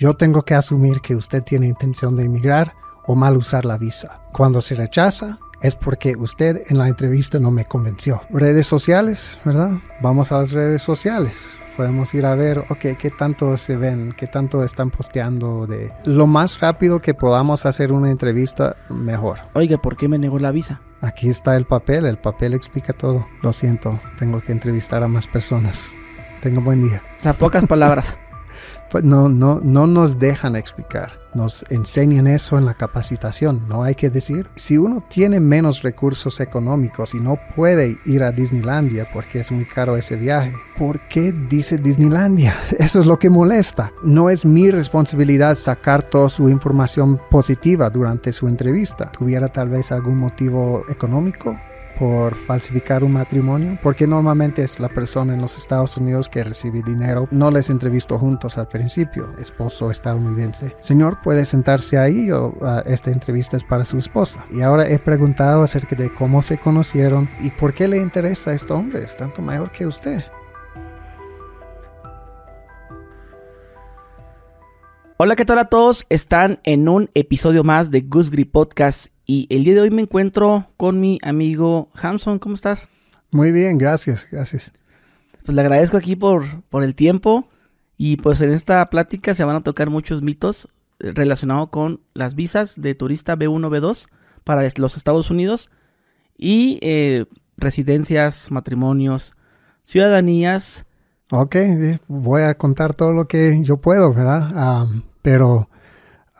Yo tengo que asumir que usted tiene intención de emigrar o mal usar la visa. Cuando se rechaza, es porque usted en la entrevista no me convenció. Redes sociales, ¿verdad? Vamos a las redes sociales. Podemos ir a ver, ok, qué tanto se ven, qué tanto están posteando de... Lo más rápido que podamos hacer una entrevista, mejor. Oiga, ¿por qué me negó la visa? Aquí está el papel, el papel explica todo. Lo siento, tengo que entrevistar a más personas. Tenga buen día. O sea, pocas palabras. Pues no, no, no nos dejan explicar. Nos enseñan eso en la capacitación. No hay que decir, si uno tiene menos recursos económicos y no puede ir a Disneylandia porque es muy caro ese viaje, ¿por qué dice Disneylandia? Eso es lo que molesta. No es mi responsabilidad sacar toda su información positiva durante su entrevista. ¿Tuviera tal vez algún motivo económico? Por falsificar un matrimonio, porque normalmente es la persona en los Estados Unidos que recibe dinero. No les entrevisto juntos al principio, esposo estadounidense. Señor, puede sentarse ahí o uh, esta entrevista es para su esposa. Y ahora he preguntado acerca de cómo se conocieron y por qué le interesa a este hombre, es tanto mayor que usted. Hola, ¿qué tal a todos? Están en un episodio más de Goose Grip Podcast y el día de hoy me encuentro con mi amigo Hamson. ¿Cómo estás? Muy bien, gracias, gracias. Pues le agradezco aquí por, por el tiempo y pues en esta plática se van a tocar muchos mitos relacionados con las visas de turista B1, B2 para los Estados Unidos y eh, residencias, matrimonios, ciudadanías. Ok, voy a contar todo lo que yo puedo, ¿verdad? Um, pero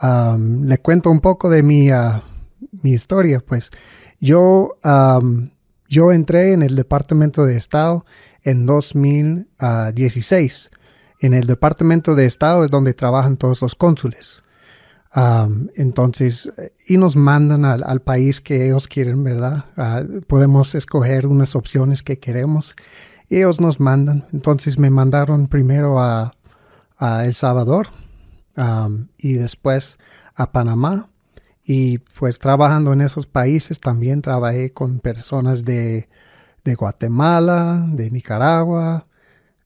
um, le cuento un poco de mi, uh, mi historia. Pues yo, yo entré en el Departamento de Estado en 2016. En el Departamento de Estado es donde trabajan todos los cónsules. Entonces, y nos mandan al, al, país que ellos quieren, ¿verdad? Uh, podemos escoger unas opciones que queremos. Y ellos nos mandan. Entonces me mandaron primero a, a El Salvador y después a Panamá. Y pues trabajando en esos países también trabajé con personas de, de Guatemala, de Nicaragua,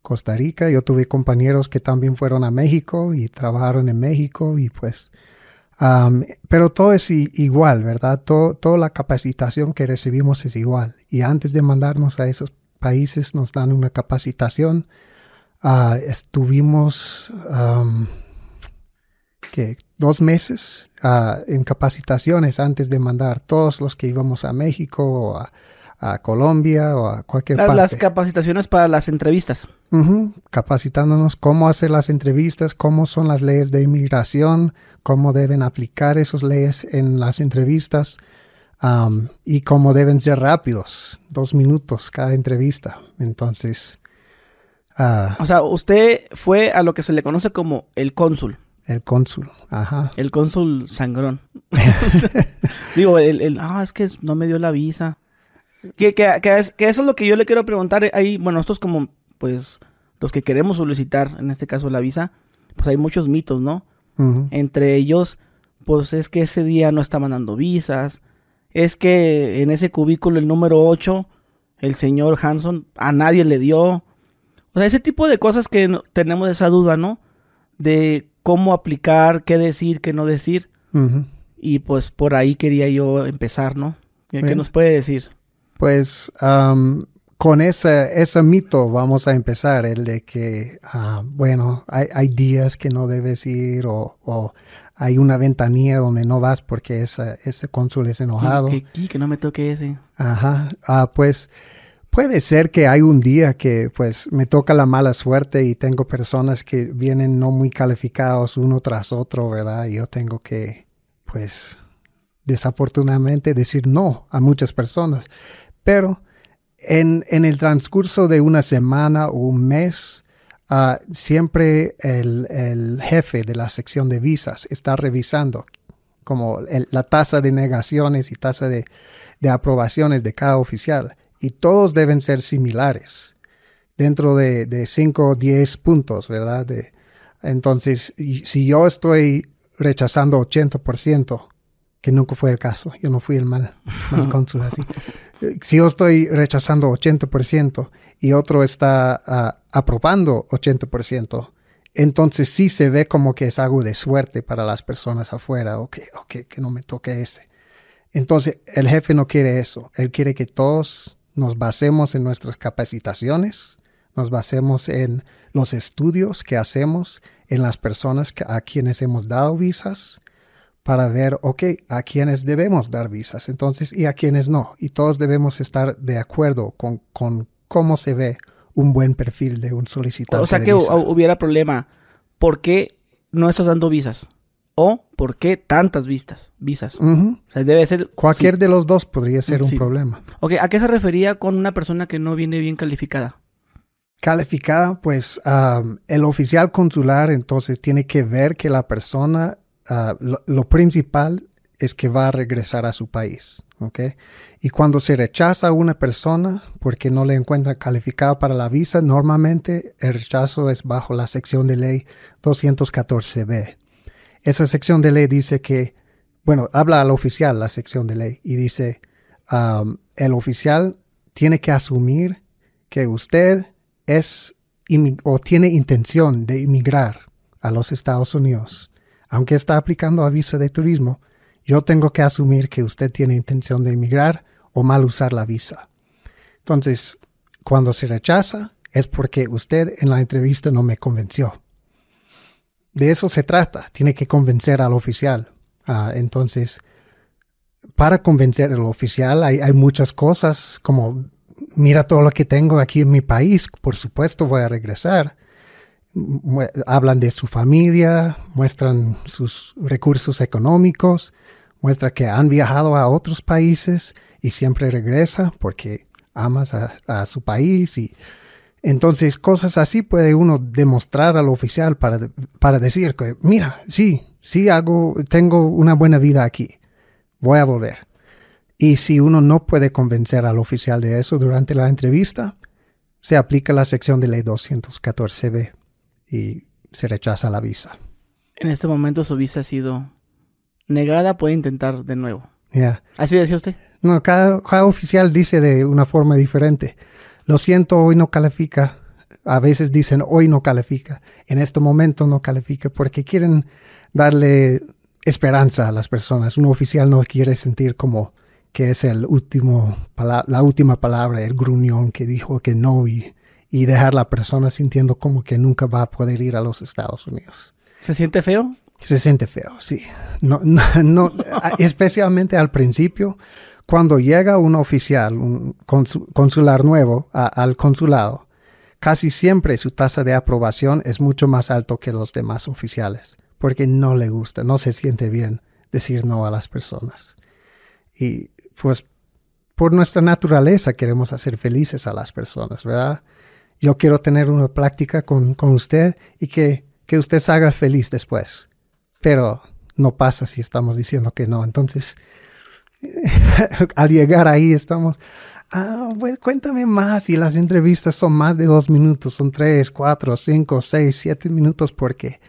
Costa Rica. Yo tuve compañeros que también fueron a México y trabajaron en México y pues... Pero todo es igual, ¿verdad? Todo, toda la capacitación que recibimos es igual. Y antes de mandarnos a esos países nos dan una capacitación. Uh, estuvimos que dos meses uh, en capacitaciones antes de mandar todos los que íbamos a México o a, a Colombia o a cualquier las, parte. Las capacitaciones para las entrevistas. Uh -huh. Capacitándonos cómo hacer las entrevistas, cómo son las leyes de inmigración, cómo deben aplicar esas leyes en las entrevistas. Um, y cómo deben ser rápidos, dos minutos cada entrevista. Entonces. Uh, o sea, usted fue a lo que se le conoce como el cónsul. El cónsul, ajá. El cónsul sangrón. Digo, el, el, ah, es que no me dio la visa. Que, que, que, es, que, eso es lo que yo le quiero preguntar. Ahí, bueno, nosotros como, pues, los que queremos solicitar, en este caso la visa, pues hay muchos mitos, ¿no? Uh -huh. Entre ellos, pues es que ese día no estaban dando visas es que en ese cubículo el número 8, el señor Hanson a nadie le dio. O sea, ese tipo de cosas que tenemos esa duda, ¿no? De cómo aplicar, qué decir, qué no decir. Uh -huh. Y pues por ahí quería yo empezar, ¿no? ¿Qué Bien. nos puede decir? Pues um, con ese, ese mito vamos a empezar, el de que, uh, bueno, hay, hay, días que no debes ir o, o hay una ventanilla donde no vas porque esa, ese cónsul es enojado. Que, que, que no me toque ese. Ajá. Ah, pues puede ser que hay un día que pues me toca la mala suerte y tengo personas que vienen no muy calificados uno tras otro, ¿verdad? Y yo tengo que pues desafortunadamente decir no a muchas personas. Pero en, en el transcurso de una semana o un mes, Uh, siempre el, el, jefe de la sección de visas está revisando como la tasa de negaciones y tasa de, de, aprobaciones de cada oficial y todos deben ser similares dentro de 5 o 10 puntos, ¿verdad? De, entonces, si yo estoy rechazando 80%, que nunca fue el caso, yo no fui el mal, mal cónsul así. Si yo estoy rechazando 80% y otro está uh, aprobando 80%, Entonces sí se ve como que es algo de suerte para las personas afuera, o que, que no me toque ese. Entonces el jefe no quiere eso, él quiere que todos nos basemos en nuestras capacitaciones, nos basemos en los estudios que hacemos, en las personas a quienes hemos dado visas, para ver, ok, a quienes debemos dar visas, entonces, y a quienes no. Y todos debemos estar de acuerdo con, con cómo se ve un buen perfil de un solicitante. O sea que hubiera problema. ¿Por qué no estás dando visas? ¿O por qué tantas vistas, visas? O sea, debe ser... Cualquier de los dos podría ser un problema. Ok, ¿a qué se refería con una persona que no viene bien calificada? Calificada, pues el oficial consular entonces tiene que ver que la persona, ah, lo, principal es que va a regresar a su país, ¿ok? Y cuando se rechaza a una persona porque no le encuentra calificada para la visa, normalmente el rechazo es bajo la sección de ley 214b. Esa sección de ley dice que, bueno, habla al oficial la sección de ley y dice, el oficial tiene que asumir que usted es o tiene intención de emigrar a los Estados Unidos, aunque está aplicando a visa de turismo, yo tengo que asumir que usted tiene intención de emigrar o mal usar la visa. Entonces, cuando se rechaza, es porque usted en la entrevista no me convenció. De eso se trata, tiene que convencer al oficial. Ah, entonces, para convencer al oficial hay, muchas cosas como mira todo lo que tengo aquí en mi país, por supuesto voy a regresar. Hablan de su familia, muestran sus recursos económicos, muestra que han viajado a otros países y siempre regresa porque amas a, su país y entonces cosas así puede uno demostrar al oficial para, para decir que mira, sí, sí hago, tengo una buena vida aquí, voy a volver. Y si uno no puede convencer al oficial de eso durante la entrevista, se aplica la sección de ley 214b y se rechaza la visa. En este momento su visa ha sido negada, puede intentar de nuevo. ¿Así decía usted? No, cada, cada, oficial dice de una forma diferente. Lo siento, hoy no califica. A veces dicen hoy no califica. En este momento no califica porque quieren darle esperanza a las personas. Un oficial no quiere sentir como que es el último, la última palabra, el gruñón que dijo que no y, y dejar la persona sintiendo como que nunca va a poder ir a los Estados Unidos. ¿Se siente feo? Se siente feo, sí. No, no, especialmente al principio, cuando llega un oficial, un consular nuevo al consulado, casi siempre su tasa de aprobación es mucho más alto que los demás oficiales, porque no le gusta, no se siente bien decir no a las personas. Y pues por nuestra naturaleza queremos hacer felices a las personas, ¿verdad? Yo quiero tener una práctica con, usted y que, que usted se haga feliz después. Pero no pasa si estamos diciendo que no. Entonces, al llegar ahí estamos, ah, pues cuéntame más. Y las entrevistas son más de dos minutos, son tres, cuatro, cinco, seis, siete minutos porque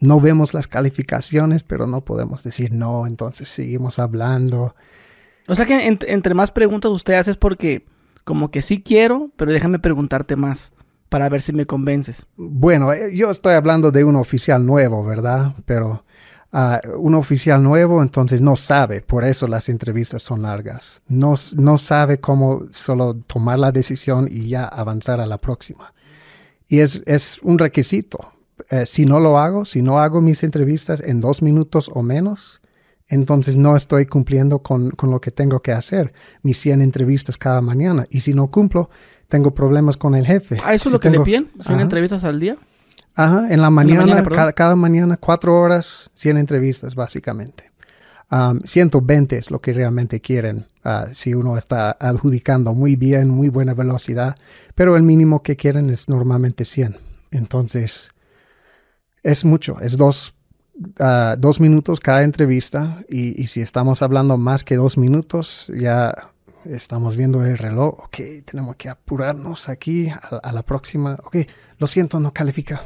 no vemos las calificaciones, pero no podemos decir no. Entonces seguimos hablando o sea que entre más preguntas usted hace es porque como que sí quiero, pero déjame preguntarte más para ver si me convences. Bueno, eh, yo estoy hablando de un oficial nuevo, ¿verdad? Pero uh, un oficial nuevo entonces no sabe, por eso las entrevistas son largas. No, no sabe cómo solo tomar la decisión y ya avanzar a la próxima. Y es, es un requisito. Eh, si no lo hago, si no hago mis entrevistas en dos minutos o menos, entonces no estoy cumpliendo con, lo que tengo que hacer, mis 100 entrevistas cada mañana. Y si no cumplo, tengo problemas con el jefe. ¿Ah, eso es lo que le piden? ¿100 entrevistas al día? Ajá, en la mañana, cada, mañana, cuatro horas, 100 entrevistas básicamente. 120 es lo que realmente quieren ah, si uno está adjudicando muy bien, muy buena velocidad, pero el mínimo que quieren es normalmente 100. Entonces, es mucho, es dos dos minutos cada entrevista y, si estamos hablando más que dos minutos, ya estamos viendo el reloj. Ok, tenemos que apurarnos aquí a, la próxima. Ok, lo siento, no califica.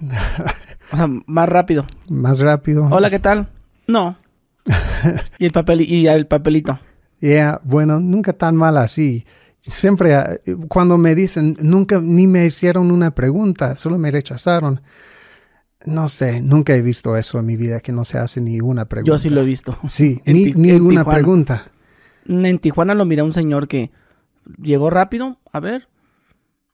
más rápido. Más rápido. Hola, ¿qué tal? No. y el papel y el papelito. Yeah, bueno, nunca tan mal así. Siempre cuando me dicen, nunca ni me hicieron una pregunta, solo me rechazaron No sé, nunca he visto eso en mi vida, que no se hace ni una pregunta. Yo sí lo he visto. Sí, ni, ni una pregunta. En Tijuana lo miré a un señor que llegó rápido. A ver.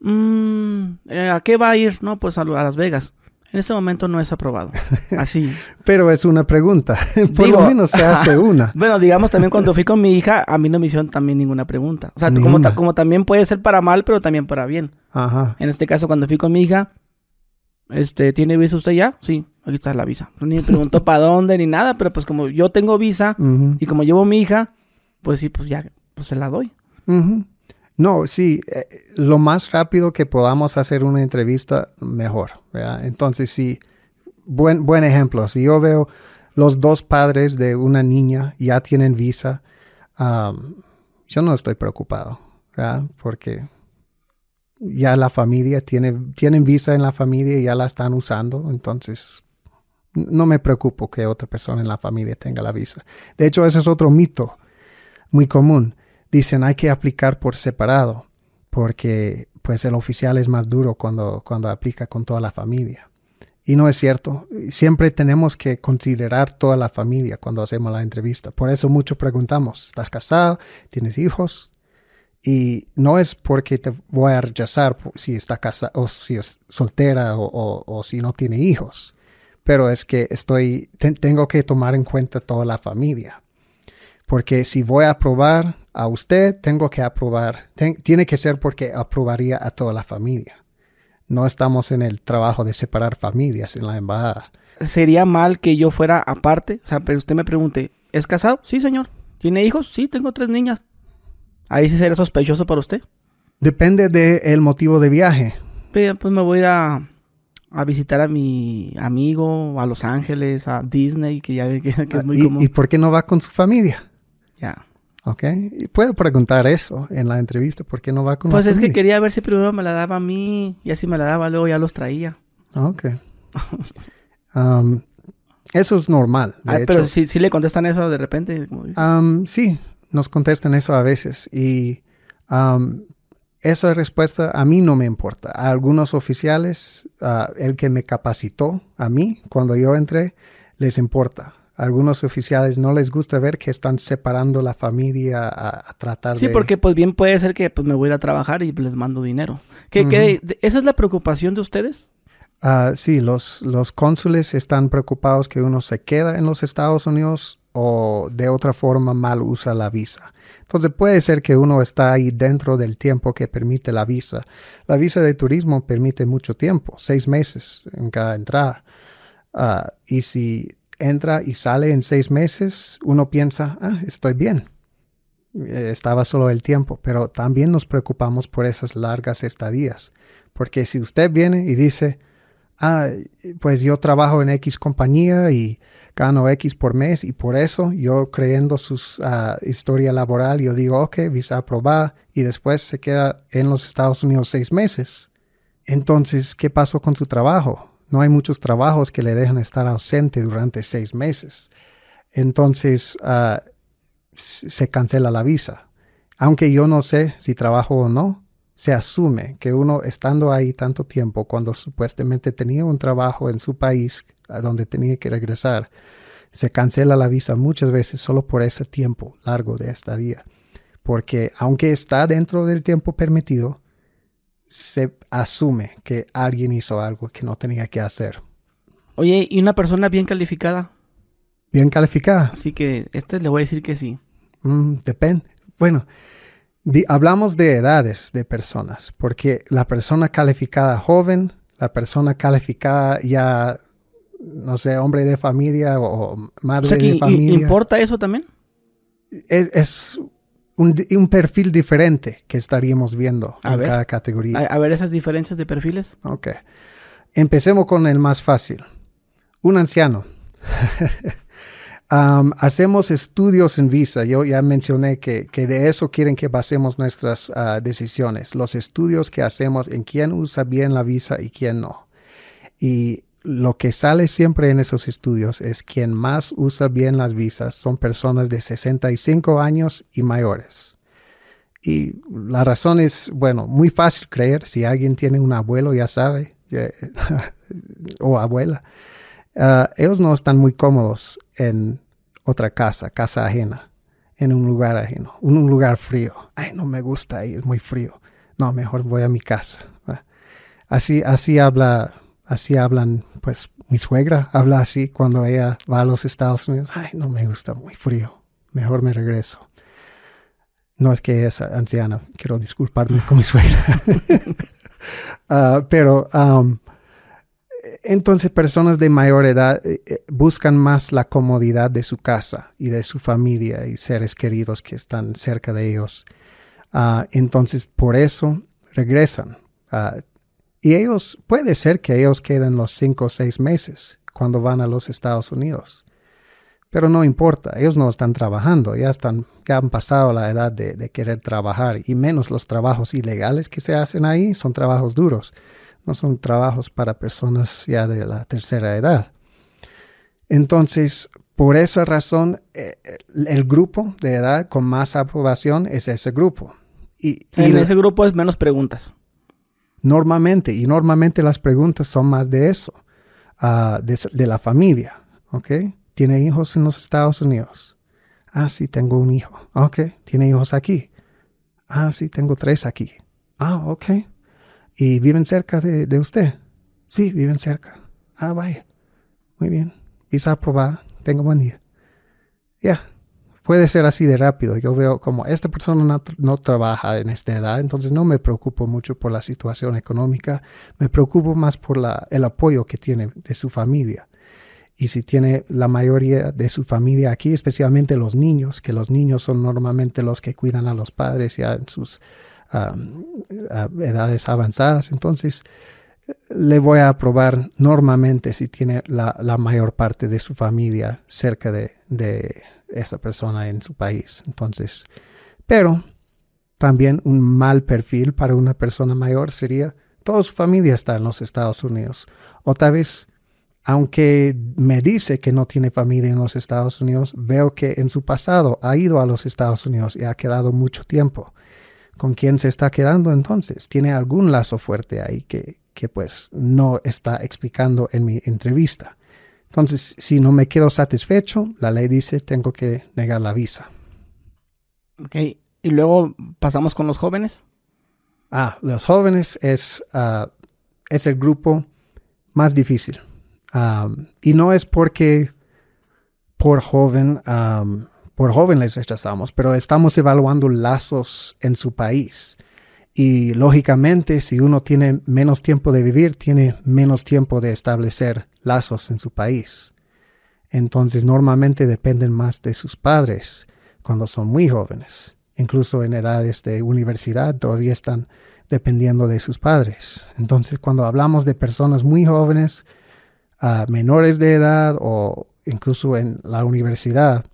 Mm, eh, ¿A qué va a ir? No, pues a, Las Vegas. En este momento no es aprobado. Así. Pero es una pregunta. Por Digo, lo menos se hace una. Bueno, digamos también cuando fui con mi hija, a mí no me hicieron también ninguna pregunta. O sea, como, Ninguna. ta- como también puede ser para mal, pero también para bien. Ajá. En este caso, cuando fui con mi hija, este, ¿tiene visa usted ya? Sí, aquí está la visa. Ni me preguntó para dónde ni nada, pero pues como yo tengo visa y como llevo mi hija, pues sí, pues ya, pues se la doy. No, sí, eh, lo más rápido que podamos hacer una entrevista, mejor. Entonces, sí, buen, buen ejemplo. Si yo veo los dos padres de una niña ya tienen visa, yo no estoy preocupado, porque ya la familia tiene, tienen visa en la familia y ya la están usando, entonces no me preocupo que otra persona en la familia tenga la visa. De hecho, ese es otro mito muy común dicen hay que aplicar por separado porque pues el oficial es más duro cuando, cuando aplica con toda la familia. Y no es cierto. Siempre tenemos que considerar toda la familia cuando hacemos la entrevista. Por eso mucho preguntamos, ¿estás casado? ¿Tienes hijos? Y no es porque te voy a rechazar si está casada o si es soltera o, o- si no tiene hijos. Pero es que estoy, te- tengo que tomar en cuenta toda la familia. Porque si voy a aprobar a usted, tengo que aprobar. ten- tiene que ser porque aprobaría a toda la familia. No estamos en el trabajo de separar familias en la embajada. Sería mal que yo fuera aparte, o sea, pero usted me pregunte, ¿es casado? Sí, señor. ¿Tiene hijos? Sí, tengo tres niñas. Ahí sí sería sospechoso para usted. Depende del motivo de viaje. Pues me voy a ir a, a visitar a mi amigo, a Los Ángeles, a Disney, que ya ve que, que es muy ¿Y, común. ¿Y por qué no va con su familia? Ya. ¿Ok? Y puedo preguntar eso en la entrevista. ¿Por qué no va con Pues es que quería ver si primero me la daba a mí y así me la daba, luego ya los traía. Ok. Um, eso es normal. de Ah, pero hecho. si, si le contestan eso de repente. Um, sí, nos contestan eso a veces y um, esa respuesta a mí no me importa. A algunos oficiales, ah, el que me capacitó a mí cuando yo entré, les importa. A algunos oficiales no les gusta ver que están separando la familia a, a tratar Sí, de... porque pues bien puede ser que pues me voy a ir a trabajar y les mando dinero. ¿Qué, qué- ¿Esa es la preocupación de ustedes? Ah, sí, los, los cónsules están preocupados que uno se queda en los Estados Unidos o de otra forma mal usa la visa. Entonces puede ser que uno está ahí dentro del tiempo que permite la visa. La visa de turismo permite mucho tiempo, seis meses en cada entrada. Ah, y si entra y sale en seis meses, uno piensa, ah, estoy bien. Eh, Estaba solo el tiempo, pero también nos preocupamos por esas largas estadías. Porque si usted viene y dice, ah, pues yo trabajo en X compañía y gano X por mes y por eso yo creyendo su historia laboral, yo digo, ok, visa aprobada y después se queda en los Estados Unidos seis meses. Entonces, ¿qué pasó con su trabajo? No hay muchos trabajos que le dejan estar ausente durante seis meses. Entonces, ah, se cancela la visa. Aunque yo no sé si trabajo o no, se asume que uno estando ahí tanto tiempo, cuando supuestamente tenía un trabajo en su país a donde tenía que regresar, se cancela la visa muchas veces solo por ese tiempo largo de estadía. Porque aunque está dentro del tiempo permitido, se asume que alguien hizo algo que no tenía que hacer. Oye, y una persona bien calificada. Bien calificada. Así que este le voy a decir que sí. Mm, depende. Bueno, di- hablamos de edades de personas, porque la persona calificada joven, la persona calificada ya, no sé, hombre de familia o O madre sea que de familia, ¿importa eso también? es, es un, un perfil diferente que estaríamos viendo A en ver. cada categoría. A, a ver esas diferencias de perfiles. Ok. Empecemos con el más fácil. Un anciano. Hacemos estudios en visa. Yo ya mencioné que, que de eso quieren que basemos nuestras ah, decisiones. Los estudios que hacemos en quién usa bien la visa y quién no. Y lo que sale siempre en esos estudios es quien más usa bien las visas son personas de 65 años y mayores. Y la razón es, bueno, muy fácil creer. Si alguien tiene un abuelo, ya sabe, o abuela, ah, ellos no están muy cómodos en otra casa, casa ajena, en un lugar ajeno, en un lugar frío. Ay, no me gusta ahí, es muy frío. No, mejor voy a mi casa. Así, así habla, así hablan, pues mi suegra habla así cuando ella va a los Estados Unidos. Ay, no me gusta, muy frío. Mejor me regreso. No es que es anciana, quiero disculparme con mi suegra. Ah, pero entonces personas de mayor edad eh, eh, buscan más la comodidad de su casa y de su familia y seres queridos que están cerca de ellos. Ah, entonces por eso regresan. Ah, y ellos, puede ser que ellos queden los cinco o seis meses cuando van a los Estados Unidos. Pero no importa, ellos no están trabajando, ya, están, ya han pasado la edad de, querer trabajar y menos los trabajos ilegales que se hacen ahí, son trabajos duros, no son trabajos para personas ya de la tercera edad. Entonces, por esa razón, eh, el grupo de edad con más aprobación es ese grupo. Y, en ese grupo es menos preguntas. Normalmente, y normalmente las preguntas son más de eso, ah, de, la familia, ¿ok? ¿Tiene hijos en los Estados Unidos? Ah, sí, tengo un hijo. Ok, ¿tiene hijos aquí? Ah, sí, tengo tres aquí. Ah, ok. ¿Y viven cerca de, usted? Sí, viven cerca. Ah, vaya. Muy bien. Visa aprobada. Tengo buen día. Ya, puede ser así de rápido. Yo veo como esta persona no, trabaja en esta edad, entonces no me preocupo mucho por la situación económica, me preocupo más por la, el apoyo que tiene de su familia. Y si tiene la mayoría de su familia aquí, especialmente los niños, que los niños son normalmente los que cuidan a los padres ya en sus edades avanzadas, entonces le voy a aprobar normalmente si tiene la, mayor parte de su familia cerca de esa persona en su país. Entonces, pero también un mal perfil para una persona mayor sería toda su familia está en los Estados Unidos. O tal vez, aunque me dice que no tiene familia en los Estados Unidos, veo que en su pasado ha ido a los Estados Unidos y ha quedado mucho tiempo. ¿Con quién se está quedando entonces? ¿Tiene algún lazo fuerte ahí que, que pues no está explicando en mi entrevista? Entonces, si no me quedo satisfecho, la ley dice tengo que negar la visa. Ok, y luego pasamos con los jóvenes. Ah, los jóvenes es, ah, es el grupo más difícil. y no es porque por joven, por joven les rechazamos, pero estamos evaluando lazos en su país. Y lógicamente, si uno tiene menos tiempo de vivir, tiene menos tiempo de establecer lazos en su país. Entonces, normalmente dependen más de sus padres cuando son muy jóvenes. Incluso en edades de universidad todavía están dependiendo de sus padres. Entonces, cuando hablamos de personas muy jóvenes, menores de edad o incluso en la universidad,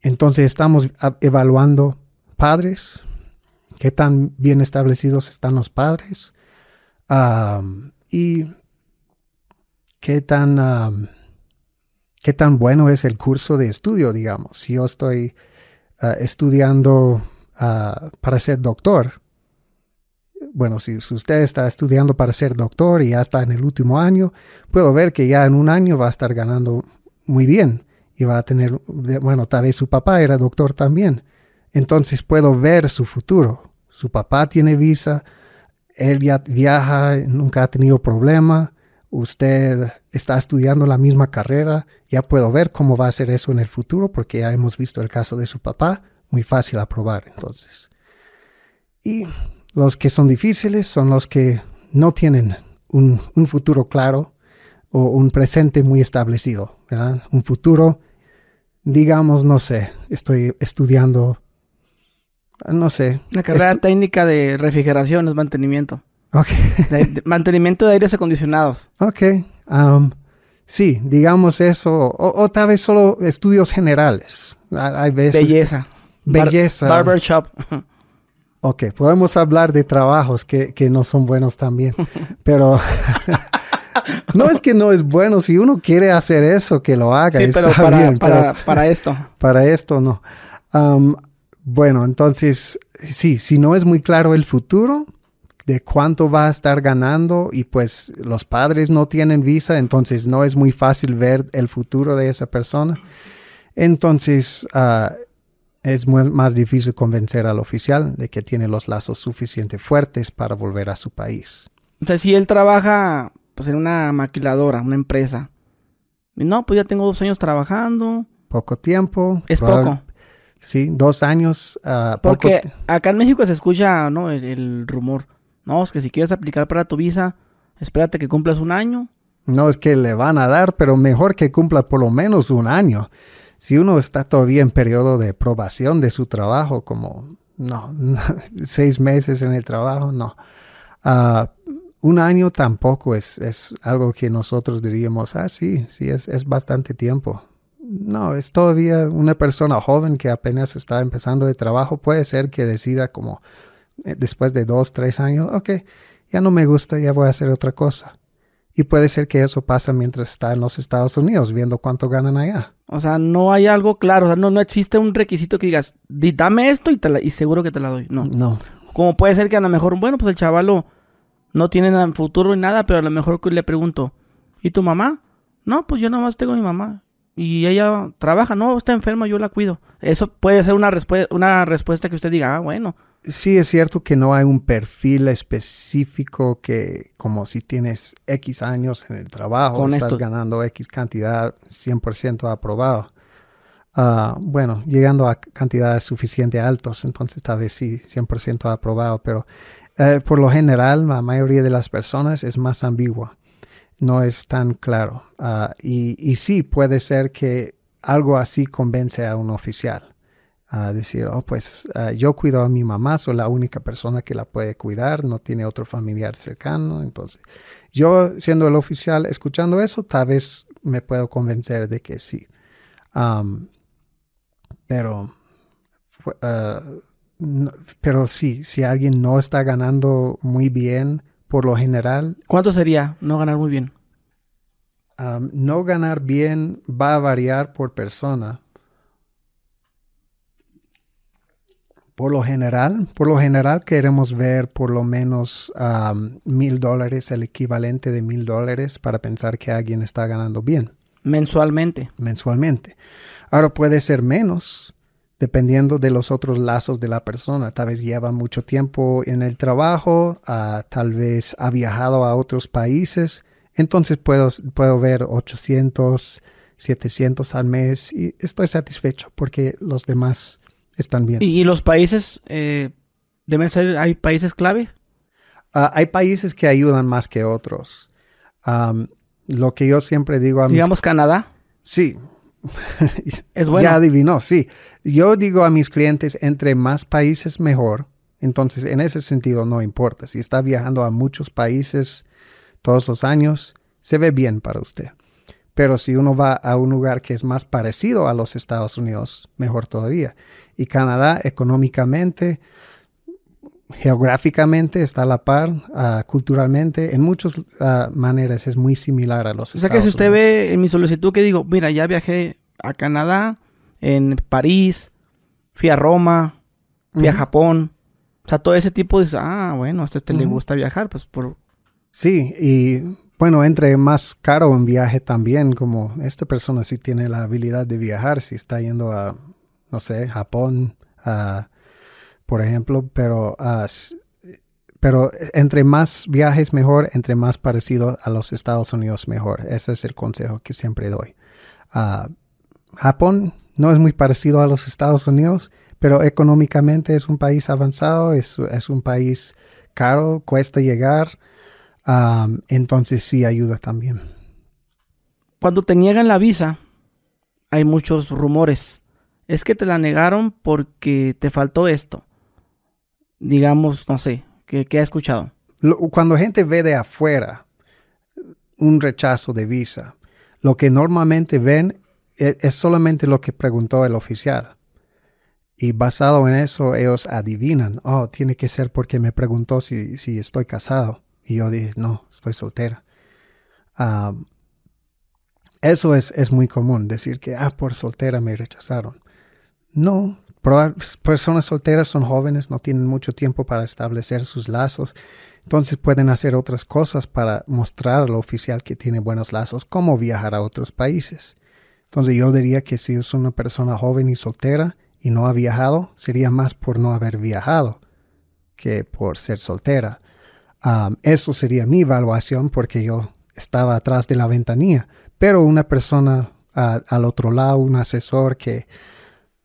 entonces estamos evaluando padres, qué tan bien establecidos están los padres y qué tan, qué tan bueno es el curso de estudio, digamos. Si yo estoy ah, estudiando ah, para ser doctor, bueno, si, usted está estudiando para ser doctor y ya está en el último año, puedo ver que ya en un año va a estar ganando muy bien y va a tener, bueno, tal vez su papá era doctor también. Entonces puedo ver su futuro su papá tiene visa, él ya viaja, nunca ha tenido problema, usted está estudiando la misma carrera, ya puedo ver cómo va a ser eso en el futuro porque ya hemos visto el caso de su papá, muy fácil aprobar entonces. Y los que son difíciles son los que no tienen un, futuro claro o un presente muy establecido, ¿verdad? Un futuro, digamos, no sé, estoy estudiando no sé. La carrera técnica de refrigeración es mantenimiento. Ok. mantenimiento de aires acondicionados. Ok. Um, sí, digamos eso. O, tal vez solo estudios generales. Hay veces. Belleza. Belleza. barber shop. ok, podemos hablar de trabajos que, no son buenos también. Pero. no es que no es bueno. Si uno quiere hacer eso, que lo haga. Sí, pero para, para, para, esto. Para esto, no. Um, bueno, entonces, sí, si no es muy claro el futuro, de cuánto va a estar ganando y pues los padres no tienen visa, entonces no es muy fácil ver el futuro de esa persona. Entonces ah, es más difícil convencer al oficial de que tiene los lazos suficientemente fuertes para volver a su país. O sea, si él trabaja pues en una maquiladora, una empresa, y no, pues ya tengo dos años trabajando. Poco tiempo. Es poco. Sí, dos años. Uh, Porque acá en México se escucha, ¿no? El, rumor. No, es que si quieres aplicar para tu visa, espérate que cumplas un año. No, es que le van a dar, pero mejor que cumpla por lo menos un año. Si uno está todavía en periodo de probación de su trabajo, como, no, seis meses en el trabajo, no. Uh, un año tampoco es, es, algo que nosotros diríamos, ah, sí, sí, es, es bastante tiempo. No, es todavía una persona joven que apenas está empezando de trabajo. Puede ser que decida como eh, después de dos, tres años, ok, ya no me gusta, ya voy a hacer otra cosa. Y puede ser que eso pasa mientras está en los Estados Unidos, viendo cuánto ganan allá. O sea, no hay algo claro, o sea, no, no existe un requisito que digas, dame esto y, te y seguro que te la doy. No. No. Como puede ser que a lo mejor, bueno, pues el chavalo no tienen futuro ni nada, pero a lo mejor le pregunto, ¿y tu mamá? No, pues yo nomás tengo mi mamá. Y ella trabaja, no, está enferma, yo la cuido. Eso puede ser una, una respuesta que usted diga, ah, bueno. Sí, es cierto que no hay un perfil específico que, como si tienes X años en el trabajo, Con estás ganando X cantidad 100% aprobado. Uh, bueno, llegando a cantidades suficientemente altos, entonces tal vez sí, 100% aprobado, pero eh, por lo general, la mayoría de las personas es más ambigua, no es tan claro. Ah, y, sí, puede ser que algo así convence a un oficial a decir, oh, pues ah, yo cuido a mi mamá, soy la única persona que la puede cuidar, no tiene otro familiar cercano. Entonces, yo siendo el oficial, escuchando eso, tal vez me puedo convencer de que sí. pero uh, pero sí, si alguien no está ganando muy bien, por lo general. ¿Cuánto sería no ganar muy bien? no ganar bien va a variar por persona. Por lo general, por lo general queremos ver por lo menos mil dólares, el equivalente de mil dólares para pensar que alguien está ganando bien. Mensualmente. Mensualmente. Ahora puede ser menos, dependiendo de los otros lazos de la persona. Tal vez lleva mucho tiempo en el trabajo, ah, tal vez ha viajado a otros países. Entonces puedo, puedo ver 800, 700 al mes y estoy satisfecho porque los demás están bien. ¿Y, los países eh, deben ser, hay países claves? Ah, hay países que ayudan más que otros. lo que yo siempre digo a Digamos Canadá. Sí, es bueno. Ya adivinó, sí. Yo digo a mis clientes, entre más países mejor. Entonces, en ese sentido, no importa. Si está viajando a muchos países todos los años, se ve bien para usted. Pero si uno va a un lugar que es más parecido a los Estados Unidos, mejor todavía. Y Canadá, económicamente, geográficamente está a la par, uh, culturalmente, en muchas uh, maneras es muy similar a los Estados Unidos. O sea que si usted ve en mi solicitud que digo, mira, ya viajé a Canadá, en París, fui a Roma, fui a Japón, o sea, todo ese tipo de, ah, bueno, a este le gusta viajar, pues por... Sí, y bueno, entre más caro un viaje también, como esta persona sí tiene la habilidad de viajar, si está yendo a, no sé, Japón, a por ejemplo, pero, pero entre más viajes mejor, entre más parecido a los Estados Unidos mejor. Ese es el consejo que siempre doy. Uh, Japón no es muy parecido a los Estados Unidos, pero económicamente es un país avanzado, es, es un país caro, cuesta llegar, entonces sí ayuda también. Cuando te niegan la visa, hay muchos rumores. Es que te la negaron porque te faltó esto digamos, no sé, ¿qué, ha escuchado? Cuando gente ve de afuera un rechazo de visa, lo que normalmente ven es, solamente lo que preguntó el oficial. Y basado en eso, ellos adivinan, oh, tiene que ser porque me preguntó si, si estoy casado. Y yo dije, no, estoy soltera. eso es, es, muy común, decir que, ah, por soltera me rechazaron. No, personas solteras son jóvenes, no tienen mucho tiempo para establecer sus lazos. Entonces pueden hacer otras cosas para mostrar al oficial que tiene buenos lazos, cómo viajar a otros países. Entonces yo diría que si es una persona joven y soltera y no ha viajado, sería más por no haber viajado que por ser soltera. eso sería mi evaluación porque yo estaba atrás de la ventanilla. Pero una persona al otro lado, un asesor que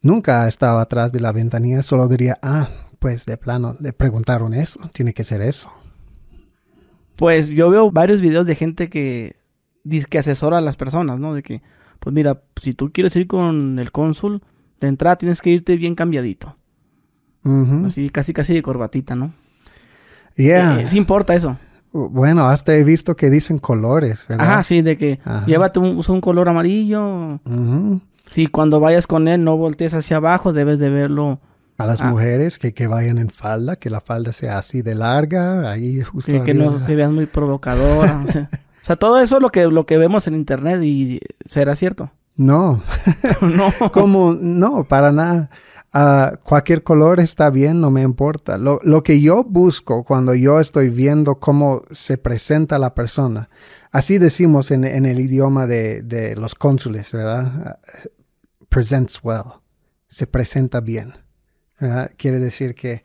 nunca ha estado atrás de la ventanilla, solo diría, ah, pues de plano, le preguntaron eso, tiene que ser eso. Pues yo veo varios videos de gente que dice que asesora a las personas, ¿no? De que, pues mira, si tú quieres ir con el cónsul, de entrada tienes que irte bien cambiadito. Así, casi, casi de corbatita, ¿no? Yeah. Eh, sí importa eso. Bueno, hasta he visto que dicen colores, ¿verdad? Ah, sí, de que llévate un, color amarillo. Si cuando vayas con él no voltees hacia abajo, debes de verlo. A las ah. mujeres que, que vayan en falda, que la falda sea así de larga, ahí justo. Sí, que no se vean muy provocadoras. o, sea, todo eso es lo que, lo que vemos en internet y será cierto. No. no. Como, no, para nada. Ah, cualquier color está bien, no me importa. Lo, lo, que yo busco cuando yo estoy viendo cómo se presenta la persona, así decimos en, en el idioma de, de, los cónsules, ¿verdad? Presents well, se presenta bien. Quiere decir que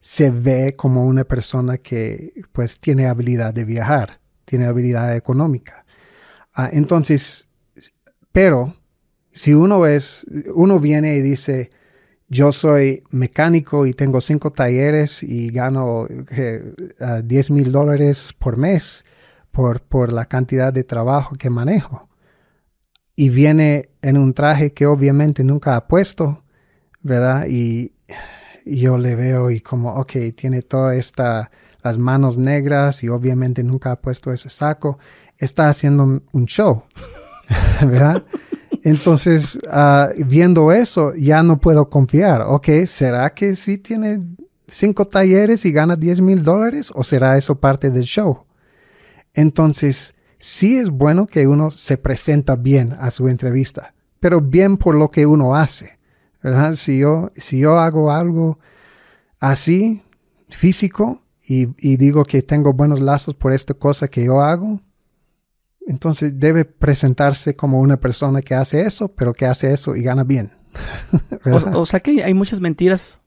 se ve como una persona que pues tiene habilidad de viajar, tiene habilidad económica. Ah, entonces, pero si uno es, uno viene y dice, yo soy mecánico y tengo cinco talleres y gano 10 mil dólares por mes por, por la cantidad de trabajo que manejo. Y viene en un traje que obviamente nunca ha puesto, ¿verdad? Y, yo le veo y como, ok, tiene toda esta, las manos negras y obviamente nunca ha puesto ese saco. Está haciendo un show, ¿verdad? Entonces, ah, viendo eso, ya no puedo confiar. Ok, ¿será que sí tiene cinco talleres y gana 10 mil dólares? ¿O será eso parte del show? Entonces, sí es bueno que uno se presenta bien a su entrevista, pero bien por lo que uno hace. ¿verdad? Si yo, si yo hago algo así, físico, y, y digo que tengo buenos lazos por esta cosa que yo hago, entonces debe presentarse como una persona que hace eso, pero que hace eso y gana bien. o, sea que hay muchas mentiras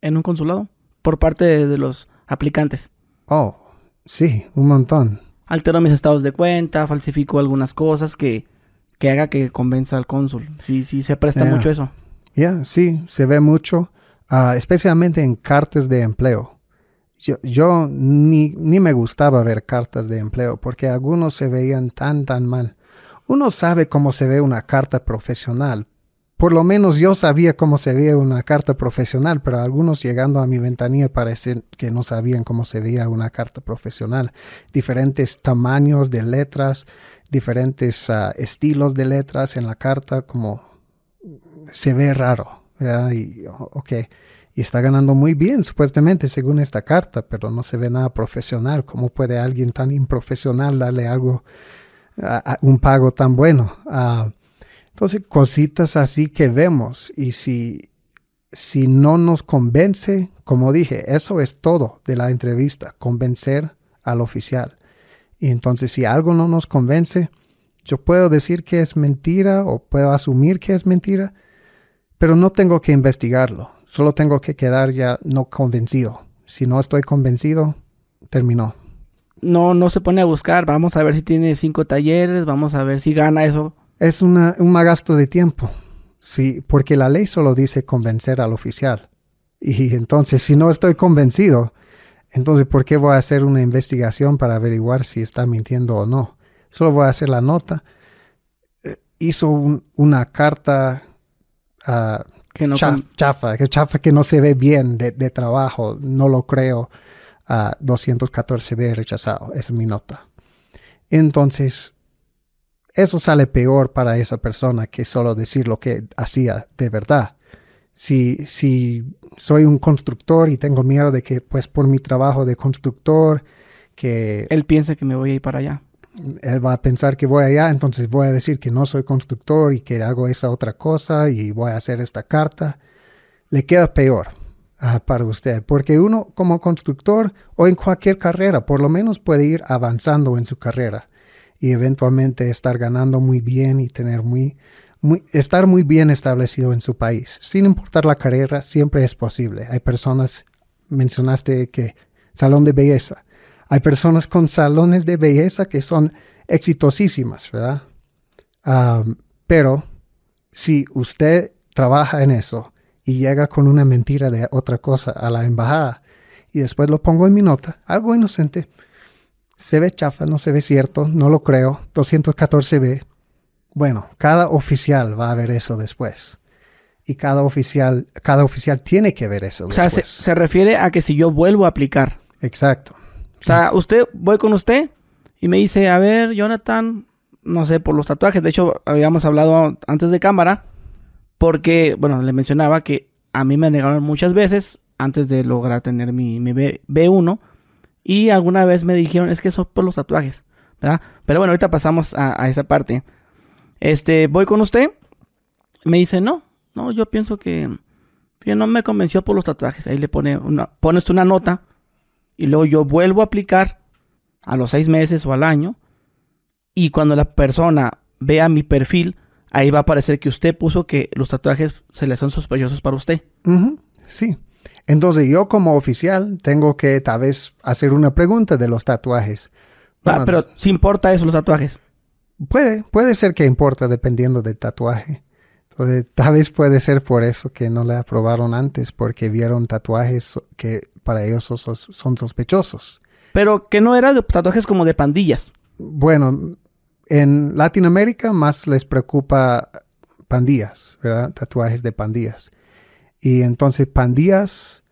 en un consulado por parte de, los aplicantes. Oh, sí, un montón. Altero mis estados de cuenta, falsifico algunas cosas que, que haga que convenza al cónsul. Sí, sí, se presta mucho eso. Ya, sí, se ve mucho, ah, especialmente en cartas de empleo yo, ni, ni, me gustaba ver cartas de empleo porque algunos se veían tan, tan mal. Uno sabe cómo se ve una carta profesional. Por lo menos yo sabía cómo se veía una carta profesional, pero algunos llegando a mi ventanilla parecen que no sabían cómo se veía una carta profesional. Diferentes tamaños de letras, diferentes ah, estilos de letras en la carta, como se ve raro. Y, ok y está ganando muy bien, supuestamente, según esta carta, pero no se ve nada profesional. ¿Cómo puede alguien tan improfesional darle algo, a, un pago tan bueno? Ah, entonces, cositas así que vemos. Y si, si no nos convence, como dije, eso es todo de la entrevista, convencer al oficial. Y entonces, si algo no nos convence, yo puedo decir que es mentira o puedo asumir que es mentira, pero no tengo que investigarlo Solo tengo que quedar ya no convencido. Si no estoy convencido, terminó. No, no se pone a buscar. Vamos a ver si tiene cinco talleres. Vamos a ver si gana eso. Es una, un gasto de tiempo. Sí, porque la ley solo dice convencer al oficial. Y entonces, si no estoy convencido, entonces, ¿por qué voy a hacer una investigación para averiguar si está mintiendo o no? Solo voy a hacer la nota. Eh, hizo una carta a que no chafa, que chafa que no se ve bien de, trabajo, no lo creo. a 214B rechazado, es mi nota. Entonces, eso sale peor para esa persona que solo decir lo que hacía de verdad. Si, si soy un constructor y tengo miedo de que, pues, por mi trabajo de constructor, que... Él piensa que me voy a ir para allá él va a pensar que voy allá, entonces voy a decir que no soy constructor y que hago esa otra cosa y voy a hacer esta carta. Le queda peor. ah, para usted, porque uno como constructor o en cualquier carrera, por lo menos puede ir avanzando en su carrera y eventualmente estar ganando muy bien y tener muy, estar muy bien establecido en su país. Sin importar la carrera, siempre es posible. Hay personas, mencionaste que salón de belleza. Hay personas con salones de belleza que son exitosísimas, ¿verdad? pero si usted trabaja en eso y llega con una mentira de otra cosa a la embajada y después lo pongo en mi nota, algo inocente, se ve chafa, no se ve cierto, no lo creo, 214b. Bueno, cada oficial va a ver eso después. Y cada oficial, cada oficial tiene que ver eso. O sea, se, refiere a que si yo vuelvo a aplicar. Exacto. O sea, usted, voy con usted y me dice, a ver, Jonathan, no sé, por los tatuajes. De hecho, habíamos hablado antes de cámara, porque, bueno, le mencionaba que a mí me negaron muchas veces antes de lograr tener mi, mi B, B1 y alguna vez me dijeron, es que eso por los tatuajes, ¿verdad? Pero bueno, ahorita pasamos a, esa parte. Este, voy con usted. Me dice, no, no, yo pienso que, que no me convenció por los tatuajes. Ahí le pone una, pones una nota y luego yo vuelvo a aplicar a los seis meses o al año. Y cuando la persona vea mi perfil, ahí va a aparecer que usted puso que los tatuajes se le son sospechosos para usted. Sí. Entonces yo como oficial tengo que tal vez hacer una pregunta de los tatuajes. Ah, pero si importa eso, los tatuajes. Puede, puede ser que importa dependiendo del tatuaje. Entonces, tal vez puede ser por eso que no le aprobaron antes, porque vieron tatuajes que para ellos son sospechosos. Pero que no eran tatuajes como de pandillas. Bueno, en Latinoamérica más les preocupa pandillas, ¿verdad? Tatuajes de pandillas. Y entonces pandillas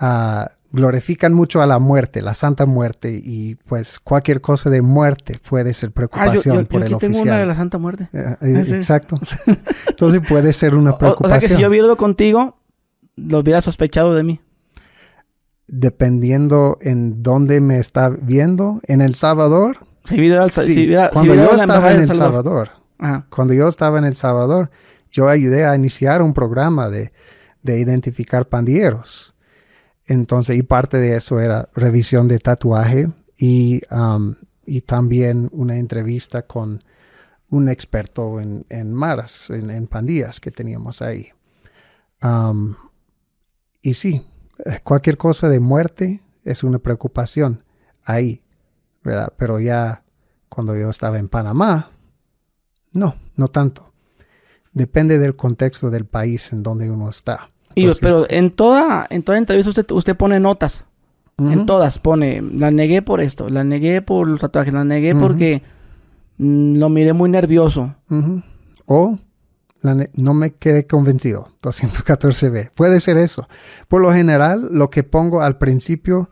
uh, glorifican mucho a la muerte, la santa muerte, y pues cualquier cosa de muerte puede ser preocupación ah, por el oficial. Tengo una de la santa muerte. Eh, eh, exacto. entonces puede ser una preocupación. O, sea que si yo hubiera ido contigo, lo hubiera sospechado de mí. Dependiendo en dónde me está viendo, en El Salvador. Si sí. cuando yo estaba en El Salvador, cuando yo estaba en El Salvador, yo ayudé a iniciar un programa de de identificar pandilleros. Entonces, y parte de eso era revisión de tatuaje y, um, y también una entrevista con un experto en, en maras, en, pandillas que teníamos ahí. Um, y sí, cualquier cosa de muerte es una preocupación ahí, ¿verdad? Pero ya cuando yo estaba en Panamá, no, no tanto. Depende del contexto del país en donde uno está pero en toda, en toda entrevista usted, usted pone notas. En todas pone, la negué por esto, la negué por los tatuajes, la negué porque mm, lo miré muy nervioso. O no me quedé convencido, 214B. Puede ser eso. Por lo general, lo que pongo al principio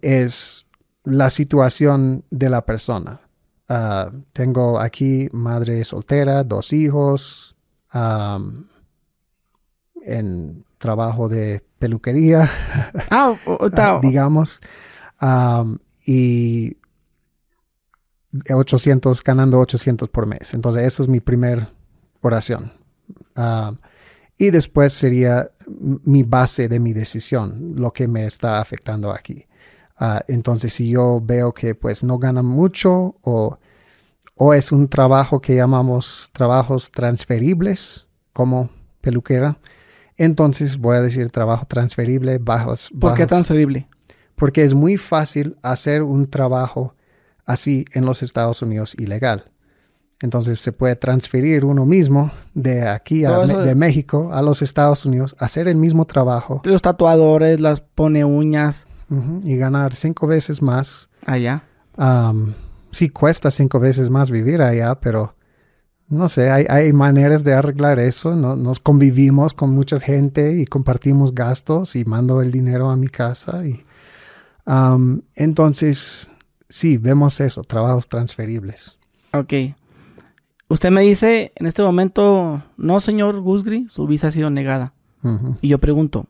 es la situación de la persona. Ah, tengo aquí madre soltera, dos hijos, en trabajo de peluquería, ah, digamos, y 800, ganando 800 por mes. Entonces, eso es mi primer oración. y después sería mi base de mi decisión, lo que me está afectando aquí. Ah, entonces, si yo veo que pues no gana mucho o, o es un trabajo que llamamos trabajos transferibles como peluquera, entonces voy a decir trabajo transferible, bajos. ¿Por qué transferible? Porque es muy fácil hacer un trabajo así en los Estados Unidos ilegal. Entonces se puede transferir uno mismo de aquí a de México a los Estados Unidos, hacer el mismo trabajo. Los tatuadores, las pone uñas. y ganar cinco veces más. Allá. sí cuesta cinco veces más vivir allá, pero no sé, hay, maneras de arreglar eso. ¿no? Nos convivimos con mucha gente y compartimos gastos y mando el dinero a mi casa. Y, entonces, sí, vemos eso, trabajos transferibles. Ok. Usted me dice en este momento, no, señor Gusgri, su visa ha sido negada. Y yo pregunto,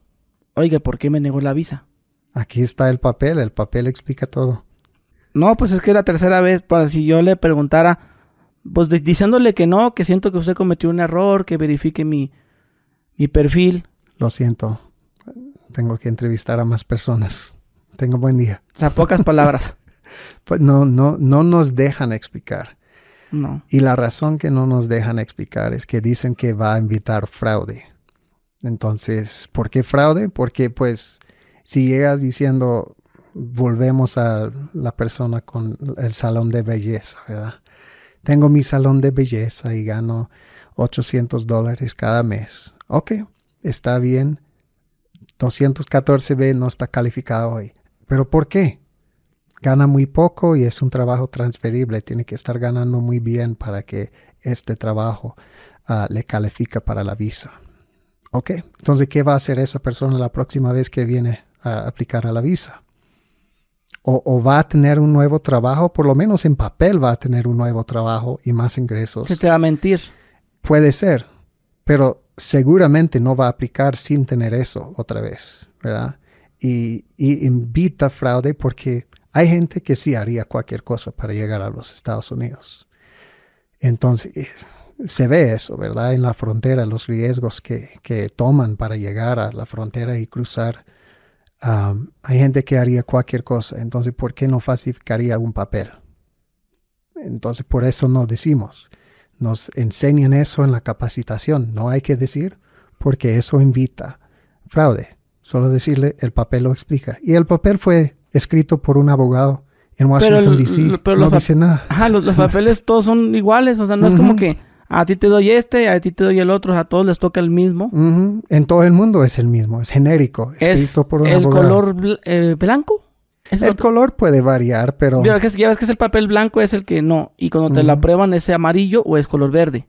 oiga, ¿por qué me negó la visa? Aquí está el papel, el papel explica todo. No, pues es que la tercera vez, para si yo le preguntara, pues diciéndole que no, que siento que usted cometió un error, que verifique mi, mi perfil. Lo siento. tengo que entrevistar a más personas. Tengo buen día. O sea, pocas palabras. Pues no, no, no nos dejan explicar. No. Y la razón que no nos dejan explicar es que dicen que va a invitar fraude. Entonces, ¿por qué fraude? Porque pues si llegas diciendo volvemos a la persona con el salón de belleza, ¿verdad? Tengo mi salón de belleza y gano 800 dólares cada mes. Ok, está bien. 214B no está calificado hoy. ¿Pero por qué? Gana muy poco y es un trabajo transferible. Tiene que estar ganando muy bien para que este trabajo ah, le califica para la visa. Ok, entonces, ¿qué va a hacer esa persona la próxima vez que viene a aplicar a la visa? O, va a tener un nuevo trabajo, por lo menos en papel va a tener un nuevo trabajo y más ingresos. Se te va a mentir. Puede ser, pero seguramente no va a aplicar sin tener eso otra vez, ¿verdad? Y, y invita fraude porque hay gente que sí haría cualquier cosa para llegar a los Estados Unidos. Entonces, se ve eso, ¿verdad? En la frontera, los riesgos que, que toman para llegar a la frontera y cruzar. Hay gente que haría cualquier cosa, entonces, ¿por qué no falsificaría un papel? Entonces, por eso no decimos. Nos enseñan eso en la capacitación. No hay que decir porque eso invita fraude. Solo decirle el papel lo explica. Y el papel fue escrito por un abogado en Washington, D.C. No dice nada. Ajá, los, los, papeles todos son iguales. O sea, no es como que a ti te doy este, a ti te doy el otro, a todos les toca el mismo. En todo el mundo es el mismo, es genérico, ¿Es el color blanco? el color puede variar, pero... Ya ves, que, es el papel blanco, es el que no. Y cuando te la prueban, ¿es amarillo o es color verde?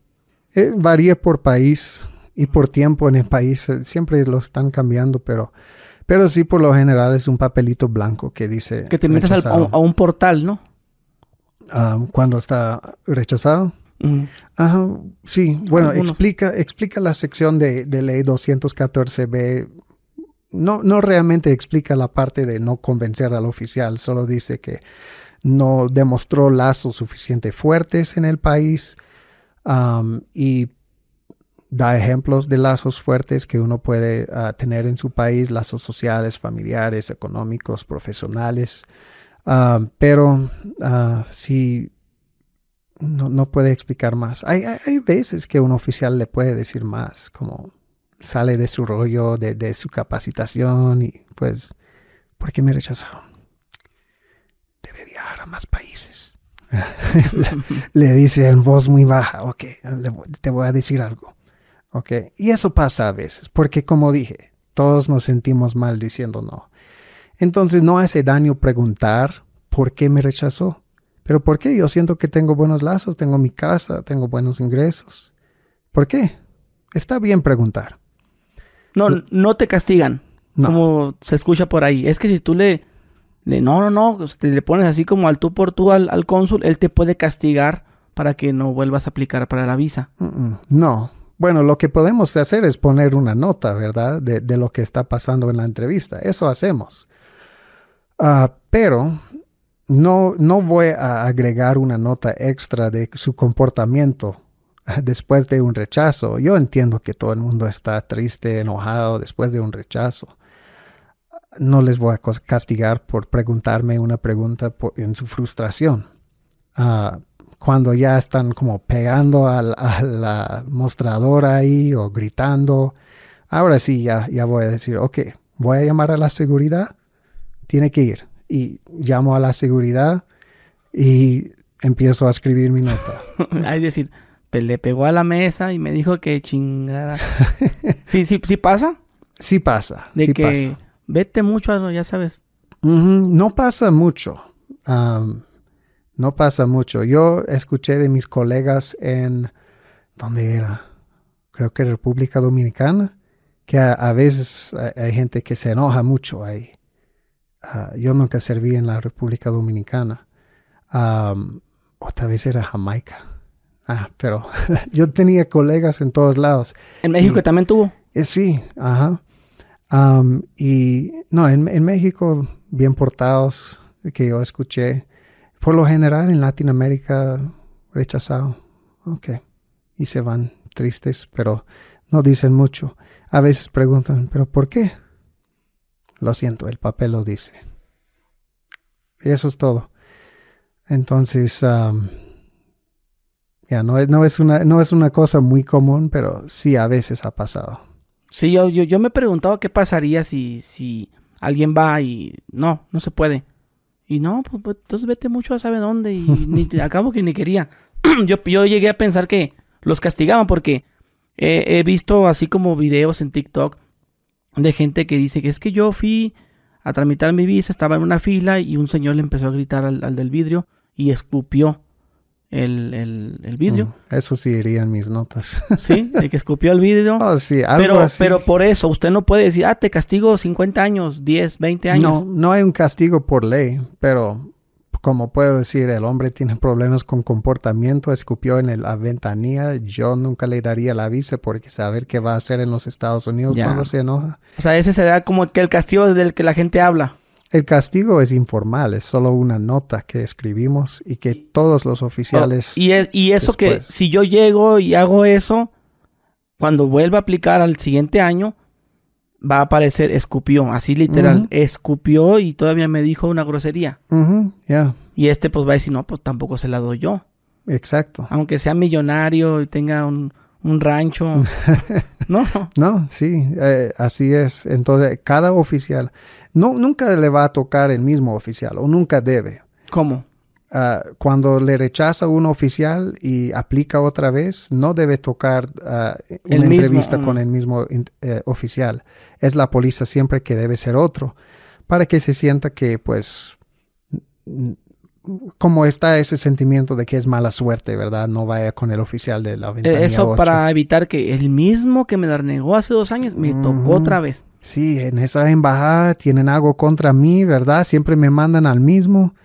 Eh, varía por país y por tiempo en el país. Eh, siempre lo están cambiando, pero... Pero sí, por lo general es un papelito blanco que dice... Que te metes a, un portal, ¿no? Ah, cuando está rechazado. Sí, bueno, explica, explica la sección de, ley 214b. No, no realmente explica la parte de no convencer al oficial, solo dice que no demostró lazos suficiente fuertes en el país y da ejemplos de lazos fuertes que uno puede ah, tener en su país, lazos sociales, familiares, económicos, profesionales. pero uh, si no, no puede explicar más. Hay, hay, veces que un oficial le puede decir más, como sale de su rollo, de, de su capacitación y pues, ¿por qué me rechazaron? Debe viajar a más países. le, dice en voz muy baja, ok, te voy a decir algo. Ok, y eso pasa a veces, porque como dije, todos nos sentimos mal diciendo no. Entonces no hace daño preguntar por qué me rechazó. ¿Pero por qué? Yo siento que tengo buenos lazos, tengo mi casa, tengo buenos ingresos. ¿Por qué? Está bien preguntar. No, no te castigan. Como se escucha por ahí. Es que si tú le, le no, no, no, pues, te le pones así como al tú por tú al, cónsul, él te puede castigar para que no vuelvas a aplicar para la visa. no. Bueno, lo que podemos hacer es poner una nota, ¿verdad? De, de lo que está pasando en la entrevista. Eso hacemos. Ah, pero no, no voy a agregar una nota extra de su comportamiento después de un rechazo. Yo entiendo que todo el mundo está triste, enojado después de un rechazo. No les voy a castigar por preguntarme una pregunta en su frustración. Ah, cuando ya están como pegando a la, mostradora ahí o gritando, ahora sí ya, ya voy a decir, ok, voy a llamar a la seguridad, tiene que ir y llamo a la seguridad y empiezo a escribir mi nota. es decir, le pegó a la mesa y me dijo que chingada. ¿Sí, sí, sí pasa? Sí pasa. De sí que vete mucho, ya sabes. No pasa mucho. no pasa mucho. Yo escuché de mis colegas en... ¿Dónde era? Creo que República Dominicana. Que a, veces hay, gente que se enoja mucho ahí. Ah, yo nunca serví en la República Dominicana. otra vez era Jamaica. Ah, pero yo tenía colegas en todos lados. ¿En México también tuvo? Eh, sí, ajá. y no, en, México, bien portados, que yo escuché. Por lo general, en Latinoamérica, rechazado. Ok. Y se van tristes, pero no dicen mucho. A veces preguntan, ¿pero por qué? Lo siento, el papel lo dice. Y eso es todo. Entonces, ya no, es, no, es una, no es una cosa muy común, pero sí a veces ha pasado. Sí, yo, yo, yo me he preguntado qué pasaría si, si alguien va y no, no se puede. Y no, pues, pues entonces vete mucho a saber dónde y ni, acabo que ni quería. yo, yo llegué a pensar que los castigaban porque he visto así como videos en TikTok de gente que dice que es que yo fui a tramitar mi visa, estaba en una fila y un señor le empezó a gritar al, del vidrio y escupió el, el, vidrio. Mm, eso sí iría en mis notas. Sí, el que escupió el vidrio. Oh, sí, algo pero, así. pero por eso, usted no puede decir, ah, te castigo 50 años, 10, 20 años. No, no hay un castigo por ley, pero como puedo decir, el hombre tiene problemas con comportamiento, escupió en la ventanilla, yo nunca le daría la visa porque saber qué va a hacer en los Estados Unidos cuando se enoja. O sea, ese será como que el castigo del que la gente habla. El castigo es informal, es solo una nota que escribimos y que todos los oficiales... Oh, y, y eso que si yo llego y hago eso, cuando vuelva a aplicar al siguiente año, va a aparecer escupió, así literal, escupió y todavía me dijo una grosería. ya Y este pues va a decir, no, pues tampoco se la doy yo. Exacto. Aunque sea millonario y tenga un, rancho. no. No, sí, eh, así es. Entonces, cada oficial, no, nunca le va a tocar el mismo oficial o nunca debe. ¿Cómo? Ah, cuando le rechaza un oficial y aplica otra vez, no debe tocar uh, una entrevista con el mismo eh, oficial. Es la policía siempre que debe ser otro, para que se sienta que, pues, como está ese sentimiento de que es mala suerte, ¿verdad? No vaya con el oficial de la eh, ventanilla Eso para evitar que el mismo que me negó hace dos años me tocó otra vez. Sí, en esa embajada tienen algo contra mí, ¿verdad? Siempre me mandan al mismo.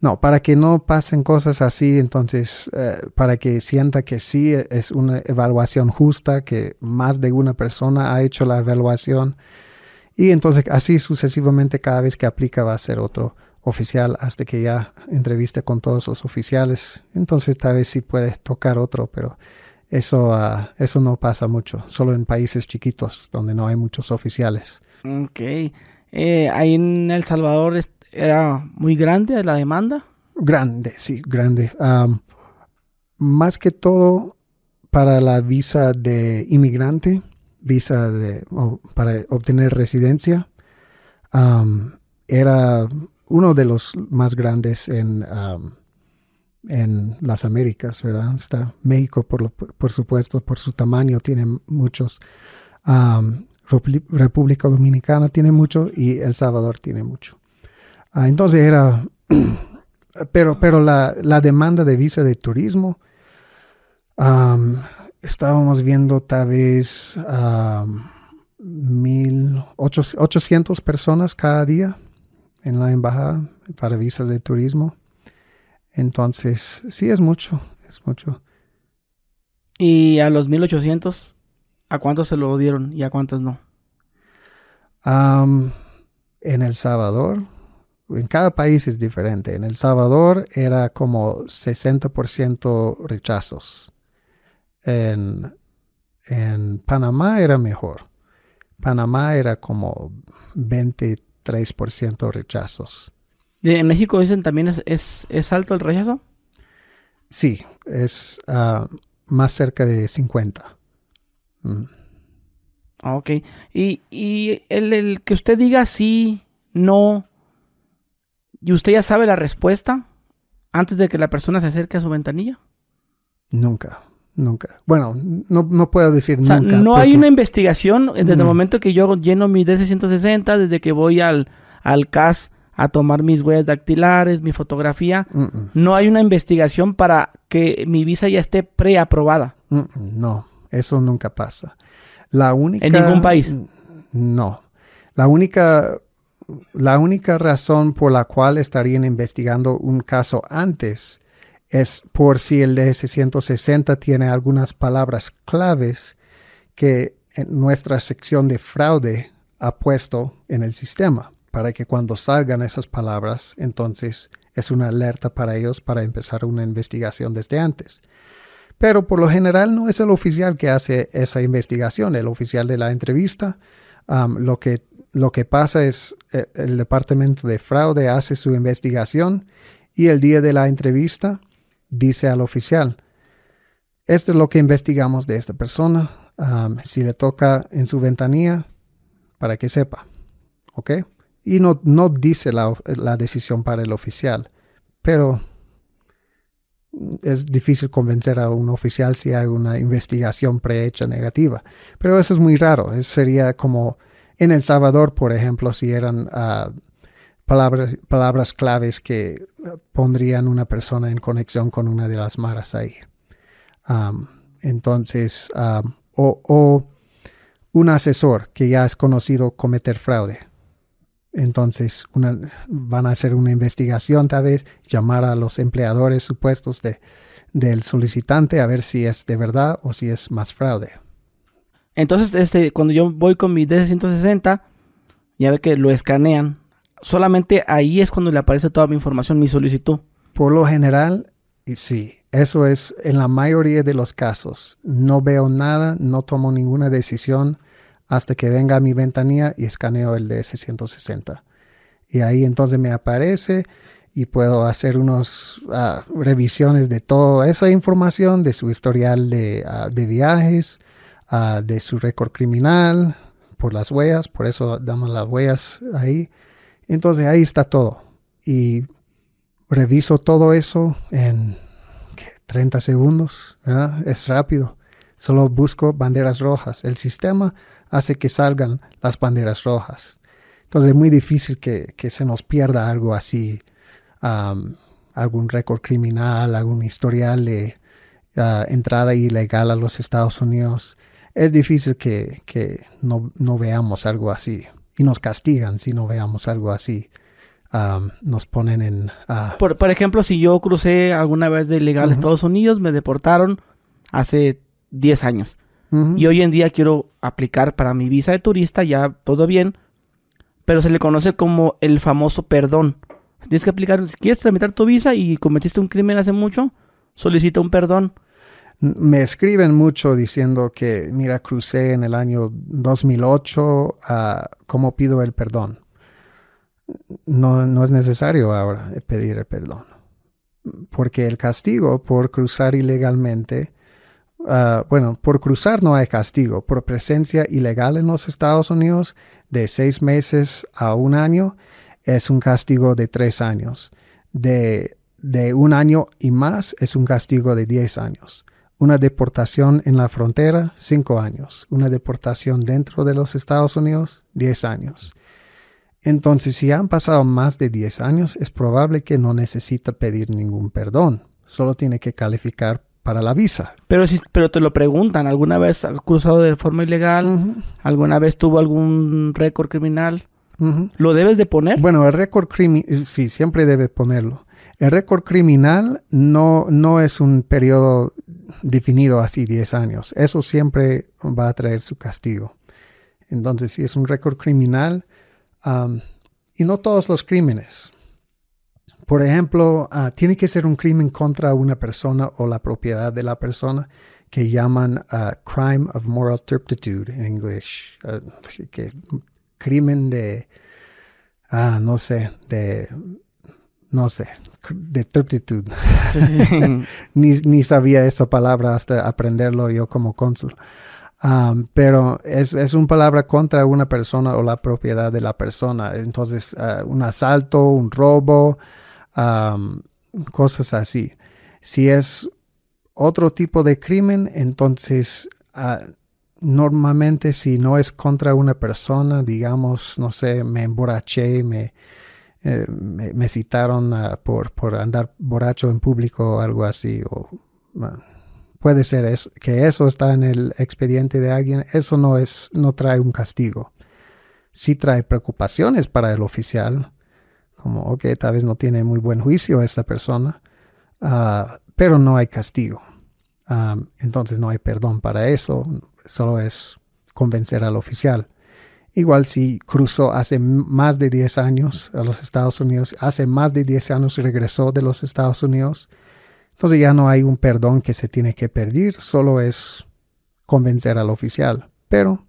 No, para que no pasen cosas así, entonces, eh, para que sienta que sí es una evaluación justa, que más de una persona ha hecho la evaluación. Y entonces así sucesivamente cada vez que aplica va a ser otro oficial hasta que ya entreviste con todos los oficiales. Entonces tal vez sí puede tocar otro, pero eso, ah, eso no pasa mucho, solo en países chiquitos donde no hay muchos oficiales. Ok. Eh, ahí en El Salvador era muy grande la demanda. Grande, sí, grande. más que todo para la visa de inmigrante, visa de, para obtener residencia, era uno de los más grandes en, en las Américas, ¿verdad? Está México, por, por supuesto, por su tamaño, tiene muchos. República Dominicana tiene mucho y El Salvador tiene mucho. Ah, entonces era, pero, pero la, demanda de visa de turismo, estábamos viendo tal vez mil ochocientos personas cada día en la embajada para visas de turismo. Entonces, sí es mucho, es mucho. ¿Y a los 1800, a cuántos se lo dieron y a cuántos no? en El Salvador, en cada país es diferente. En El Salvador era como 60% rechazos. En, en, Panamá era mejor. Panamá era como 23% rechazos. ¿En México dicen también es, es, alto el rechazo? Sí, es ah, más cerca de 50. Mm. Ok. Y, y el, el, que usted diga sí, no, ¿Y usted ya sabe la respuesta antes de que la persona se acerque a su ventanilla? Nunca, nunca. Bueno, no, puedo decir nunca. No hay una investigación desde el momento que yo lleno mi DC-160, desde que voy al, al CAS a tomar mis huellas dactilares, mi fotografía. No hay una investigación para que mi visa ya esté preaprobada. no, eso nunca pasa. La única... ¿En ningún país? No. La única la única razón por la cual estarían investigando un caso antes es por si el DS-160 tiene algunas palabras claves que en nuestra sección de fraude ha puesto en el sistema, para que cuando salgan esas palabras, entonces es una alerta para ellos para empezar una investigación desde antes. Pero por lo general no es el oficial que hace esa investigación, el oficial de la entrevista. lo que lo que pasa es eh, el departamento de fraude hace su investigación y el día de la entrevista dice al oficial, esto es lo que investigamos de esta persona, si le toca en su ventanilla, para que sepa, ¿ok? Y no, no dice la, la decisión para el oficial, pero es difícil convencer a un oficial si hay una investigación prehecha negativa. Pero eso es muy raro. Sería como en El Salvador, por ejemplo, si eran ah, palabras, palabras claves que pondrían una persona en conexión con una de las maras ahí. entonces, o, o un asesor que ya es conocido cometer fraude. Entonces van a hacer una investigación tal vez, llamar a los empleadores supuestos de, del solicitante a ver si es de verdad o si es más fraude. Entonces, este, cuando yo voy con mi DC-160, ya ve que lo escanean. Solamente ahí es cuando le aparece toda mi información, mi solicitud. Por lo general, sí, eso es en la mayoría de los casos. No veo nada, no tomo ninguna decisión hasta que venga a mi ventanilla y escaneo el DS160. Y ahí entonces me aparece y puedo hacer unas ah, revisiones de toda esa información, de su historial de, ah, viajes, ah, de su récord criminal, por las huellas, por eso damos las huellas ahí. Entonces ahí está todo. Y reviso todo eso en 30 segundos, Es rápido. Solo busco banderas rojas. El sistema hace que salgan las banderas rojas. Entonces es muy difícil que, se nos pierda algo así, algún récord criminal, algún historial de ah, entrada ilegal a los Estados Unidos. Es difícil que, no, veamos algo así y nos castigan si no veamos algo así. nos ponen en... Ah, por, ejemplo, si yo crucé alguna vez de ilegal a Estados Unidos, me deportaron hace 10 años. Y hoy en día quiero aplicar para mi visa de turista, ya todo bien, pero se le conoce como el famoso perdón. Tienes que aplicar, si quieres tramitar tu visa y cometiste un crimen hace mucho, solicita un perdón. Me escriben mucho diciendo que, mira, crucé en el año 2008, a ¿cómo pido el perdón? No, no es necesario ahora pedir el perdón, porque el castigo por cruzar ilegalmente Ah, bueno, por cruzar no hay castigo. Por presencia ilegal en los Estados Unidos de seis meses a un año es un castigo de tres años. De, de un año y más es un castigo de diez años. Una deportación en la frontera, cinco años. Una deportación dentro de los Estados Unidos, diez años. Entonces, si han pasado más de diez años, es probable que no necesita pedir ningún perdón. Solo tiene que calificar para la visa. Pero si, pero te lo preguntan, ¿alguna vez ha cruzado de forma ilegal? ¿Alguna vez tuvo algún récord criminal? ¿Lo debes de poner? Bueno, el récord criminal, sí, siempre debe ponerlo. El récord criminal no, no es un periodo definido así, 10 años. Eso siempre va a traer su castigo. Entonces, si es un récord criminal, y no todos los crímenes, por ejemplo, ah, tiene que ser un crimen contra una persona o la propiedad de la persona que llaman uh, crime of moral turpitude en inglés. Ah, crimen de, no sé, de, no sé, de turpitude. ni, ni, sabía esa palabra hasta aprenderlo yo como cónsul. pero es, es una palabra contra una persona o la propiedad de la persona. Entonces, un asalto, un robo, cosas así. Si es otro tipo de crimen, entonces ah, normalmente si no es contra una persona, digamos, no sé, me emborraché, me, eh, me, citaron ah, por, por andar borracho en público o algo así, o puede ser que eso está en el expediente de alguien, eso no es, no trae un castigo. Sí trae preocupaciones para el oficial, como, ok, tal vez no tiene muy buen juicio esta persona, ah, pero no hay castigo. Ah, entonces no hay perdón para eso, solo es convencer al oficial. Igual si cruzó hace más de 10 años a los Estados Unidos, hace más de 10 años regresó de los Estados Unidos, entonces ya no hay un perdón que se tiene que pedir, solo es convencer al oficial. Pero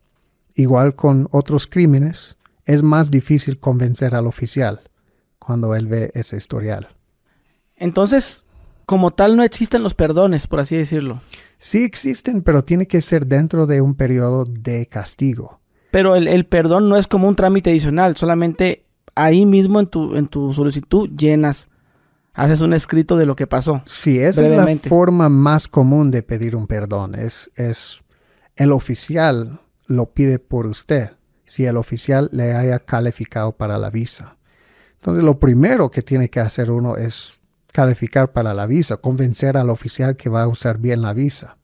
igual con otros crímenes, es más difícil convencer al oficial cuando él ve ese historial. Entonces, como tal, no existen los perdones, por así decirlo. Sí existen, pero tiene que ser dentro de un periodo de castigo. Pero el, perdón no es como un trámite adicional, solamente ahí mismo en tu, en tu solicitud llenas, haces un escrito de lo que pasó. Sí, esa es la forma más común de pedir un perdón. Es, es el oficial lo pide por usted, si el oficial le haya calificado para la visa. Entonces, lo primero que tiene que hacer uno es calificar para la visa, convencer al oficial que va a usar bien la visa.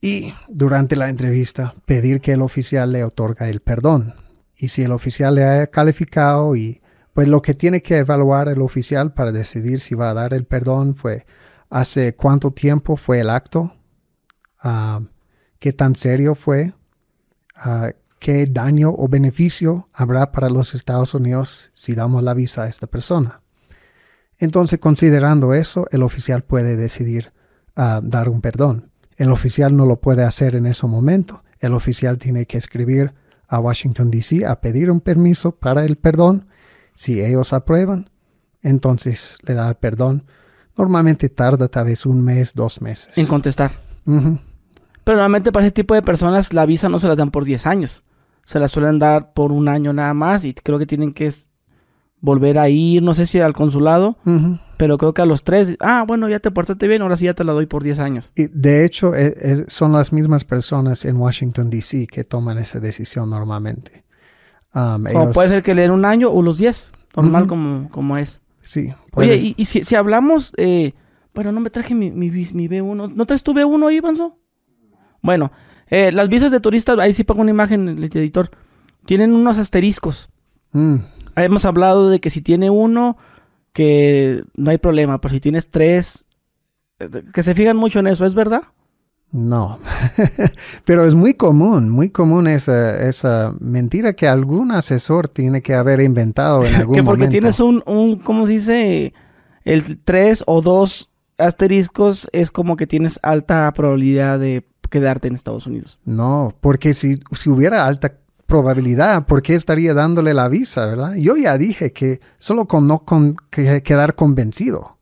Y durante la entrevista pedir que el oficial le otorga el perdón. Y si el oficial le haya calificado y pues lo que tiene que evaluar el oficial para decidir si va a dar el perdón fue hace cuánto tiempo fue el acto, ah, qué tan serio fue, ah, qué daño o beneficio habrá para los Estados Unidos si damos la visa a esta persona. Entonces, considerando eso, el oficial puede decidir ah, dar un perdón. El oficial no lo puede hacer en ese momento. El oficial tiene que escribir a Washington, D.C. a pedir un permiso para el perdón. Si ellos aprueban, entonces le da el perdón. Normalmente tarda tal vez un mes, dos meses. En contestar. Pero normalmente para ese tipo de personas la visa no se la dan por 10 años. Se la suelen dar por un año nada más y creo que tienen que volver a ir, no sé si al consulado, pero creo que a los tres, ah, bueno, ya te portaste bien, ahora sí ya te la doy por 10 años. Y de hecho, e, son las mismas personas en Washington, D.C. que toman esa decisión normalmente. Um, puede ser que le den un año o los 10, normal como, como es. Sí. Oye, y, si, hablamos, eh, bueno, no me traje mi, mi, mi B1, ¿no traes tu B1 ahí, Banzo? Bueno, eh, las visas de turista, ahí sí pongo una imagen, el editor, tienen unos asteriscos. Mm hemos hablado de que si tiene uno, que no hay problema, pero si tienes tres, que se fijan mucho en eso, ¿es verdad? No, pero es muy común, muy común esa, esa mentira que algún asesor tiene que haber inventado en algún momento. que porque tienes un, un, ¿cómo se dice? El tres o dos asteriscos es como que tienes alta probabilidad de quedarte en Estados Unidos. No, porque si, si hubiera alta probabilidad, ¿por qué estaría dándole la visa, verdad? Yo ya dije que solo con no con, quedar convencido,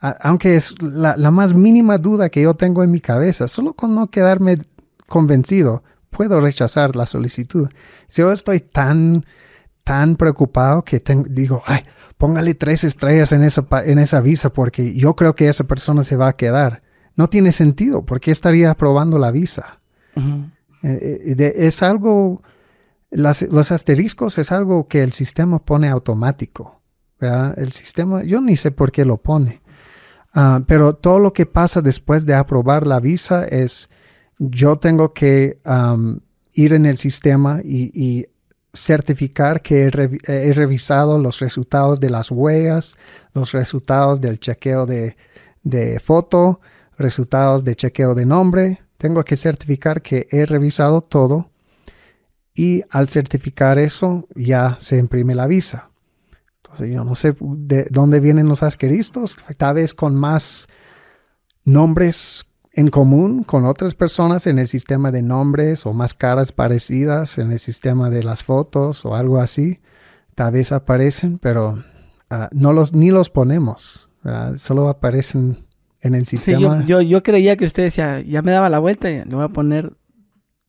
aunque es la, más mínima duda que yo tengo en mi cabeza, solo con no quedarme convencido, puedo rechazar la solicitud. Si yo estoy tan, tan preocupado que digo, ay, póngale tres estrellas en esa, en esa visa porque yo creo que esa persona se va a quedar. No tiene sentido, ¿por qué estaría aprobando la visa? Eh, eh, es algo, los asteriscos es algo que el sistema pone automático. El sistema, yo ni sé por qué lo pone. Ah, pero todo lo que pasa después de aprobar la visa es, yo tengo que ir en el sistema y, certificar que he, revisado los resultados de las huellas, los resultados del chequeo de, de foto, resultados de chequeo de nombre, tengo que certificar que he revisado todo y al certificar eso ya se imprime la visa. Entonces yo no sé de dónde vienen los asqueristos, tal vez con más nombres en común con otras personas en el sistema de nombres o más caras parecidas en el sistema de las fotos o algo así. Tal vez aparecen, pero ah, no los, ni los ponemos. Solo aparecen en el sistema. yo, yo, creía que usted decía, ya me daba la vuelta le voy a poner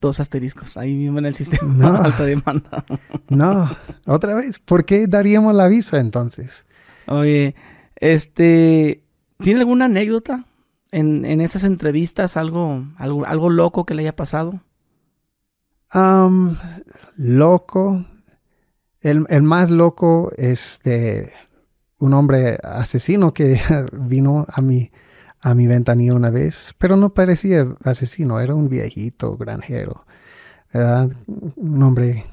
dos asteriscos ahí mismo en el sistema no, alta demanda. no, otra vez, ¿por qué daríamos la visa entonces? Oye, este, ¿tiene alguna anécdota en, en esas entrevistas, algo, algo, algo loco que le haya pasado? Um, loco. El, el, más loco es de un hombre asesino que vino a mi, a mi ventanilla una vez, pero no parecía asesino, era un viejito granjero, un hombre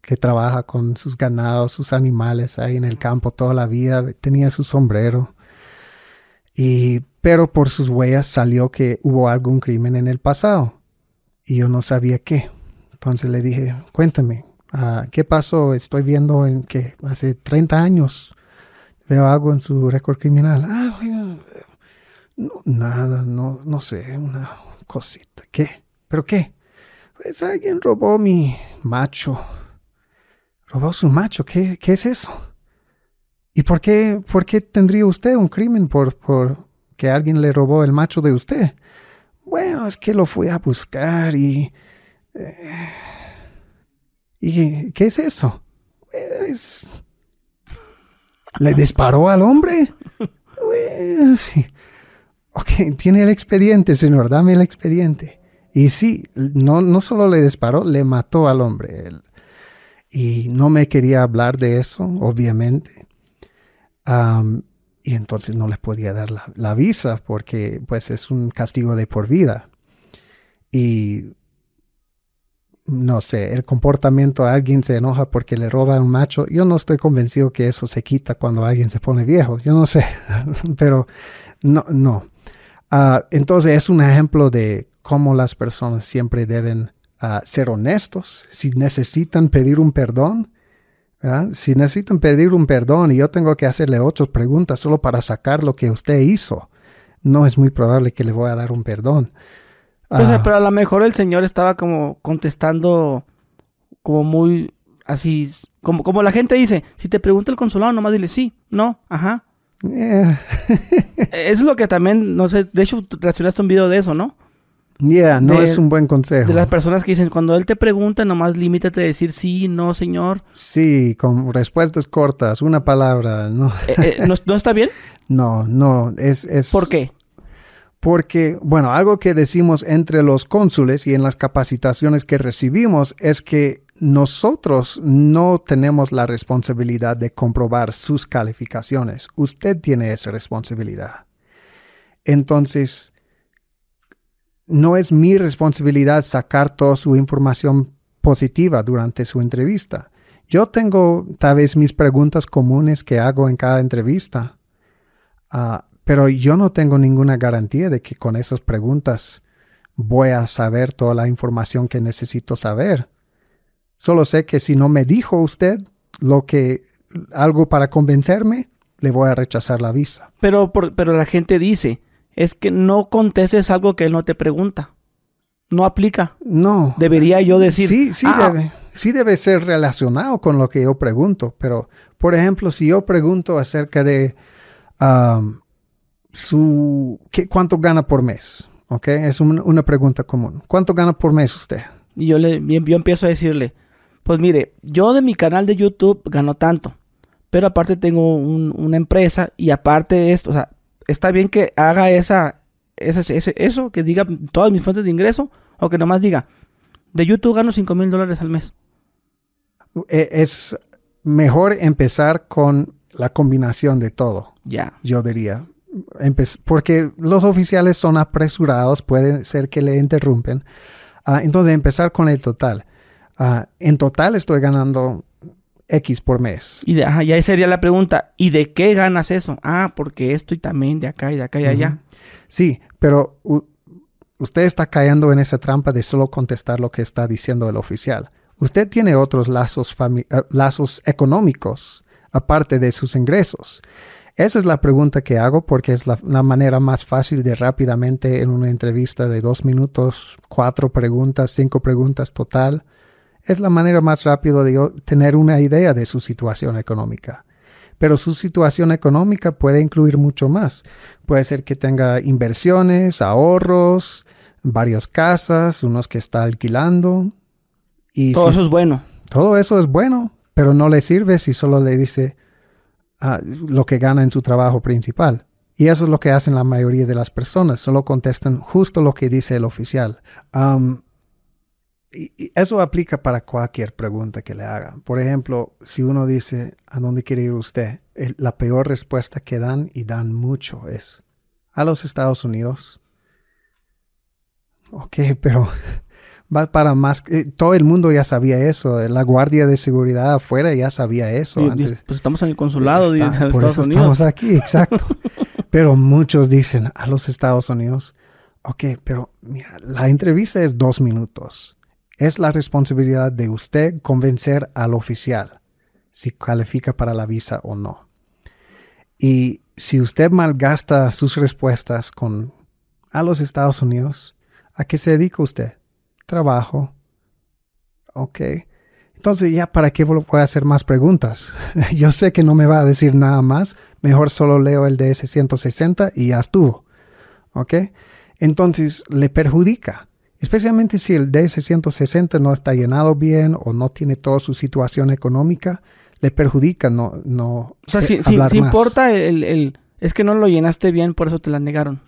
que trabaja con sus ganados, sus animales ahí en el campo toda la vida, tenía su sombrero. Y, pero por sus huellas salió que hubo algún crimen en el pasado y yo no sabía qué. Entonces le dije, cuéntame, ah, ¿qué pasó? Estoy viendo en que hace 30 años veo algo en su récord criminal. Ah, no, nada, no, no sé, una cosita. ¿Qué? ¿Pero qué? Pues alguien robó mi macho. robó su macho, ¿qué, qué es eso? ¿Y por qué, por qué tendría usted un crimen por, por que alguien le robó el macho de usted? Bueno, es que lo fui a buscar y... Eh, ¿Y qué es eso? ¿Le disparó al hombre? sí. Ok, tiene el expediente, señor, dame el expediente. Y sí, no, no solo le disparó, le mató al hombre. Y no me quería hablar de eso, obviamente. y entonces no le podía dar la, la, visa porque pues es un castigo de por vida. Y no sé, el comportamiento a alguien se enoja porque le roba un macho. Yo no estoy convencido que eso se quita cuando alguien se pone viejo. Yo no sé, pero no, no. Ah, entonces es un ejemplo de cómo las personas siempre deben ah, ser honestos. Si necesitan pedir un perdón, si necesitan pedir un perdón y yo tengo que hacerle ocho preguntas solo para sacar lo que usted hizo, no es muy probable que le voy a dar un perdón. Pues, pero a lo mejor el señor estaba como contestando como muy así, como, como la gente dice, si te pregunta el consulado, nomás dile sí, no, ajá. Eh. es lo que también, no sé, de hecho reaccionaste un video de eso, ¿no? Yeah, no es un buen consejo. De las personas que dicen, cuando él te pregunta, nomás limítate a decir sí, no, señor. Sí, con respuestas cortas, una palabra, ¿no? Eh, eh, ¿no, ¿no, está bien? No, no, es, es... ¿Por qué? Porque, bueno, algo que decimos entre los cónsules y en las capacitaciones que recibimos es que nosotros no tenemos la responsabilidad de comprobar sus calificaciones. Usted tiene esa responsabilidad. Entonces, no es mi responsabilidad sacar toda su información positiva durante su entrevista. Yo tengo tal vez mis preguntas comunes que hago en cada entrevista. Ah, pero yo no tengo ninguna garantía de que con esas preguntas voy a saber toda la información que necesito saber. Solo sé que si no me dijo usted lo que algo para convencerme, le voy a rechazar la visa. Pero, pero la gente dice, es que no contestes algo que él no te pregunta. No aplica. No. Debería yo decir. Sí, sí ah, debe. Sí debe ser relacionado con lo que yo pregunto. Pero, por ejemplo, si yo pregunto acerca de su, ¿qué, ¿cuánto gana por mes? ¿Ok? Es una pregunta común. ¿Cuánto gana por mes usted? Y yo, le, yo empiezo a decirle, pues mire, yo de mi canal de YouTube gano tanto, pero aparte tengo una empresa y aparte esto, o sea, está bien que haga esa, ese, eso, que diga todas mis fuentes de ingreso, o que nomás diga, de YouTube gano 5 mil dólares al mes. E, es mejor empezar con la combinación de todo. Ya. Yo diría porque los oficiales son apresurados, puede ser que le interrumpen. Ah, entonces, empezar con el total. Ah, en total estoy ganando X por mes. Y, de, y ahí sería la pregunta, ¿y de qué ganas eso? Ah, porque esto y también de acá y de acá y allá. Sí, pero usted está cayendo en esa trampa de solo contestar lo que está diciendo el oficial. Usted tiene otros lazos, eh, lazos económicos aparte de sus ingresos. Esa es la pregunta que hago porque es la, manera más fácil de rápidamente en una entrevista de dos minutos, cuatro preguntas, cinco preguntas total. Es la manera más rápida de tener una idea de su situación económica. Pero su situación económica puede incluir mucho más. Puede ser que tenga inversiones, ahorros, varias casas, unos que está alquilando. Y todo eso es bueno. Todo eso es bueno, pero no le sirve si solo le dice, lo que gana en su trabajo principal. Y eso es lo que hacen la mayoría de las personas, solo contestan justo lo que dice el oficial. Y, eso aplica para cualquier pregunta que le hagan. Por ejemplo, si uno dice, ¿a dónde quiere ir usted? la peor respuesta que dan, y dan mucho, es a los Estados Unidos. Ok, pero va para más. Eh, todo el mundo ya sabía eso. La guardia de seguridad afuera ya sabía eso. antes. Pues estamos en el consulado de Estados por eso Unidos. Estamos aquí, exacto. pero muchos dicen a los Estados Unidos. Ok, pero mira, la entrevista es dos minutos. Es la responsabilidad de usted convencer al oficial si califica para la visa o no. Y si usted malgasta sus respuestas con a los Estados Unidos, ¿a qué se dedica usted? trabajo. Ok. Entonces, ya, ¿para qué voy a hacer más preguntas? Yo sé que no me va a decir nada más. Mejor solo leo el DS-160 y ya estuvo. ¿Ok? Entonces, le perjudica. Especialmente si el DS-160 no está llenado bien o no tiene toda su situación económica, le perjudica no, no O sea, si, si, si importa el, el, Es que no lo llenaste bien, por eso te la negaron.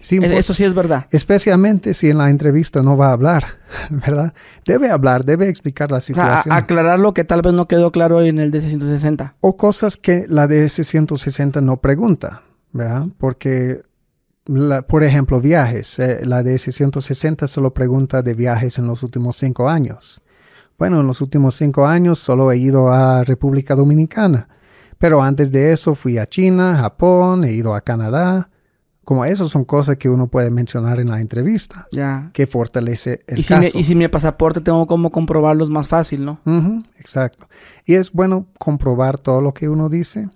sí, E- Eso sí es verdad. Especialmente si en la entrevista no va a hablar, ¿verdad? Debe hablar, debe explicar la O sea, situación. a- aclarar lo que tal vez no quedó claro en el DC-160. o cosas que la DS-160 no pregunta, ¿verdad? Porque, la- por ejemplo, viajes. eh, la DS-160 solo pregunta de viajes en los últimos cinco años. Bueno, en los últimos cinco años solo he ido a República Dominicana, pero antes de eso fui a China, Japón, he ido a Canadá. Como esas son cosas que uno puede mencionar en la entrevista, Ya. que fortalece el Y si, caso. me, y si mi pasaporte tengo como comprobarlo es más fácil, ¿no? Ujú, exacto. Y es bueno comprobar todo lo que uno dice,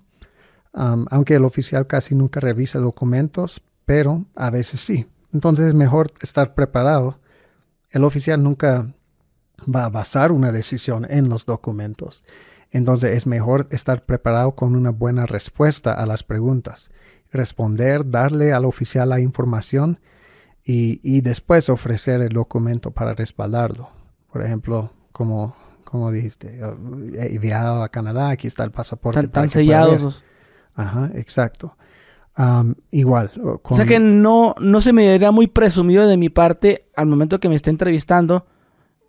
aunque el oficial casi nunca revisa documentos, pero a veces sí. Entonces es mejor estar preparado. El oficial nunca va a basar una decisión en los documentos. Entonces es mejor estar preparado con una buena respuesta a las preguntas. Responder, darle al oficial la información y, y después ofrecer el documento para respaldarlo. Por ejemplo, como, como dijiste, he viajado a Canadá, aquí está el pasaporte. Están, sellados. Ajá, exacto. Igual. o O sea con- que no, no se me diría muy presumido de mi parte al momento que me esté entrevistando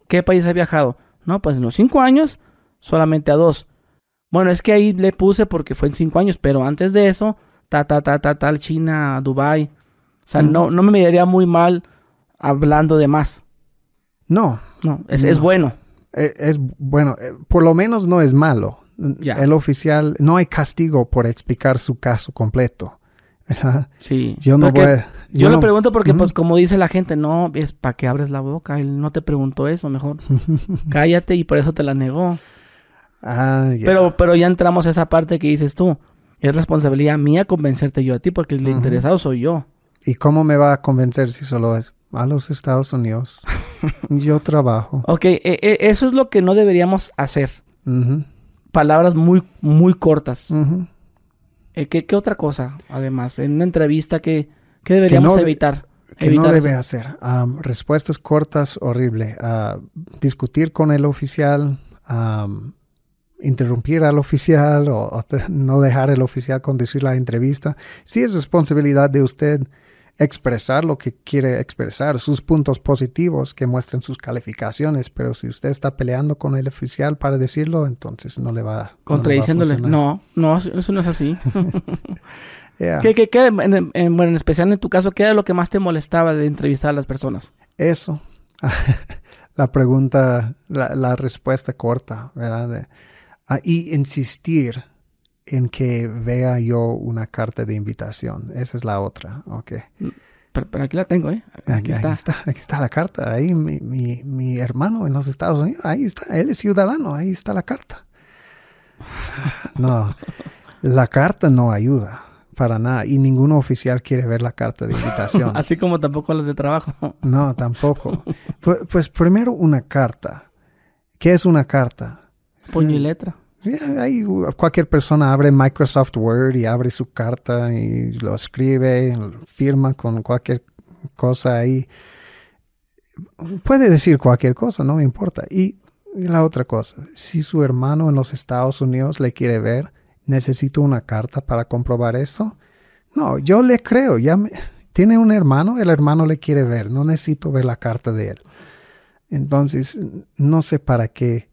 qué país ha viajado. No, pues en los cinco años solamente a dos. Bueno, es que ahí le puse porque fue en cinco años, pero antes de eso, ta, ta, ta, ta, tal, China, Dubai. O sea, no, no me miraría muy mal hablando de más. No, No, es, es No. bueno. e- es bueno, eh, por lo menos no es malo. Ya. El oficial, no hay castigo por explicar su caso completo. ¿Verdad? Sí. Yo no voy a- Yo, lo pregunto porque, pues, como dice la gente, no, es para que abres la boca. Él no te preguntó eso, mejor. Cállate y por eso te la negó. Ah. Pero, pero ya entramos a esa parte que dices tú. Es responsabilidad mía convencerte yo a ti porque el interesado soy yo. ¿Y cómo me va a convencer si solo es a los Estados Unidos? Yo trabajo. Ok, e- e- eso es lo que no deberíamos hacer. Palabras muy, muy cortas. ujú. Eh, ¿qué, qué otra cosa, además? En una entrevista, ¿qué, qué deberíamos no de- evitar? Que no Evitar debe eso. hacer. Am, respuestas cortas, horrible. Ah, discutir con el oficial, am, interrumpir al oficial o, o no dejar el oficial conducir la entrevista. Sí es responsabilidad de usted expresar lo que quiere expresar, sus puntos positivos que muestren sus calificaciones, pero si usted está peleando con el oficial para decirlo, entonces no le va, a Contradiciéndole. No, no, eso no es así. Yeah. ¿Qué, qué, qué, en, en- bueno, en especial en tu caso, ¿qué era lo que más te molestaba de entrevistar a las personas? Eso. la pregunta, la, la respuesta corta, ¿verdad? De- ah, y insistir en que vea yo una carta de invitación. Esa es la otra. Ok. Pero, pero aquí la tengo, ¿eh? Aquí, Aquí, está. aquí está. Aquí está la carta. Ahí mi, mi, mi hermano en los Estados Unidos. Ahí está. Él es ciudadano. Ahí está la carta. No. La carta no ayuda para nada. Y ningún oficial quiere ver la carta de invitación. Así como tampoco las de trabajo. No, tampoco. Pues, pues primero una carta. ¿Qué es una carta? Puño y letra. Ahí cualquier persona abre Microsoft Word y abre su carta y lo escribe, firma con cualquier cosa ahí. Puede decir cualquier cosa, no me importa. Y la otra cosa, si su hermano en los Estados Unidos le quiere ver, necesito una carta para comprobar eso. No, yo le creo. Ya me- tiene un hermano, el hermano le quiere ver. No necesito ver la carta de él. Entonces, no sé para qué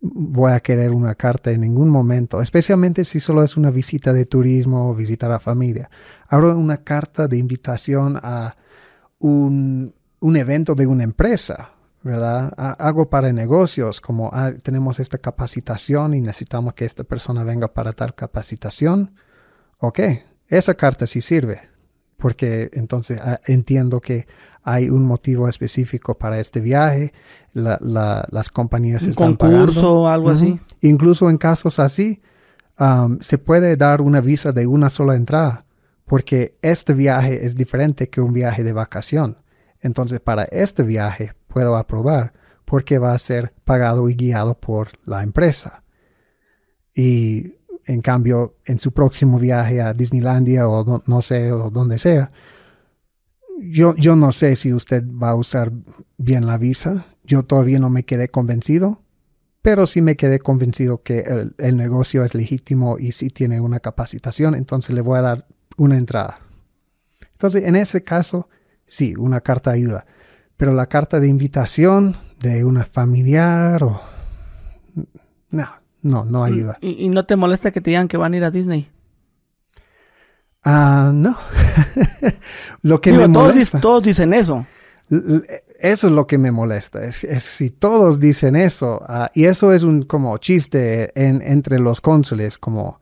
voy a querer una carta en ningún momento, especialmente si solo es una visita de turismo o visitar a familia. Abro una carta de invitación a un, un evento de una empresa, ¿verdad? A- para negocios, como ah, tenemos esta capacitación y necesitamos que esta persona venga para tal capacitación. Ok, esa carta sí sirve, porque entonces ah, entiendo que hay un motivo específico para este viaje, la- la- las compañías Un están concurso o algo así. Incluso en casos así, um, se puede dar una visa de una sola entrada, porque este viaje es diferente que un viaje de vacación. Entonces, para este viaje puedo aprobar, porque va a ser pagado y guiado por la empresa. Y en cambio, en su próximo viaje a Disneylandia o no, sé, o donde sea, yo, yo no sé si usted va a usar bien la visa. Yo todavía no me quedé convencido, pero sí me quedé convencido que el, el negocio es legítimo y sí tiene una capacitación, entonces le voy a dar una entrada. Entonces, en ese caso, sí, una carta de ayuda. Pero la carta de invitación de una familiar o... No, no, no mm, ayuda. ¿Y, no te molesta que te digan que van a ir a Disney? Ah, no. lo que me molesta... Todos, dicen eso. Eso es lo que me molesta. Es, si todos dicen eso, ah, y eso es un como chiste en, entre los cónsules, como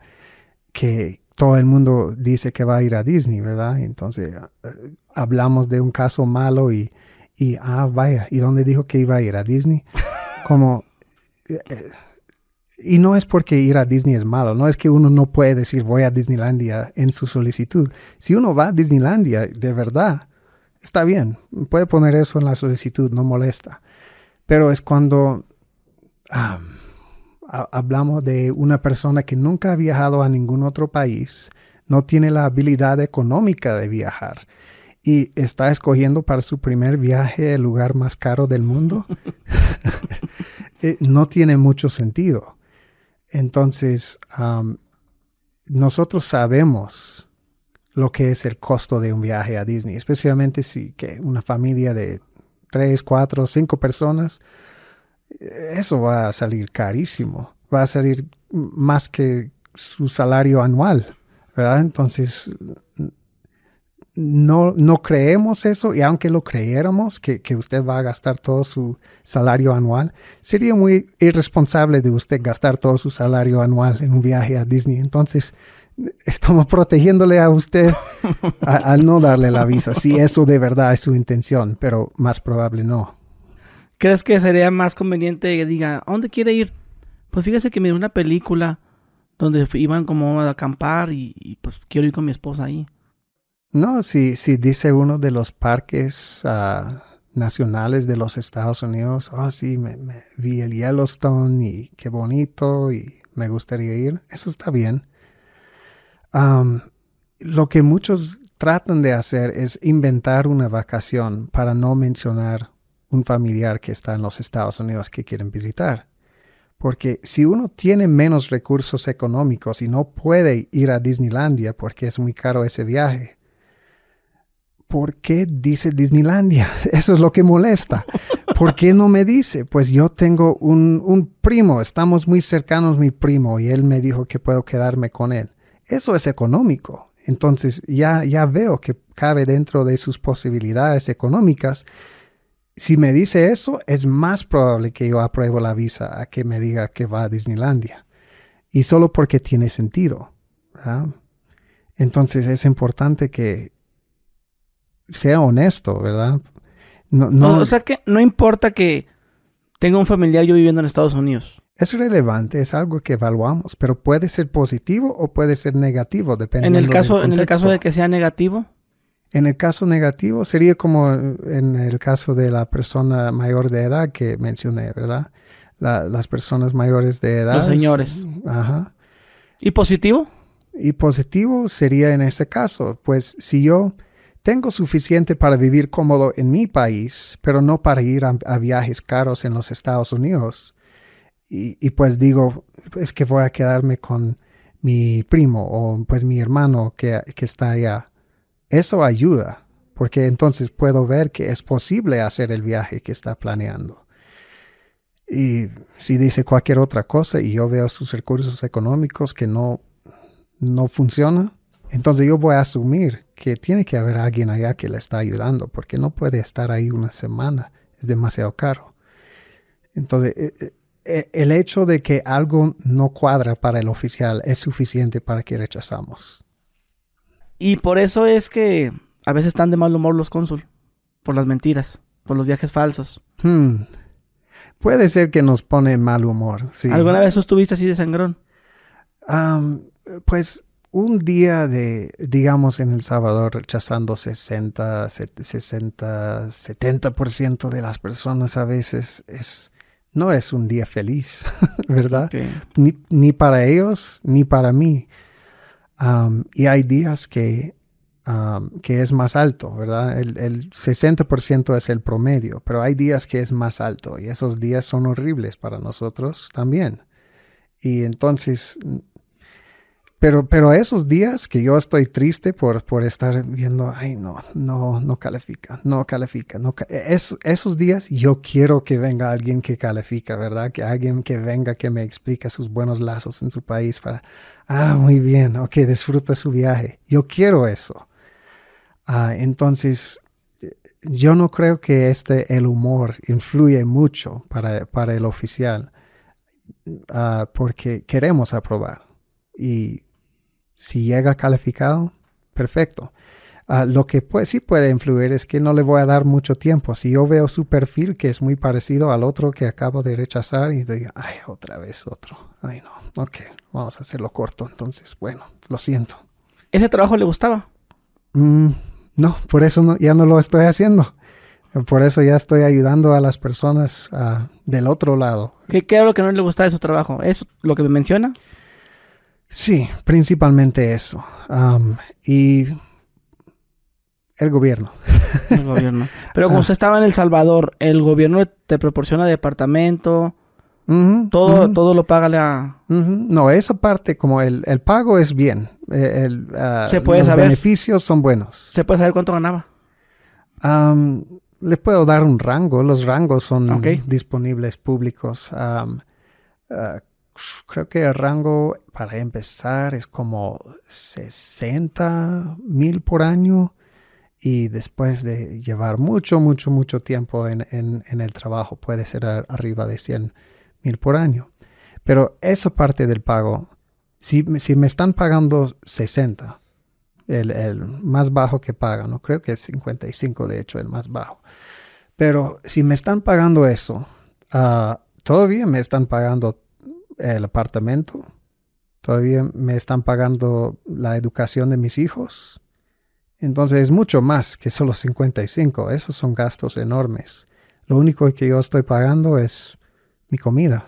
que todo el mundo dice que va a ir a Disney, ¿verdad? Entonces eh, hablamos de un caso malo y, y, ah, vaya, ¿y dónde dijo que iba a ir a Disney? Como, eh, eh, y no es porque ir a Disney es malo, no es que uno no puede decir voy a Disneylandia en su solicitud. Si uno va a Disneylandia de verdad, está bien, puede poner eso en la solicitud, no molesta. Pero es cuando hablamos de una persona que nunca ha viajado a ningún otro país, no tiene la habilidad económica de viajar y está escogiendo para su primer viaje el lugar más caro del mundo, eh, no tiene mucho sentido. Entonces, nosotros sabemos lo que es el costo de un viaje a Disney, especialmente si que una familia de tres, cuatro, cinco personas, eh, eso va a salir carísimo, va a salir más que su salario anual, ¿verdad? Entonces, no, no creemos eso y aunque lo creyéramos, que, usted va a gastar todo su salario anual, sería muy irresponsable de usted gastar todo su salario anual en un viaje a Disney. Entonces, estamos protegiéndole a usted al no darle la visa, si eso de verdad es su intención, pero más probable no. ¿Crees que sería más conveniente que diga, ¿a dónde quiere ir? Pues fíjese que miré una película donde iban como a acampar y pues quiero ir con mi esposa ahí. No, si, si dice uno de los parques ah, nacionales de los Estados Unidos, oh sí, me, vi el Yellowstone y qué bonito y me gustaría ir, eso está bien. lo que muchos tratan de hacer es inventar una vacación para no mencionar un familiar que está en los Estados Unidos que quieren visitar. Porque si uno tiene menos recursos económicos y no puede ir a Disneylandia porque es muy caro ese viaje, ¿por qué dice Disneylandia? Eso es lo que molesta. ¿Por qué no me dice? Pues yo tengo un, un, primo, estamos muy cercanos mi primo y él me dijo que puedo quedarme con él. Eso es económico. Entonces ya, ya veo que cabe dentro de sus posibilidades económicas. Si me dice eso, es más probable que yo apruebo la visa a que me diga que va a Disneylandia. Y solo porque tiene sentido. Entonces es importante que sea honesto, ¿verdad? No, no, o sea que no importa que tenga un familiar yo viviendo en Estados Unidos. Es relevante, es algo que evaluamos, pero puede ser positivo o puede ser negativo, dependiendo en el caso, En el caso de que sea negativo. En el caso negativo sería como en el caso de la persona mayor de edad que mencioné, ¿verdad? las personas mayores de edad. Los señores. Ajá. ¿Y positivo? Y positivo sería en este caso, pues si yo tengo suficiente para vivir cómodo en mi país, pero no para ir a, viajes caros en los Estados Unidos. Y, pues digo, es que voy a quedarme con mi primo o pues mi hermano que, que está allá. Eso ayuda, porque entonces puedo ver que es posible hacer el viaje que está planeando. Y si dice cualquier otra cosa y yo veo sus recursos económicos que no, no funciona, entonces yo voy a asumir que tiene que haber alguien allá que le está ayudando, porque no puede estar ahí una semana, es demasiado caro. Entonces, eh, eh, eh, el hecho de que algo no cuadra para el oficial es suficiente para que rechazamos. Y por eso es que a veces están de mal humor los cónsul, por las mentiras, por los viajes falsos. Hmm. Puede ser que nos pone mal humor. Sí. ¿Alguna vez estuviste así de sangrón? pues un día de, digamos, en El Salvador rechazando 60, 60, 70% de las personas a veces es, no es un día feliz, ¿verdad? Ni, ni, para ellos, ni para mí. y hay días que, que es más alto, ¿verdad? El, el 60% es el promedio, pero hay días que es más alto y esos días son horribles para nosotros también. Y entonces pero, pero esos días que yo estoy triste por, por estar viendo, ay, no, no, no califica, no califica, no es, esos días yo quiero que venga alguien que califica, ¿verdad? Que alguien que venga que me explique sus buenos lazos en su país para, ah, muy bien, ok, disfruta su viaje. Yo quiero eso. Ah, entonces, yo no creo que este, el humor influye mucho para, para el oficial, ah, porque queremos aprobar. Y si llega calificado, perfecto. Ah, lo que sí puede influir es que no le voy a dar mucho tiempo. Si yo veo su perfil que es muy parecido al otro que acabo de rechazar y digo, ay, otra vez otro. Ay, no. Ok, vamos a hacerlo corto. Entonces, bueno, lo siento. ¿Ese trabajo le gustaba? Mm, no, por eso ya no lo estoy haciendo. Por eso ya estoy ayudando a las personas ah, del otro lado. ¿Qué, ¿Qué, era lo que no le gustaba de su trabajo? ¿Es lo que me menciona? Sí, principalmente eso. y el gobierno. El gobierno. Pero como ah. usted estaba en El Salvador, ¿el gobierno te proporciona departamento? todo, todo lo paga la... No, esa parte, como el, el pago es bien. El, uh, ¿Se puede los beneficios son buenos. ¿Se puede saber cuánto ganaba? les puedo dar un rango. Los rangos son disponibles públicos. Uh, creo que el rango para empezar es como 60 mil por año y después de llevar mucho, mucho, mucho tiempo en, el trabajo puede ser arriba de 100 mil por año. Pero esa parte del pago, si, si me están pagando 60, el, más bajo que pagan, no creo que es 55 de hecho el más bajo. Pero si me están pagando eso, ah, todavía me están pagando el apartamento, todavía me están pagando la educación de mis hijos. Entonces es mucho más que solo 55. Esos son gastos enormes. Lo único que yo estoy pagando es mi comida,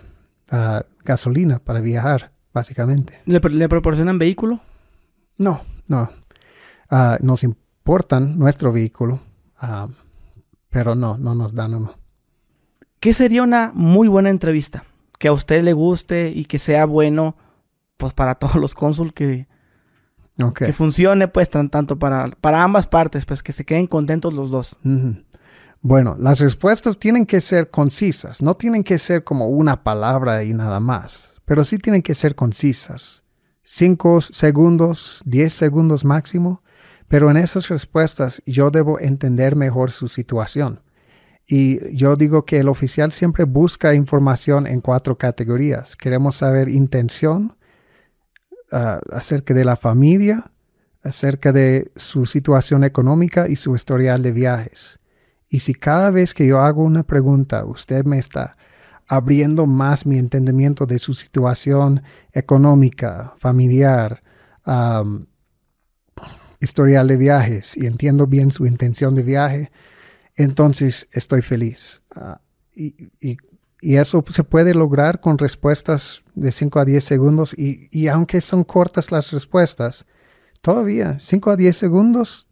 gasolina para viajar, básicamente. ¿Le, proporcionan vehículo? No, no. Ah, nos importan nuestro vehículo, ah, pero no, no nos dan uno. ¿Qué sería una muy buena entrevista? Que a usted le guste y que sea bueno, pues para todos los cónsul que, que funcione, pues tan, tanto para, para ambas partes, pues que se queden contentos los dos. Bueno, las respuestas tienen que ser concisas, no tienen que ser como una palabra y nada más, pero sí tienen que ser concisas. Cinco segundos, diez segundos máximo, pero en esas respuestas yo debo entender mejor su situación. Y yo digo que el oficial siempre busca información en cuatro categorías. Queremos saber intención ah, acerca de la familia, acerca de su situación económica y su historial de viajes. Y si cada vez que yo hago una pregunta, usted me está abriendo más mi entendimiento de su situación económica, familiar, historial de viajes y entiendo bien su intención de viaje, entonces estoy feliz. Ah, y, eso se puede lograr con respuestas de 5 a 10 segundos y, aunque son cortas las respuestas, todavía 5 a 10 segundos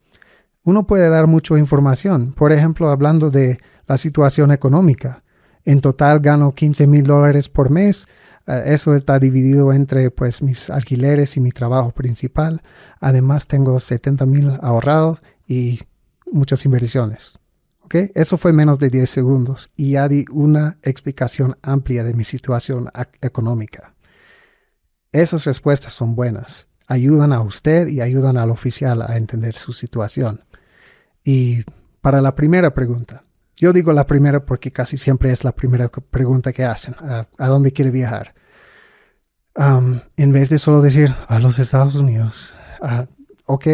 uno puede dar mucha información. Por ejemplo, hablando de la situación económica. En total gano 15 mil dólares por mes. Ah, eso está dividido entre pues mis alquileres y mi trabajo principal. Además tengo 70 mil ahorrados y muchas inversiones. Eso fue menos de 10 segundos y ya di una explicación amplia de mi situación económica. Esas respuestas son buenas, ayudan a usted y ayudan al oficial a entender su situación. Y para la primera pregunta, yo digo la primera porque casi siempre es la primera pregunta que hacen, ¿a, dónde quiere viajar? en vez de solo decir a los Estados Unidos, uh, ok,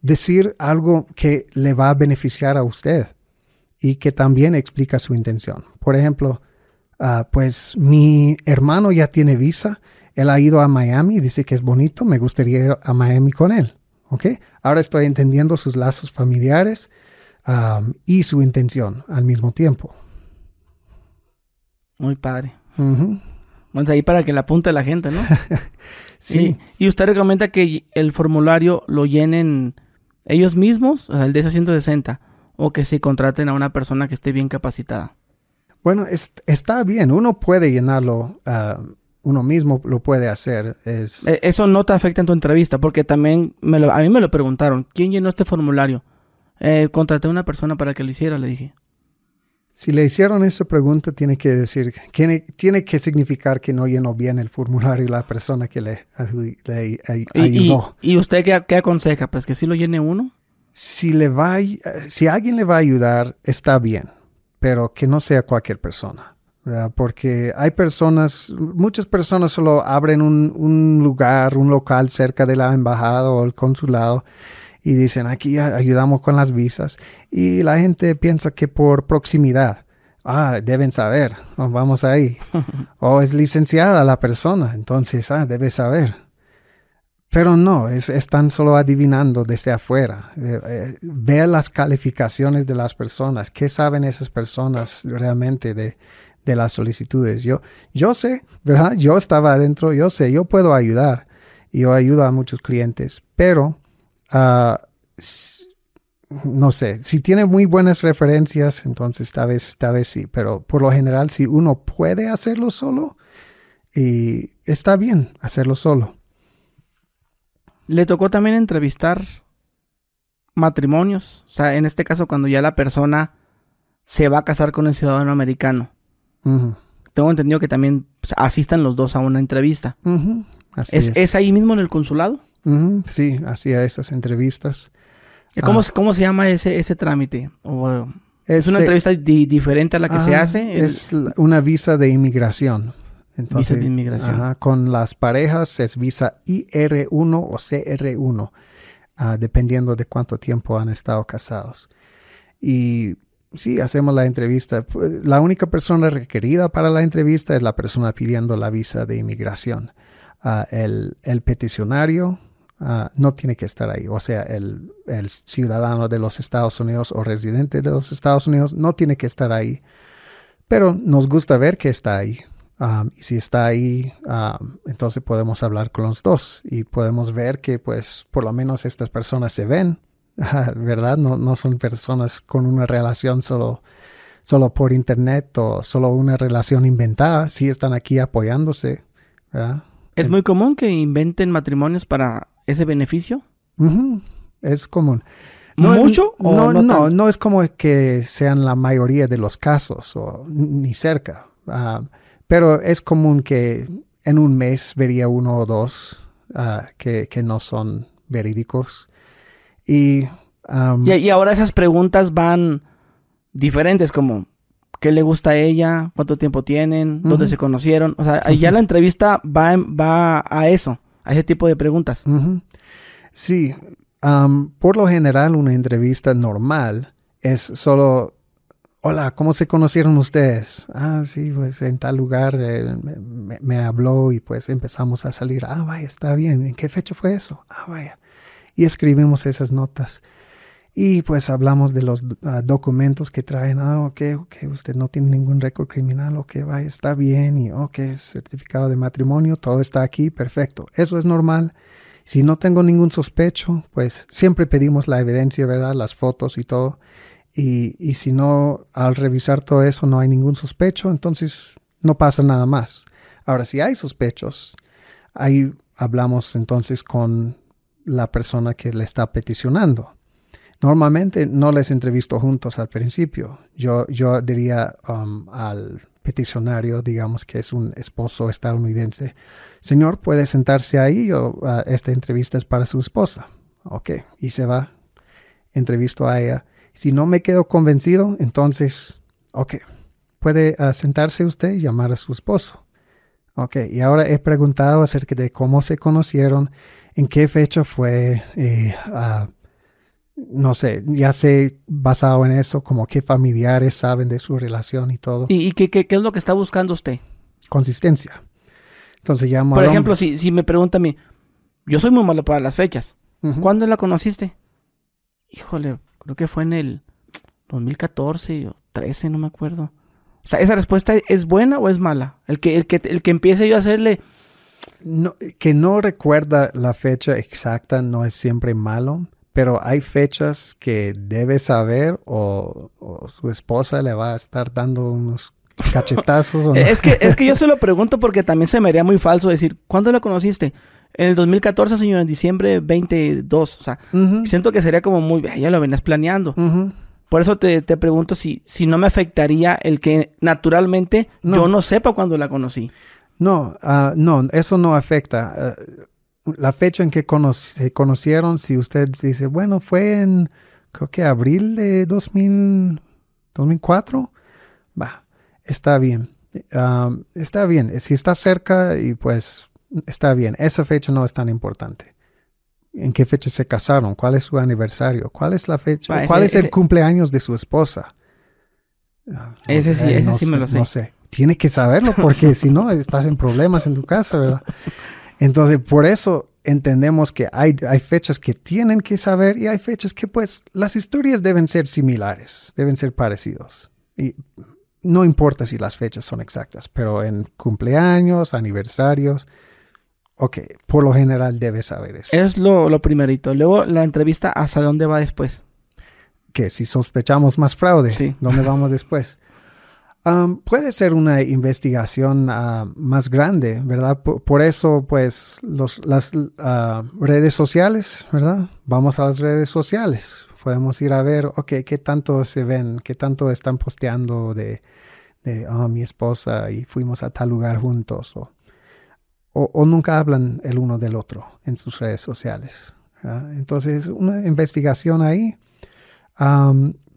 decir algo que le va a beneficiar a usted y que también explica su intención. Por ejemplo, ah, pues mi hermano ya tiene visa, Él ha ido a Miami, dice que es bonito, me gustaría ir a Miami con él. ¿Ok? Ahora estoy entendiendo sus lazos familiares um, y su intención al mismo tiempo. Muy padre. Bueno, ahí para que la apunte la gente, ¿no? sí. Y, y, usted recomienda que el formulario lo llenen ellos mismos, o sea, el de 160, o que se contraten a una persona que esté bien capacitada. Bueno, está bien, uno puede llenarlo, uh, uno mismo lo puede hacer. Es... E, eso no te afecta en tu entrevista, porque también me lo, a mí me lo preguntaron, ¿quién llenó este formulario? Eh, contraté a una persona para que lo hiciera, le dije. Si le hicieron esa pregunta, tiene que decir, tiene, tiene que significar que no llenó bien el formulario la persona que le, ayudó. ¿Y, usted qué, qué, aconseja? Pues que si lo llene uno. Si, le va, si alguien le va a ayudar, está bien, pero que no sea cualquier persona. Porque hay personas, muchas personas solo abren un, un lugar, un local cerca de la embajada o el consulado y dicen aquí ayudamos con las visas y la gente piensa que por proximidad, ah, deben saber, vamos ahí. o es licenciada la persona, entonces, ah, debe saber. Pero no, es, están solo adivinando desde afuera. Eh, eh, ve las calificaciones de las personas, qué saben esas personas realmente de, de las solicitudes. Yo, yo sé, ¿verdad? Yo estaba adentro, yo sé, yo puedo ayudar. Y yo ayudo a muchos clientes, pero Ah, no sé, si tiene muy buenas referencias, entonces tal vez, tal vez sí, pero por lo general si uno puede hacerlo solo, está bien hacerlo solo. Le tocó también entrevistar matrimonios, o sea, en este caso cuando ya la persona se va a casar con un ciudadano americano. Tengo entendido que también asistan los dos a una entrevista. ¿Es ahí mismo en el consulado? sí, hacía esas entrevistas. ¿Cómo, ah. ¿Cómo, se llama ese, ese trámite? ¿Es una entrevista diferente a la que se hace? Es una visa de inmigración. Visa de inmigración. con las parejas es visa IR1 o CR1, ah, dependiendo de cuánto tiempo han estado casados. Y sí, hacemos la entrevista. La única persona requerida para la entrevista es la persona pidiendo la visa de inmigración. Ah, el, el peticionario Ah, no tiene que estar ahí. O sea, el, ciudadano de los Estados Unidos o residente de los Estados Unidos no tiene que estar ahí. Pero nos gusta ver que está ahí. Ah, y si está ahí, ah, entonces podemos hablar con los dos y podemos ver que pues por lo menos estas personas se ven, ¿verdad? No, no son personas con una relación solo, solo por internet o solo una relación inventada, sí están aquí apoyándose, Es muy común que inventen matrimonios para ese beneficio? Es común. No, ¿Mucho? no, no, no, es como que sean la mayoría de los casos, o ni cerca. Pero es común que en un mes vería uno o dos ah, que, no son verídicos. Y, y, ahora esas preguntas van diferentes, como qué le gusta a ella, cuánto tiempo tienen, dónde se conocieron. O sea, ya la entrevista va, va a eso a ese tipo de preguntas. Sí, por lo general una entrevista normal es solo, hola, ¿cómo se conocieron ustedes? Ah, sí, pues en tal lugar eh, me, habló y pues empezamos a salir. Ah, vaya, está bien. ¿En qué fecha fue eso? Ah, vaya. Y escribimos esas notas. Y pues hablamos de los ah, documentos que traen. Ah, ok, ok, usted no tiene ningún récord criminal. Ok, vaya, está bien. Y ok, certificado de matrimonio, todo está aquí, perfecto. Eso es normal. Si no tengo ningún sospecho, pues siempre pedimos la evidencia, ¿verdad? Las fotos y todo. Y, si no, al revisar todo eso no hay ningún sospecho, entonces no pasa nada más. Ahora, si hay sospechos, ahí hablamos entonces con la persona que le está peticionando Normalmente no les entrevisto juntos al principio. Yo, yo diría um, al peticionario, digamos que es un esposo estadounidense, señor, puede sentarse ahí o uh, esta entrevista es para su esposa. Ok, y se va, entrevisto a ella. Si no me quedo convencido, entonces, ok, puede uh, sentarse usted y llamar a su esposo. Ok, y ahora he preguntado acerca de cómo se conocieron, en qué fecha fue, eh, uh, no sé, ya sé basado en eso, como qué familiares saben de su relación y todo. ¿Y, qué, qué, es lo que está buscando usted? Consistencia. Entonces llamo Por ejemplo, si, si me pregunta a mí, yo soy muy malo para las fechas. ¿Cuándo la conociste? Híjole, creo que fue en el 2014 o 13, no me acuerdo. O sea, ¿esa respuesta es buena o es mala? El que, el que, el que empiece yo a hacerle, No, que no recuerda la fecha exacta no es siempre malo, pero hay fechas que debe saber o, o su esposa le va a estar dando unos cachetazos. o no. Es que, es que yo se lo pregunto porque también se me haría muy falso decir, ¿cuándo la conociste? En el 2014, señor, en diciembre 22. O sea, siento que sería como muy, "Ay, ya lo venías planeando. Por eso te, te pregunto si, si no me afectaría el que naturalmente No. yo no sepa cuándo la conocí. No, ah, no, eso no afecta. Ah, la fecha en que cono- se conocieron, si usted dice, bueno, fue en, creo que abril de 2000, 2004, va, está bien. Ah, está bien. Si está cerca y pues está bien. Esa fecha no es tan importante. ¿En qué fecha se casaron? ¿Cuál es su aniversario? ¿Cuál es la fecha? Ese- ¿Cuál es el ese- cumpleaños de su esposa? Ah, no Ese sí, ese no sí me lo sé. No sé. Tiene que saberlo porque si no, estás en problemas en tu casa, ¿verdad? Entonces, por eso entendemos que hay, hay fechas que tienen que saber y hay fechas que, pues, las historias deben ser similares, deben ser parecidos. Y no importa si las fechas son exactas, pero en cumpleaños, aniversarios, ok, por lo general debes saber eso. Es lo, lo primerito. Luego la entrevista, ¿hasta dónde va después? que si sospechamos más fraude, Sí. ¿dónde vamos después? Um, puede ser una investigación ah, más grande, ¿verdad? Por, por eso, pues, los, las ah, redes sociales, ¿verdad? Vamos a las redes sociales. Podemos ir a ver, ok, qué tanto se ven, qué tanto están posteando de, de "Ah, mi esposa y fuimos a tal lugar juntos. O, o, nunca hablan el uno del otro en sus redes sociales. Entonces, una investigación ahí.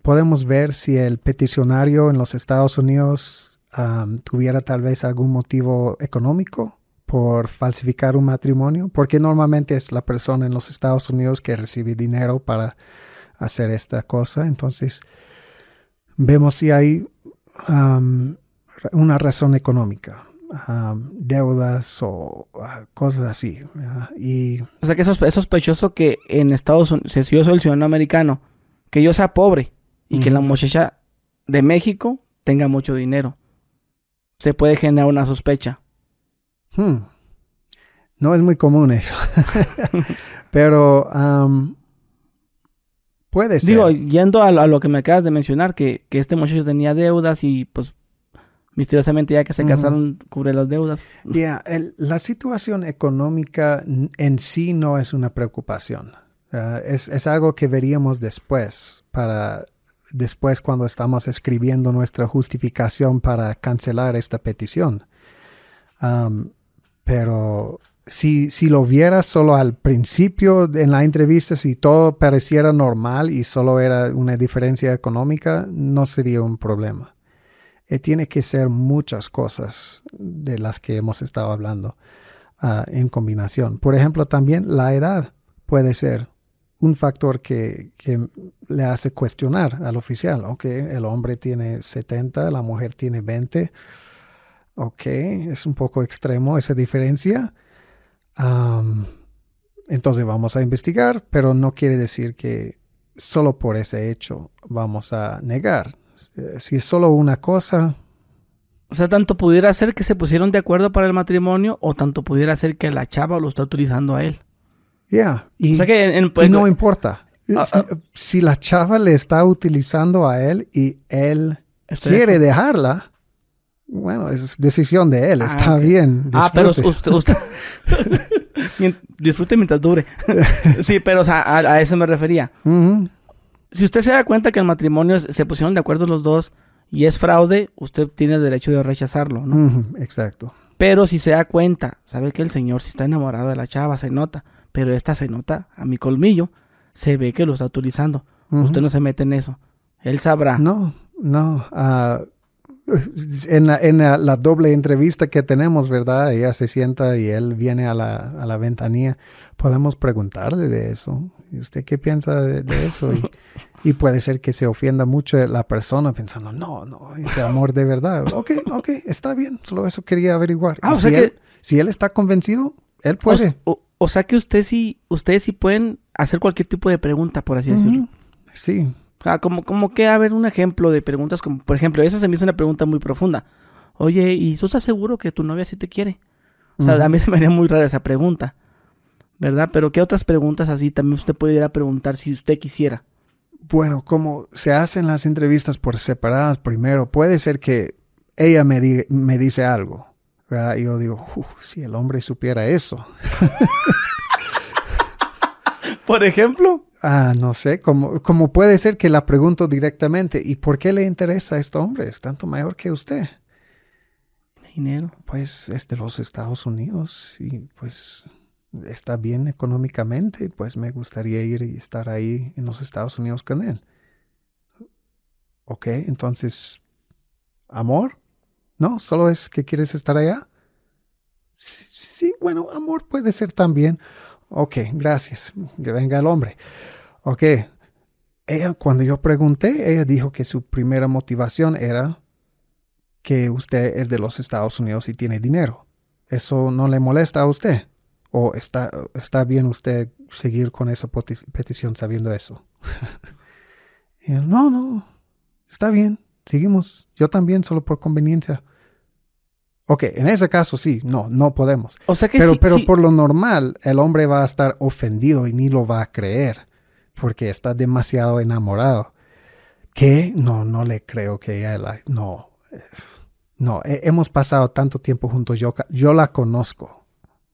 Podemos ver si el peticionario en los Estados Unidos tuviera tal vez algún motivo económico por falsificar un matrimonio, porque normalmente es la persona en los Estados Unidos que recibe dinero para hacer esta cosa. Entonces, vemos si hay am, una razón económica, am, deudas o ah, cosas así. Y O sea que eso es sospechoso que en Estados Unidos, si yo soy el ciudadano americano, que yo sea pobre y que la muchacha de México tenga mucho dinero. Se puede generar una sospecha. Hmm. No es muy común eso. Pero am, puede ser. Digo, yendo a, lo- a lo que me acabas de mencionar, que, que este muchacho tenía deudas y pues misteriosamente ya que se casaron cubre las deudas. Yeah, la situación económica en sí no es una preocupación. Ah, es, es algo que veríamos después, para después cuando estamos escribiendo nuestra justificación para cancelar esta petición. Pero si, si lo vieras solo al principio en la entrevista, si todo pareciera normal y solo era una diferencia económica, no sería un problema. Eh, tiene que ser muchas cosas de las que hemos estado hablando ah, en combinación. Por ejemplo, también la edad puede ser un factor que, le hace cuestionar al oficial. Ok, el hombre tiene 70, la mujer tiene 20. Ok, es un poco extremo esa diferencia. Entonces vamos a investigar, pero no quiere decir que solo por ese hecho vamos a negar. Eh, Si es solo una cosa, O sea, tanto pudiera ser que se pusieron de acuerdo para el matrimonio o tanto pudiera ser que la chava lo está utilizando a él. ya. Y, O sea que en, y no importa. Ah, Si- ah. Si la chava le está utilizando a él y él de quiere dejarla, bueno, es decisión de él. Ah, está bien. Ah, pero disfrute. usted, disfrute mientras dure. sí, pero o sea, a, a eso me refería. Ujú. Si usted se da cuenta que el matrimonio se pusieron de acuerdo los dos y es fraude, usted tiene derecho de rechazarlo, ¿no? Exacto. Pero si se da cuenta, sabe que el señor si está enamorado de la chava, se nota, pero esta se nota a mi colmillo, se ve que lo está utilizando. Usted no se mete en eso. Él sabrá. No, no. ah, en la, en la, la doble entrevista que tenemos, ¿verdad? Ella se sienta y él viene a la, a la ventanilla. Podemos preguntarle de eso. ¿Y usted qué piensa de, de eso? Y, y puede ser que se ofienda mucho la persona pensando, no, no, ese amor de verdad. Ok, ok, está bien. Solo eso quería averiguar. Ah, o sea si que- él, Si él está convencido, él puede. O, o sea que usted sí, ustedes sí pueden hacer cualquier tipo de pregunta, por así decirlo. Sí. O sea, como, como que, a ver, un ejemplo de preguntas como, por ejemplo, esa se me hizo una pregunta muy profunda. Oye, ¿y tú estás seguro que tu novia sí te quiere? O sea, a mí se me haría muy rara esa pregunta. ¿Verdad? Pero ¿qué otras preguntas así también usted puede ir a preguntar si usted quisiera? Bueno, como se hacen las entrevistas por separadas primero, puede ser que ella me, me dice algo. ¿verdad? Y yo digo, si el hombre supiera eso. por ejemplo. Ah, no sé, como, como puede ser que la pregunto directamente, ¿y por qué le interesa a este hombre? Es tanto mayor que usted. Dinero. Pues es de los Estados Unidos y pues está bien económicamente, pues me gustaría ir y estar ahí en los Estados Unidos con él. Ok, entonces, ¿amor? No, solo es que quieres estar allá. Sí, bueno, amor puede ser también. Ok, gracias. Que venga el hombre. Ok. Ella, cuando yo pregunté, ella dijo que su primera motivación era que usted es de los Estados Unidos y tiene dinero. ¿Eso no le molesta a usted? ¿O está, está bien usted seguir con esa petición sabiendo eso? no, no, está bien, seguimos. Yo también, solo por conveniencia. Ok, en ese caso sí, no, no podemos. O sea que pero, sí, pero sí. por lo normal, el hombre va a estar ofendido y ni lo va a creer, porque está demasiado enamorado. ¿Qué? No, no le creo que ella la... No, no, hemos pasado tanto tiempo juntos, yo, yo la conozco.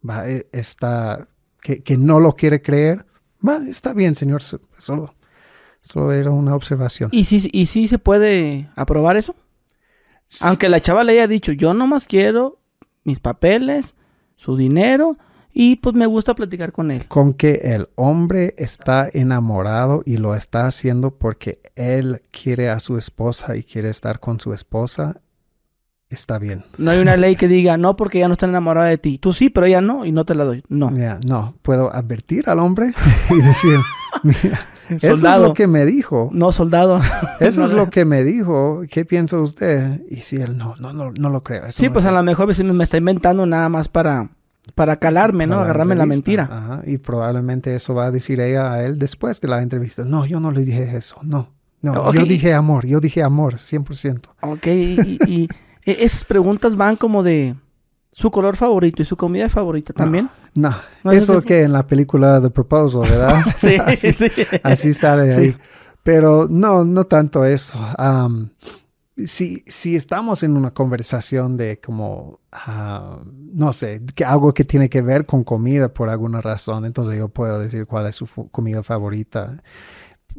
Va, e, está... Que, que no lo quiere creer. Va, está bien, señor, solo, solo era una observación. ¿Y si, ¿Y si se puede aprobar eso? Aunque la chava le haya dicho, yo nomás quiero mis papeles, su dinero y pues me gusta platicar con él. Con que el hombre está enamorado y lo está haciendo porque él quiere a su esposa y quiere estar con su esposa, está bien. No hay una ley que diga, no, porque ella no está enamorada de ti. Tú sí, pero ella no y no te la doy. No. Yeah, no, puedo advertir al hombre y decir, mira, eso es lo que me dijo. No, soldado. Eso es lo que me dijo. ¿Qué piensa usted? Y si él no, no, no, no lo creo. Eso sí, no pues es a lo mejor me, está inventando nada más para, para calarme, ¿no? para Agarrarme la mentira. Ajá. Y probablemente eso va a decir ella a él después de la entrevista. No, yo no le dije eso. No, no. Okay. Yo dije amor. Yo dije amor, 100%. Ok, y, y esas preguntas van como de su color favorito y su comida favorita también. No, no. no eso que en la película The Proposal, ¿verdad? sí, así, sí. Así sale sí. ahí. Pero no, no tanto eso. Um, si, si estamos en una conversación de como, uh, no sé, que algo que tiene que ver con comida por alguna razón, entonces yo puedo decir cuál es su comida favorita.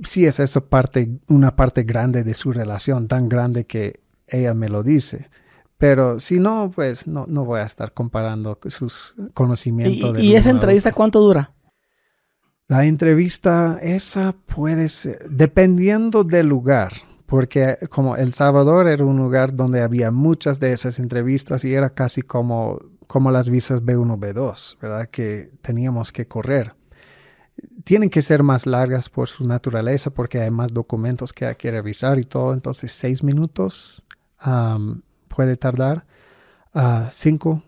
Si es esa parte, una parte grande de su relación, tan grande que ella me lo dice. Pero si no, pues no, no voy a estar comparando sus conocimientos. ¿Y, y esa entrevista cuánto dura? La entrevista, esa puede ser, dependiendo del lugar, porque como El Salvador era un lugar donde había muchas de esas entrevistas y era casi como, como las visas B1, B2, ¿verdad? Que teníamos que correr. Tienen que ser más largas por su naturaleza porque hay más documentos que hay que revisar y todo, entonces seis minutos um, puede tardar, cinco,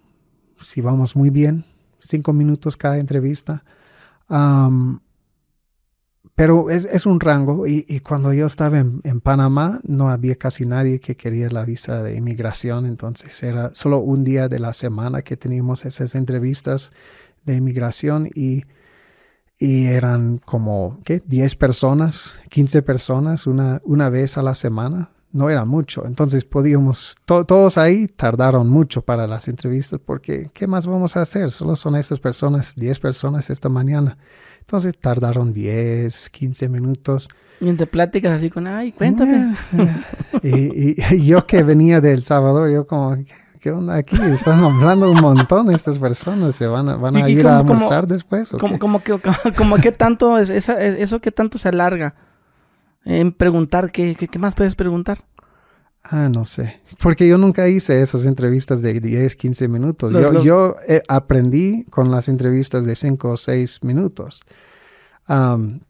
si vamos muy bien, cinco minutos cada entrevista. Pero es, es, un rango y, y cuando yo estaba en, en, Panamá no había casi nadie que quería la visa de inmigración, entonces era solo un día de la semana que teníamos esas entrevistas de inmigración y, y eran como, ¿qué? 10 personas, 15 personas una, una vez a la semana. No era mucho, entonces podíamos, to todos ahí tardaron mucho para las entrevistas porque ¿qué más vamos a hacer? Solo son esas personas, 10 personas esta mañana. Entonces tardaron 10, 15 minutos. Y entre pláticas así con, ay, cuéntame. y, y, y, yo que venía de El Salvador, yo como, ¿qué, qué onda aquí? Están hablando un montón estas personas, ¿se van a, van a ir como, a almorzar como, después? Como, como, que, como que tanto, es, esa, eso que tanto se alarga en preguntar, ¿qué, qué, qué más puedes preguntar? Ah, no sé. Porque yo nunca hice esas entrevistas de 10, 15 minutos. Los, yo los... yo eh, aprendí con las entrevistas de 5 o 6 minutos. Um,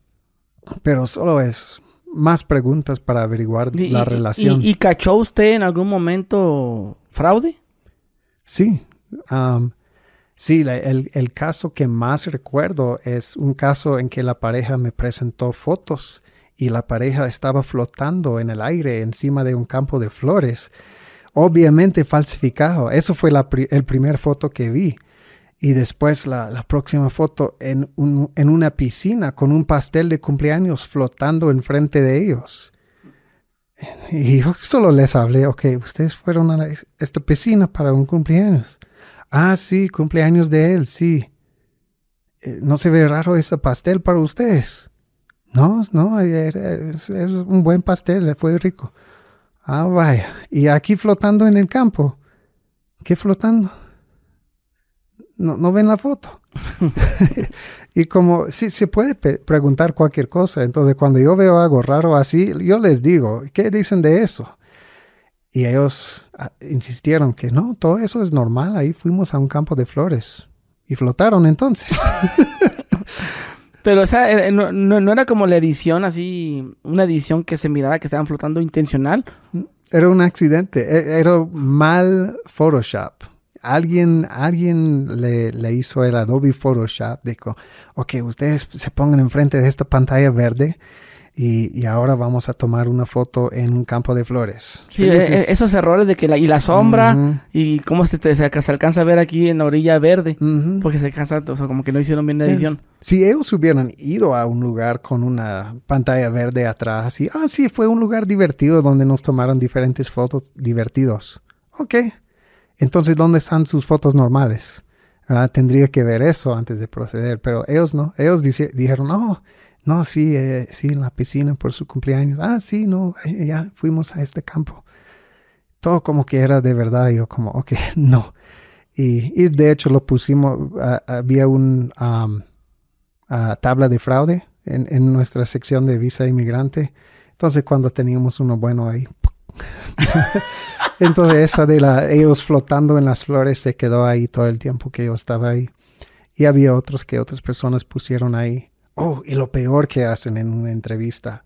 pero solo es más preguntas para averiguar y, la relación. Y, ¿Y, cachó usted en algún momento fraude? Sí. Um, Sí, la- el, el caso que más recuerdo es un caso en que la pareja me presentó fotos y la pareja estaba flotando en el aire encima de un campo de flores, obviamente falsificado. Eso fue la el primer foto que vi. Y después la, próxima foto en, en una piscina con un pastel de cumpleaños flotando enfrente de ellos. Y yo solo les hablé, ok, ustedes fueron a esta piscina para un cumpleaños. Ah, sí, cumpleaños de él, sí. Eh, ¿No se ve raro ese pastel para ustedes? No, no, es, es un buen pastel, fue rico. Ah, vaya. Y aquí flotando en el campo. ¿Qué flotando? No, no ven la foto. y como sí, se puede preguntar cualquier cosa, entonces cuando yo veo algo raro así, yo les digo, ¿qué dicen de eso? Y ellos ah, insistieron que no, todo eso es normal, ahí fuimos a un campo de flores y flotaron entonces. Pero, o sea, eh, no, no- no era como la edición así, una edición que se mirara que estaban flotando intencional. Era un accidente, e- era mal Photoshop. Alguien, alguien le, le hizo el Adobe Photoshop, dijo, ok, ustedes se pongan enfrente de esta pantalla verde y, y ahora vamos a tomar una foto en un campo de flores. Sí, eh, Felices. eh, esos errores de que la, y la sombra Ujú, y cómo se, te, se, se alcanza a ver aquí en la orilla verde. Porque se alcanza, o sea, como que no hicieron bien la Sí. edición. Si ellos hubieran ido a un lugar con una pantalla verde atrás y, ah, sí, fue un lugar divertido donde nos tomaron diferentes fotos divertidos. Ok. Entonces, ¿dónde están sus fotos normales? Ah, tendría que ver eso antes de proceder, pero ellos no. Ellos dice- dijeron, no, no, sí, eh, sí, en la piscina por su cumpleaños. Ah, sí, no, eh, ya fuimos a este campo. Todo como que era de verdad. Yo como, ok, no. Y, y de hecho lo pusimos, había un... am, ah, tabla de fraude en, en nuestra sección de visa inmigrante. Entonces, cuando teníamos uno bueno ahí. Entonces, esa de la, ellos flotando en las flores se quedó ahí todo el tiempo que yo estaba ahí. Y había otros que otras personas pusieron ahí. Oh, y lo peor que hacen en una entrevista.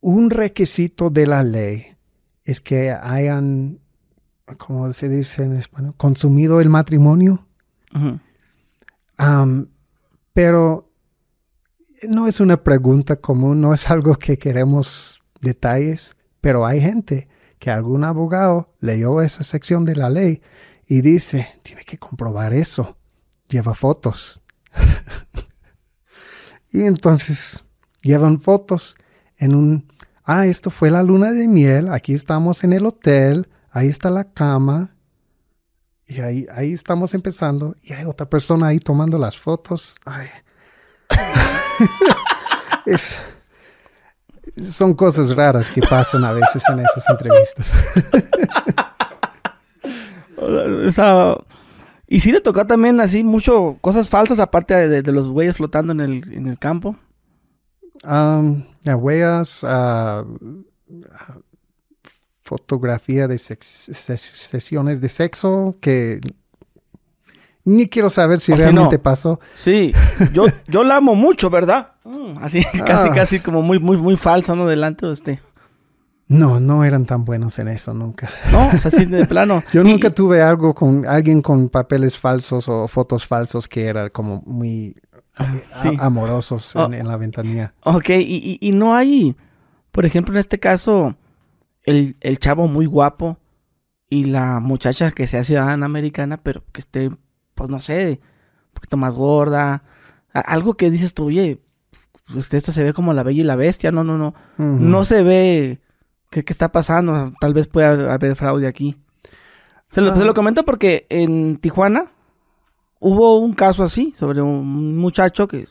Un requisito de la ley es que hayan, como se dice en español, consumido el matrimonio. Ujú. Am, pero no es una pregunta común, no es algo que queremos detalles, pero hay gente que algún abogado leyó esa sección de la ley y dice, tiene que comprobar eso, lleva fotos. y entonces llevan fotos en un, ah, esto fue la luna de miel, aquí estamos en el hotel, ahí está la cama, y ahí, ahí estamos empezando. Y hay otra persona ahí tomando las fotos. Son cosas raras que pasan a veces en esas entrevistas. O sea, y sí le tocó también así mucho cosas falsas aparte de, de los güeyes flotando en el, en el campo. Am, a huellas, ah, fotografía de sex- ses- sesiones de sexo que ni quiero saber si O si realmente no. pasó. Sí, yo, yo la amo mucho, ¿verdad? Mm, así, casi, Ah. casi como muy, muy, muy falso, ¿no? Delante de usted. No, no eran tan buenos en eso nunca. No, o sea, así de plano. Yo Y- nunca tuve algo con alguien con papeles falsos o fotos falsos que era como muy eh, a- Sí. amorosos Oh. en, en la ventanilla. Ok, y, y- y no hay, por ejemplo, en este caso, el, el chavo muy guapo y la muchacha que sea ciudadana americana, pero que esté, pues no sé, un poquito más gorda. Algo que dices tú, oye, pues esto se ve como la bella y la bestia. No, no, no. No se ve qué, qué está pasando. Tal vez pueda haber fraude aquí. Se lo, Ah. se lo comento porque en Tijuana hubo un caso así, sobre un muchacho que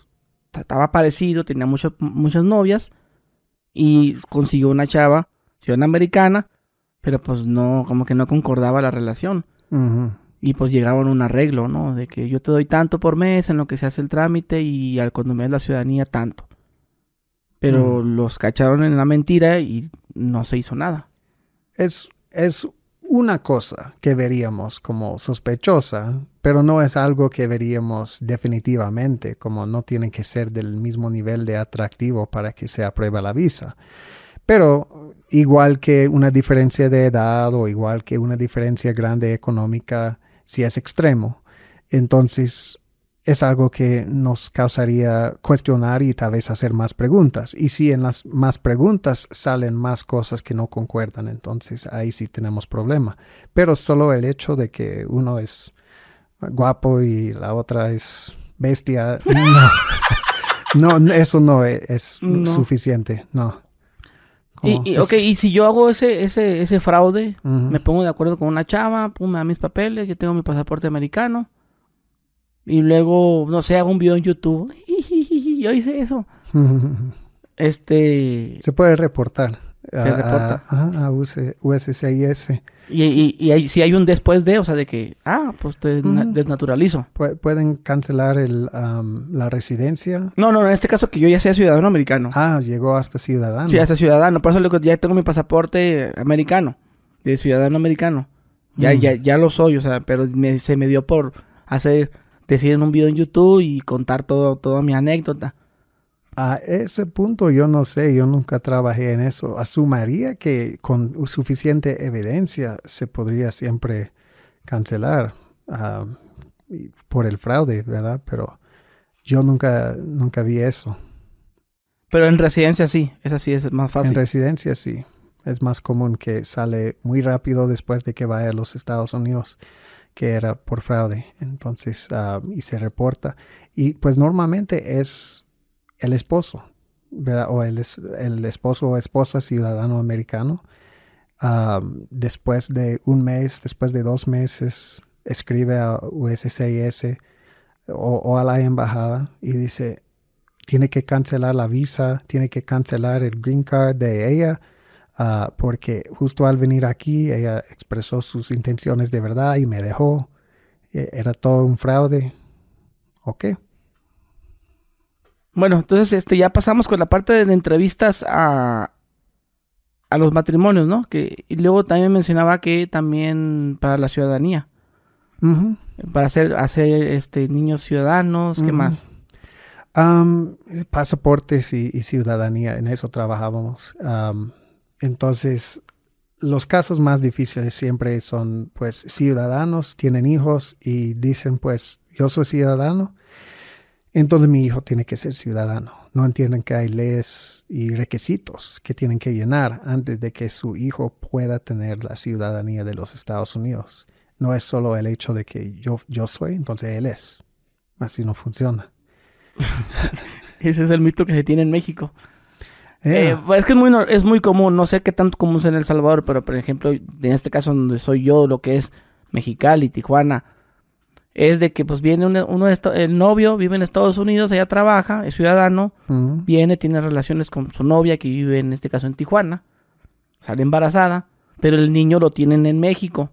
estaba parecido, tenía muchas, muchas novias y consiguió una chava, ciudadana americana, pero pues no, como que no concordaba la relación. Y pues llegaban a un arreglo, ¿no? De que yo te doy tanto por mes en lo que se hace el trámite y al cuando me la ciudadanía tanto. Pero los cacharon en la mentira y no se hizo nada. Es, es una cosa que veríamos como sospechosa, pero no es algo que veríamos definitivamente, como no tiene que ser del mismo nivel de atractivo para que se apruebe la visa. Pero igual que una diferencia de edad o igual que una diferencia grande económica, si es extremo, Entonces, es algo que nos causaría cuestionar y tal vez hacer más preguntas. Y si en las más preguntas salen más cosas que no concuerdan, entonces ahí sí tenemos problema. Pero solo el hecho de que uno es guapo y la otra es bestia, no, no eso no es, suficiente, no. Y, ok, y si yo hago ese, ese, ese fraude, me pongo de acuerdo con una chava, pum, me da mis papeles, yo tengo mi pasaporte americano, y luego, no sé, hago un video en YouTube, yo hice eso. este... Se puede reportar. Se reporta. A, USCIS. Y, y, y si hay un después de, o sea, de que, ah, pues te desnaturalizo. pueden cancelar el, la residencia. No, no, en este caso que yo ya sea ciudadano americano. Ah, llegó hasta ciudadano. Sí, hasta ciudadano. Por eso ya tengo mi pasaporte americano, de ciudadano americano. Ya, ya, ya lo soy, o sea, pero se me dio por hacer, decir en un video en YouTube y contar todo, toda mi anécdota. A ese punto yo no sé, yo nunca trabajé en eso. Asumiría que con suficiente evidencia se podría siempre cancelar ah, por el fraude, ¿verdad? Pero yo nunca, nunca vi eso. Pero en residencia sí, esa sí es más fácil. En residencia sí, es más común que sale muy rápido después de que vaya a los Estados Unidos, que era por fraude. Entonces, ah, y se reporta. Y pues normalmente es el esposo, o el, el, esposo o esposa ciudadano americano, después de un mes, después de dos meses, escribe a USCIS o, a la embajada y dice, tiene que cancelar la visa, tiene que cancelar el green card de ella, ah, porque justo al venir aquí ella expresó sus intenciones de verdad y me dejó. E, era todo un fraude. ¿Ok? Bueno, entonces este, ya pasamos con la parte de entrevistas a, a los matrimonios, ¿no? Que, y luego también mencionaba que también para la ciudadanía. Para hacer, hacer este, niños ciudadanos, ¿qué más? pasaportes y, ciudadanía, en eso trabajábamos. Entonces, los casos más difíciles siempre son, pues, ciudadanos, tienen hijos y dicen, pues, yo soy ciudadano entonces mi hijo tiene que ser ciudadano. No entienden que hay leyes y requisitos que tienen que llenar antes de que su hijo pueda tener la ciudadanía de los Estados Unidos. No es solo el hecho de que yo, yo soy, entonces él es. Así no funciona. Ese es el mito que se tiene en México. Eh, pues, es que es muy, es muy común, no sé qué tanto común es en El Salvador, pero por ejemplo, en este caso donde soy yo, lo que es Mexicali, Tijuana, es de que pues viene uno, el novio, vive en Estados Unidos, allá trabaja, es ciudadano, viene, tiene relaciones con su novia que vive en este caso en Tijuana, sale embarazada, pero el niño lo tienen en México.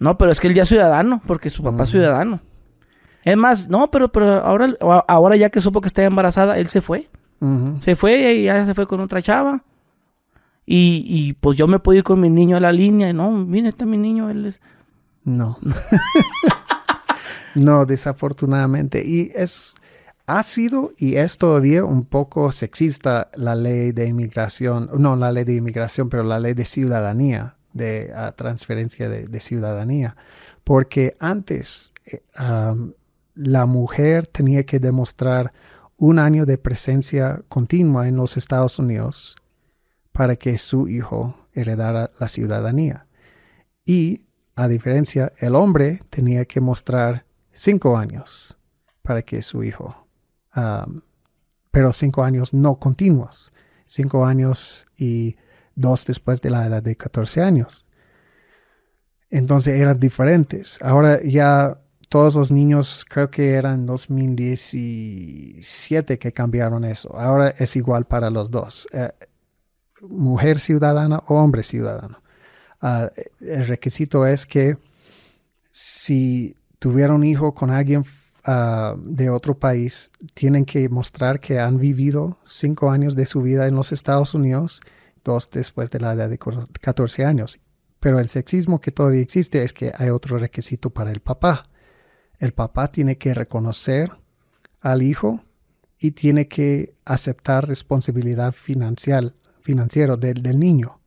No, pero es que él ya es ciudadano, porque su papá es ciudadano. Es más, no, pero, pero ahora, ahora ya que supo que está embarazada, él se fue. Se fue y ya se fue con otra chava. Y, y pues yo me puedo ir con mi niño a la línea. No, mire, está mi niño, él es no. no, desafortunadamente. Y es, ha sido y es todavía un poco sexista la ley de inmigración, no la ley de inmigración, pero la ley de ciudadanía, de transferencia de, ciudadanía. Porque antes eh, la mujer tenía que demostrar un año de presencia continua en los Estados Unidos para que su hijo heredara la ciudadanía. Y a diferencia, el hombre tenía que mostrar cinco años para que su hijo, pero cinco años no continuos, cinco años y dos después de la edad de 14 años. Entonces eran diferentes. Ahora ya todos los niños, creo que eran 2017 que cambiaron eso. Ahora es igual para los dos. Eh, mujer ciudadana o hombre ciudadano. Ah, el requisito es que si tuvieron un hijo con alguien ah, de otro país, tienen que mostrar que han vivido cinco años de su vida en los Estados Unidos, dos después de la edad de 14 años. Pero el sexismo que todavía existe es que hay otro requisito para el papá. El papá tiene que reconocer al hijo y tiene que aceptar responsabilidad financiera, financiera del, del niño.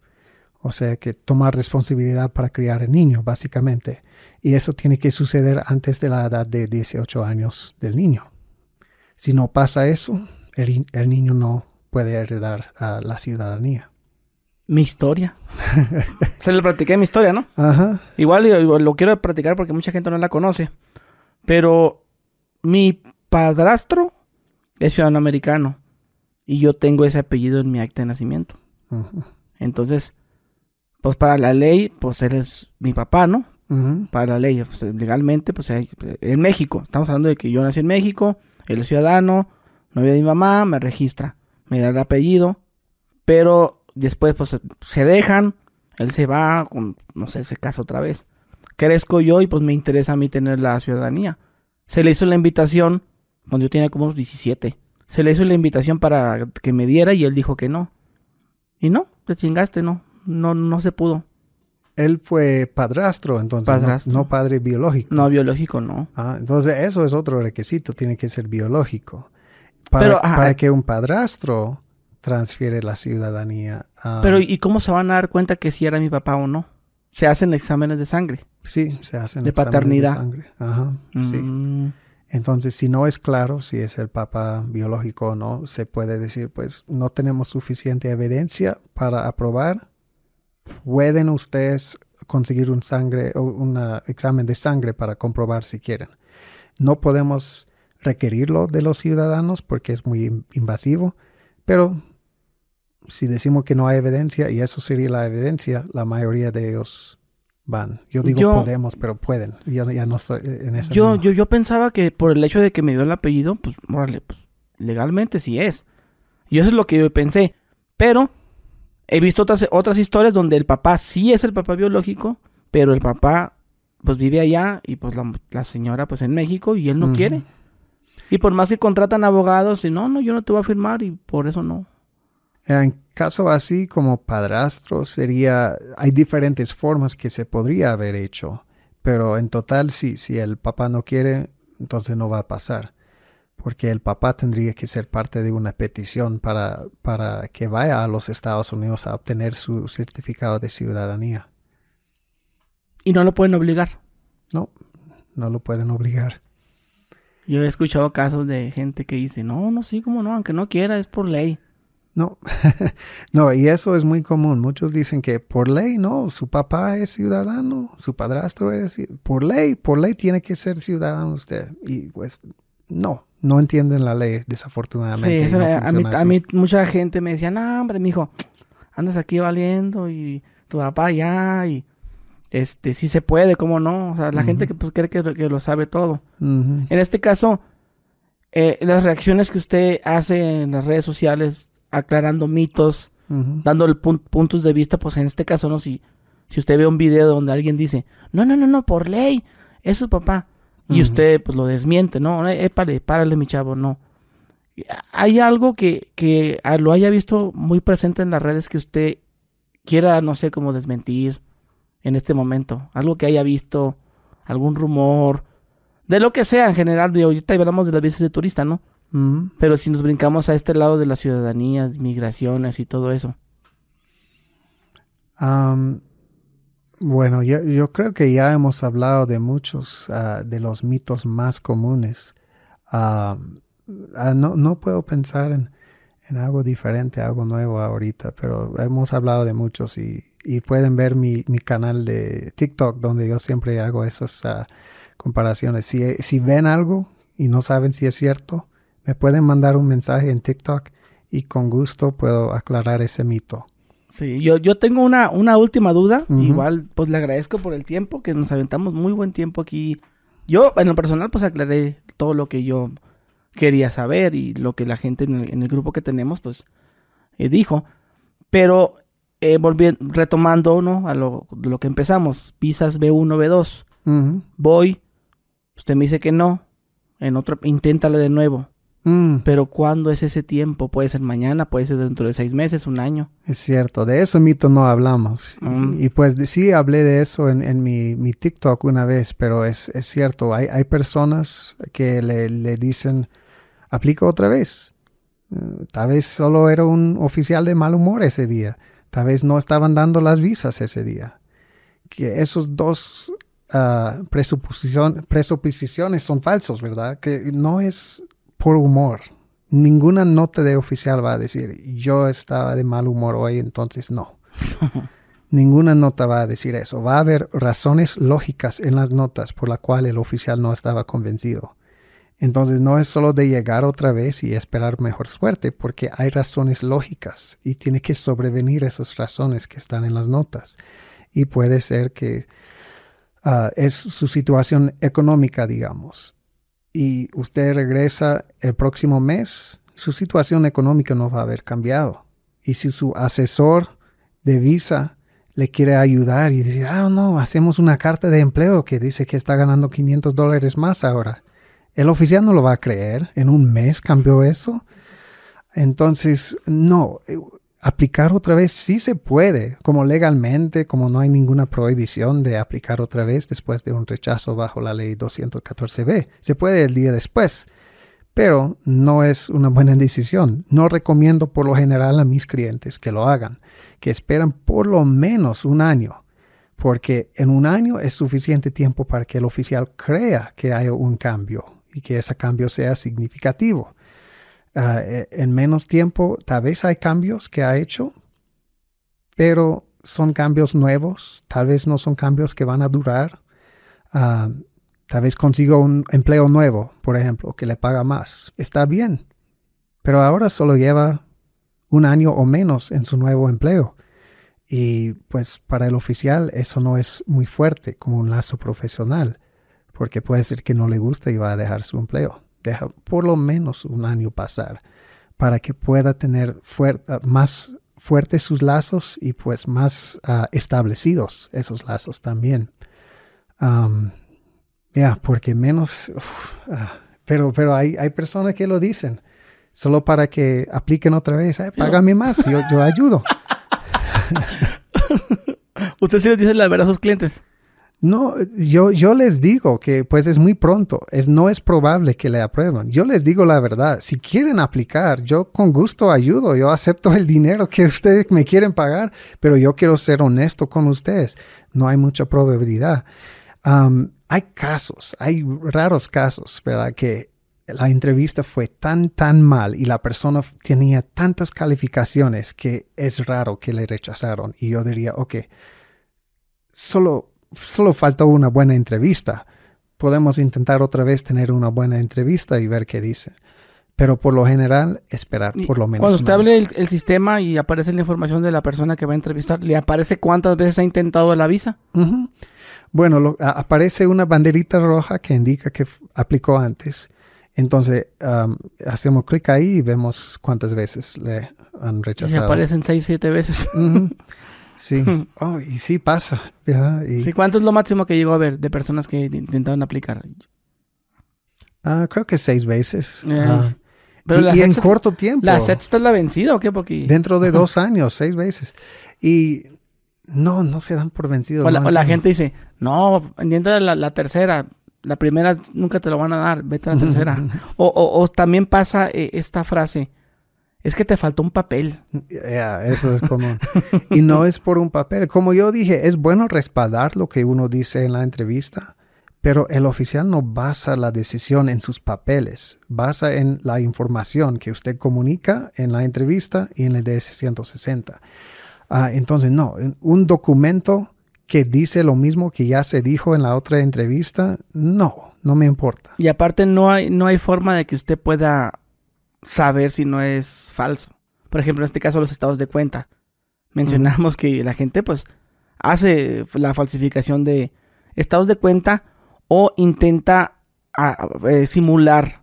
O sea que tomar responsabilidad para criar el niño, básicamente. Y eso tiene que suceder antes de la edad de 18 años del niño. Si no pasa eso, el, el niño no puede heredar la ciudadanía. Mi historia. Se le platiqué mi historia, ¿no? Ajá. Igual lo, lo quiero practicar porque mucha gente no la conoce. Pero mi padrastro es ciudadano americano. Y yo tengo ese apellido en mi acta de nacimiento. Entonces, pues para la ley, pues él es mi papá, ¿no? Para la ley, pues, legalmente, pues en México. Estamos hablando de que yo nací en México, él es ciudadano, novia de mi mamá, me registra, me da el apellido, pero después pues se- se dejan, él se va, con, no sé, se casa otra vez. Crezco yo y pues me interesa a mí tener la ciudadanía. Se le hizo la invitación cuando yo tenía como unos 17. Se le hizo la invitación para que me diera y él dijo que no. Y no, te chingaste, no. No, no se pudo. Él fue padrastro, entonces, no- Padrastro. No, padre biológico. No, biológico no. Ah, entonces, eso es otro requisito, tiene que ser biológico. Para, Pero, ajá, para eh. que un padrastro transfiere la ciudadanía. ah, Pero ¿y cómo se van a dar cuenta que si era mi papá o no? Se hacen exámenes de sangre. sí, se hacen de exámenes paternidad. sangre. Ajá, sí. Mm, Entonces, si no es claro si es el papá biológico o no, se puede decir, pues no tenemos suficiente evidencia para aprobar. Pueden ustedes conseguir un sangre o un examen de sangre para comprobar si quieren. No podemos requerirlo de los ciudadanos porque es muy in- invasivo, pero si decimos que no hay evidencia y eso sería la evidencia, la mayoría de ellos van. Yo digo Yo- podemos, pero pueden. Yo ya no estoy en ese Yo, mundo. yo, yo pensaba que por el hecho de que me dio el apellido, pues, órale, pues, legalmente sí es. Y eso es lo que yo pensé. Pero he visto otras, otras historias donde el papá sí es el papá biológico, pero el papá pues vive allá y pues la, la señora pues en México y él no quiere. Y por más que contratan abogados y no, no, yo no te voy a firmar y por eso no. En caso así como padrastro sería, hay diferentes formas que se podría haber hecho, pero en total si, si el papá no quiere, entonces no va a pasar, porque el papá tendría que ser parte de una petición para, para que vaya a los Estados Unidos a obtener su certificado de ciudadanía. Y no lo pueden obligar. No, no lo pueden obligar. Yo he escuchado casos de gente que dice, no, no, sí, como no, aunque no quiera, es por ley. No, no, y eso es muy común. Muchos dicen que por ley, no, su papá es ciudadano, su padrastro es, por ley, por ley tiene que ser ciudadano usted. Y pues, no, no entienden la ley, Sí, desafortunadamente. y eso no me- a, mí, a mí mucha gente me decía, no, hombre, mijo, andas aquí valiendo y tu papá allá y este sí se puede, ¿cómo no? O sea, la gente que pues cree que, que lo sabe todo. En este caso, eh, las reacciones que usted hace en las redes sociales, aclarando mitos, ujú, dando pun- puntos de vista, pues en este caso, no, si, si usted ve un video donde alguien dice, no, no, no, no, por ley, es su papá, y usted pues lo desmiente, no, eh, épale, párale, mi chavo, no. Hay algo que, que ah, lo haya visto muy presente en las redes que usted quiera, no sé, como desmentir en este momento, algo que haya visto, algún rumor, de lo que sea en general, de ahorita hablamos de las visas de turista, ¿no? Ujú. Pero si nos brincamos a este lado de las ciudadanías, migraciones y todo eso. Bueno, yo, yo creo que ya hemos hablado de muchos ah, de los mitos más comunes. Ah, no, no puedo pensar en, en algo diferente, algo nuevo ahorita, pero hemos hablado de muchos y, y pueden ver mi, mi canal de TikTok donde yo siempre hago esas ah, comparaciones. Si, si ven algo y no saben si es cierto, me pueden mandar un mensaje en TikTok y con gusto puedo aclarar ese mito. Sí, yo, yo tengo una, una última duda. Igual, pues le agradezco por el tiempo, que nos aventamos muy buen tiempo aquí. Yo, en lo personal, pues aclaré todo lo que yo quería saber y lo que la gente en el, en el grupo que tenemos, pues, eh, dijo. Pero, eh, volviendo, retomando, ¿no? A lo, lo que empezamos. Visas B1, B2. Ujú. Voy. Usted me dice que no. En otro, inténtale de nuevo. Mm. Pero ¿cuándo es ese tiempo? Puede ser mañana, puede ser dentro de seis meses, un año. Es cierto, de eso mito no hablamos. Mm. Y, y pues sí hablé de eso en, en mi, mi TikTok una vez, pero es, es cierto, hay, hay personas que le, le dicen, aplica otra vez. Eh, Tal vez solo era un oficial de mal humor ese día. tal vez no estaban dando las visas ese día. Que esos dos uh, presuposiciones son falsos, ¿verdad? Que no es por humor. Ninguna nota de oficial va a decir, yo estaba de mal humor hoy, entonces no. Ninguna nota va a decir eso. Va a haber razones lógicas en las notas por la cual el oficial no estaba convencido. Entonces no es solo de llegar otra vez y esperar mejor suerte, porque hay razones lógicas y tiene que sobrevenir esas razones que están en las notas. Y puede ser que ah, es su situación económica, digamos. Y usted regresa el próximo mes, su situación económica no va a haber cambiado. Y si su asesor de visa le quiere ayudar y dice, ah, no, hacemos una carta de empleo que dice que está ganando 500 dólares más ahora. El oficial no lo va a creer. En un mes cambió eso. Entonces, no, aplicar otra vez sí se puede, como legalmente, como no hay ninguna prohibición de aplicar otra vez después de un rechazo bajo la ley 214b. Se puede el día después, pero no es una buena decisión. No recomiendo por lo general a mis clientes que lo hagan que esperan por lo menos un año, porque en un año es suficiente tiempo para que el oficial crea que hay un cambio y que ese cambio sea significativo. Ah, e, en menos tiempo tal vez hay cambios que ha hecho, pero son cambios nuevos, tal vez no son cambios que van a durar. Ah, tal vez consigo un empleo nuevo, por ejemplo, que le paga más. Está bien, pero ahora solo lleva un año o menos en su nuevo empleo. Y pues para el oficial eso no es muy fuerte como un lazo profesional, porque puede ser que no le guste y va a dejar su empleo. Deja por lo menos un año pasar para que pueda tener más fuertes sus lazos y pues más ah, establecidos esos lazos también. ya, porque menos... Ah, pero pero hay, hay personas que lo dicen solo para que apliquen otra vez. págame más, yo, yo ayudo. ¿Usted sí les dice la verdad a sus clientes? No, yo, yo les digo que pues es muy pronto, es, no es probable que le aprueben. Yo les digo la verdad, si quieren aplicar, yo con gusto ayudo, yo acepto el dinero que ustedes me quieren pagar, pero yo quiero ser honesto con ustedes. No hay mucha probabilidad. hay casos, hay raros casos, ¿verdad? Que la entrevista fue tan, tan mal y la persona tenía tantas calificaciones que es raro que le rechazaron. Y yo diría, ok, solo, solo faltó una buena entrevista. Podemos intentar otra vez tener una buena entrevista y ver qué dice. Pero por lo general, esperar por lo menos. Cuando usted abre el, sistema y aparece la información de la persona que va a entrevistar, ¿le aparece cuántas veces ha intentado la visa? Bueno, aparece una banderita roja que indica que aplicó antes entonces, hacemos clic ahí y vemos cuántas veces le han rechazado. Y aparecen seis, siete veces. Sí. Oh, y sí pasa. Sí, ¿Cuánto es lo máximo que llegó a ver de personas que intentaron aplicar? Ah, creo que seis veces. Eh, pero y, en corto tiempo. ¿La sexta es la vencida o qué? Porque... Dentro de dos años, seis veces. Y no, no se dan por vencidos. O, la, gente dice, no, entiendo la, la tercera la primera nunca te lo van a dar, vete a la tercera. o, también pasa eh, esta frase, es que te faltó un papel. eso es común. y no es por un papel. Como yo dije, es bueno respaldar lo que uno dice en la entrevista, pero el oficial no basa la decisión en sus papeles, basa en la información que usted comunica en la entrevista y en el DS-160. Ah, entonces, no, un documento que dice lo mismo que ya se dijo en la otra entrevista, no, no me importa. Y aparte no hay, no hay forma de que usted pueda saber si no es falso. Por ejemplo, en este caso los estados de cuenta. Mencionamos que la gente pues hace la falsificación de estados de cuenta o intenta eh, simular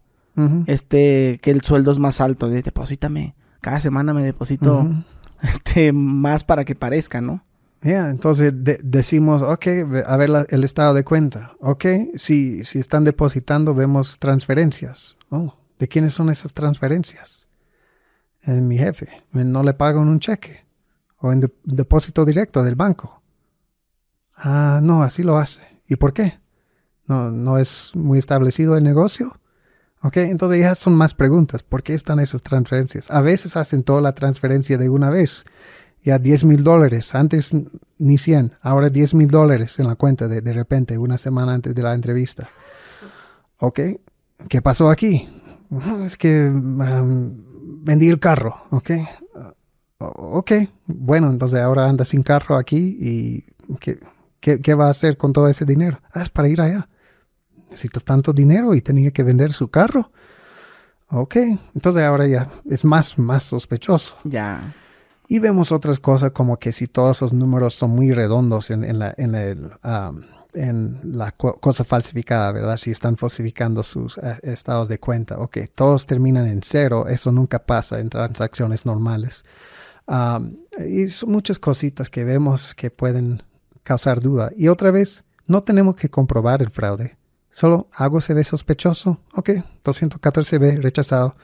este que el sueldo es más alto. De deposítame, cada semana me deposito este más para que parezca, ¿no? Ya, entonces decimos, ok, a ver el estado de cuenta. Ok, si, si están depositando, vemos transferencias. Oh, ¿de quiénes son esas transferencias? En mi jefe. No le pagan un cheque. O en depósito directo del banco. Ah, no, así lo hace. ¿Y por qué? ¿No, no es muy establecido el negocio? Ok, entonces ya son más preguntas. ¿Por qué están esas transferencias? A veces hacen toda la transferencia de una vez ya 10 mil dólares, antes ni 100, ahora 10 mil dólares en la cuenta de, de repente, una semana antes de la entrevista. Ok, ¿qué pasó aquí? "Ah, Es que um, vendí el carro, ok. Uh, ok, bueno, entonces ahora anda sin carro aquí y ¿qué, qué, qué va a hacer con todo ese dinero? Ah, es para ir allá. Necesita tanto dinero y tenía que vender su carro. Ok, entonces ahora ya es más, más sospechoso. Ya. Y vemos otras cosas como que si todos esos números son muy redondos en, en la, en, el, um, en la co- cosa falsificada, ¿verdad? Si están falsificando sus eh, estados de cuenta. Ok, todos terminan en cero. Eso nunca pasa en transacciones normales. Y son muchas cositas que vemos que pueden causar duda. Y otra vez, no tenemos que comprobar el fraude. Solo algo se ve sospechoso. Ok, 214B rechazado.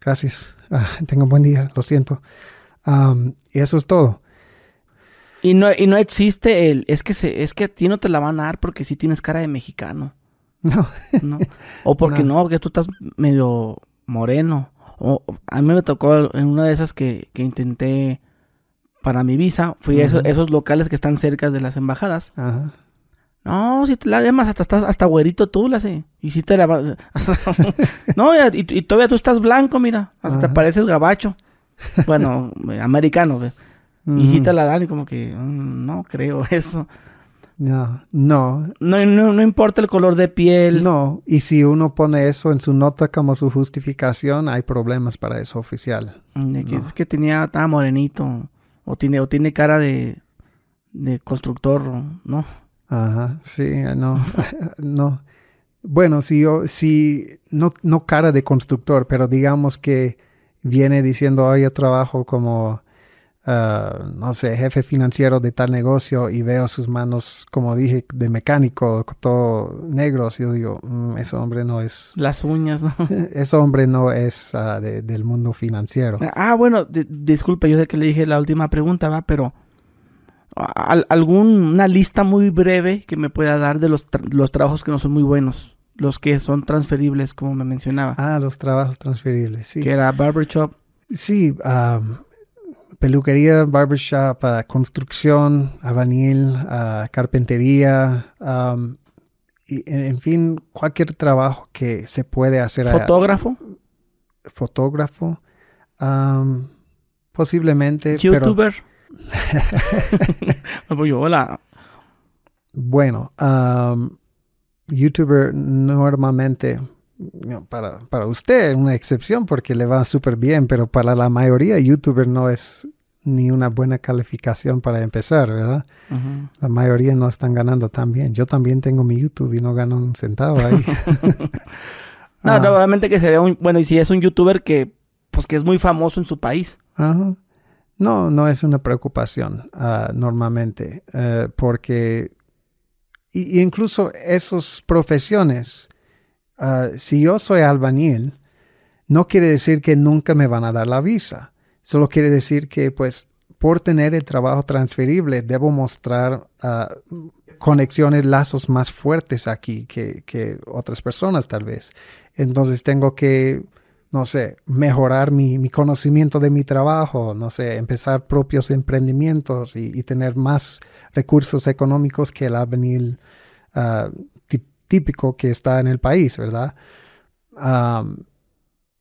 Gracias. Ah, tenga un buen día. Lo siento. Y eso es todo. Y no, y no existe el, es que se, es que a ti no te la van a dar porque sí tienes cara de mexicano, No. ¿no? O porque No. no, porque tú estás medio moreno. O a mí me tocó en una de esas que, que intenté para mi visa, fui a esos, locales que están cerca de las embajadas. Ajá. No, si te la además hasta estás hasta güerito tú, la sé. Y si te la No, y, y todavía tú estás blanco, mira, hasta te pareces gabacho. Bueno, americano, ve. Ujú. te la dan y como que mm, no creo eso. No, no, No, no, no importa el color de piel. no. Y si uno pone eso en su nota como su justificación, hay problemas para eso oficial. De que No. Es que tenía, estaba morenito. O tiene, o tiene cara de, de constructor, ¿no? Ajá, sí, no, no. Bueno, si yo, si, no, no cara de constructor, pero digamos que viene diciendo, hoy yo trabajo como, ah, no sé, jefe financiero de tal negocio y veo sus manos, como dije, de mecánico, todo negros, yo digo, "Mm, ese hombre no es, Las uñas, ¿no? ese hombre no es de- del mundo financiero. Ah, bueno, di- disculpe, yo sé que le dije la última pregunta, va, pero al- alguna lista muy breve que me pueda dar de los, tra- los trabajos que no son muy buenos, los que son transferibles, como me mencionaba, Ah, los trabajos transferibles, sí. que era barbershop, Sí, am, peluquería, barbershop, ah, construcción, albañil, ah, carpintería, am, y, en, en fin, cualquier trabajo que se puede hacer. a- fotógrafo, fotógrafo, am, posiblemente, pero youtuber. pues yo, hola. bueno, youtuber normalmente, no, para, para usted una excepción porque le va súper bien, pero para la mayoría youtuber no es ni una buena calificación para empezar, ¿verdad? La mayoría no están ganando tan bien. Yo también tengo mi YouTube y no gano un centavo ahí. No, Ah, no, obviamente que se vea un, bueno, y si es un youtuber que, pues que es muy famoso en su país. ajá. No, no es una preocupación ah, normalmente, eh, porque y, y incluso esas profesiones, ah, si yo soy albañil, no quiere decir que nunca me van a dar la visa. Solo quiere decir que, pues, por tener el trabajo transferible, debo mostrar ah, conexiones, lazos más fuertes aquí que, otras personas, tal vez. Entonces tengo que, no sé, mejorar mi, mi conocimiento de mi trabajo, no sé, empezar propios emprendimientos y, tener más recursos económicos que el albañil ah, típico que está en el país, ¿verdad?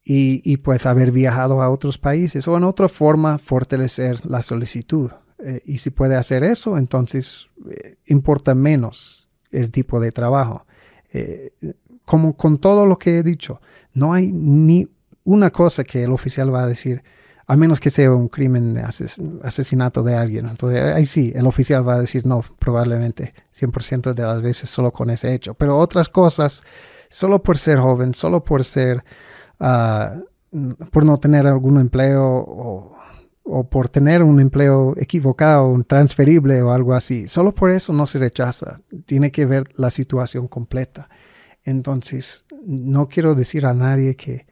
Y, pues haber viajado a otros países o en otra forma fortalecer la solicitud. Eh, y si puede hacer eso, entonces eh, importa menos el tipo de trabajo. Eh, como con todo lo que he dicho, no hay ni una cosa que el oficial va a decir, a menos que sea un crimen, ases- asesinato de alguien. Entonces, ahí sí, el oficial va a decir no, probablemente 100% de las veces solo con ese hecho. Pero otras cosas, solo por ser joven, solo por ser, ah, por no tener algún empleo o, o por tener un empleo equivocado, un transferible o algo así, solo por eso no se rechaza. Tiene que ver la situación completa. Entonces, no quiero decir a nadie que,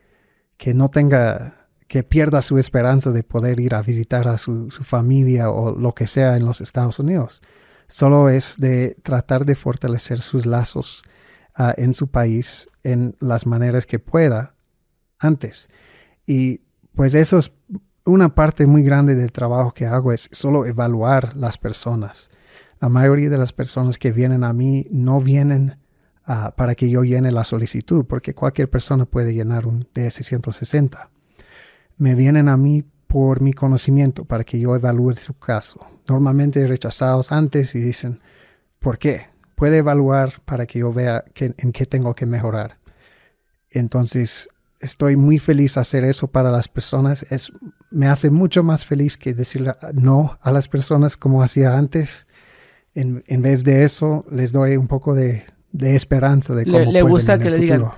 que no tenga, que pierda su esperanza de poder ir a visitar a su, su familia o lo que sea en los Estados Unidos. Solo es de tratar de fortalecer sus lazos ah, en su país en las maneras que pueda antes. Y pues eso es una parte muy grande del trabajo que hago es solo evaluar las personas. La mayoría de las personas que vienen a mí no vienen ah, para que yo llene la solicitud, porque cualquier persona puede llenar un DS-160. Me vienen a mí por mi conocimiento, para que yo evalúe su caso. Normalmente rechazados antes y dicen, ¿por qué? Puede evaluar para que yo vea en qué tengo que mejorar. Entonces, estoy muy feliz hacer eso para las personas. Es, me hace mucho más feliz que decirle no a las personas como hacía antes. En, en vez de eso, les doy un poco de, de esperanza de cómo Le, le gusta que le digan,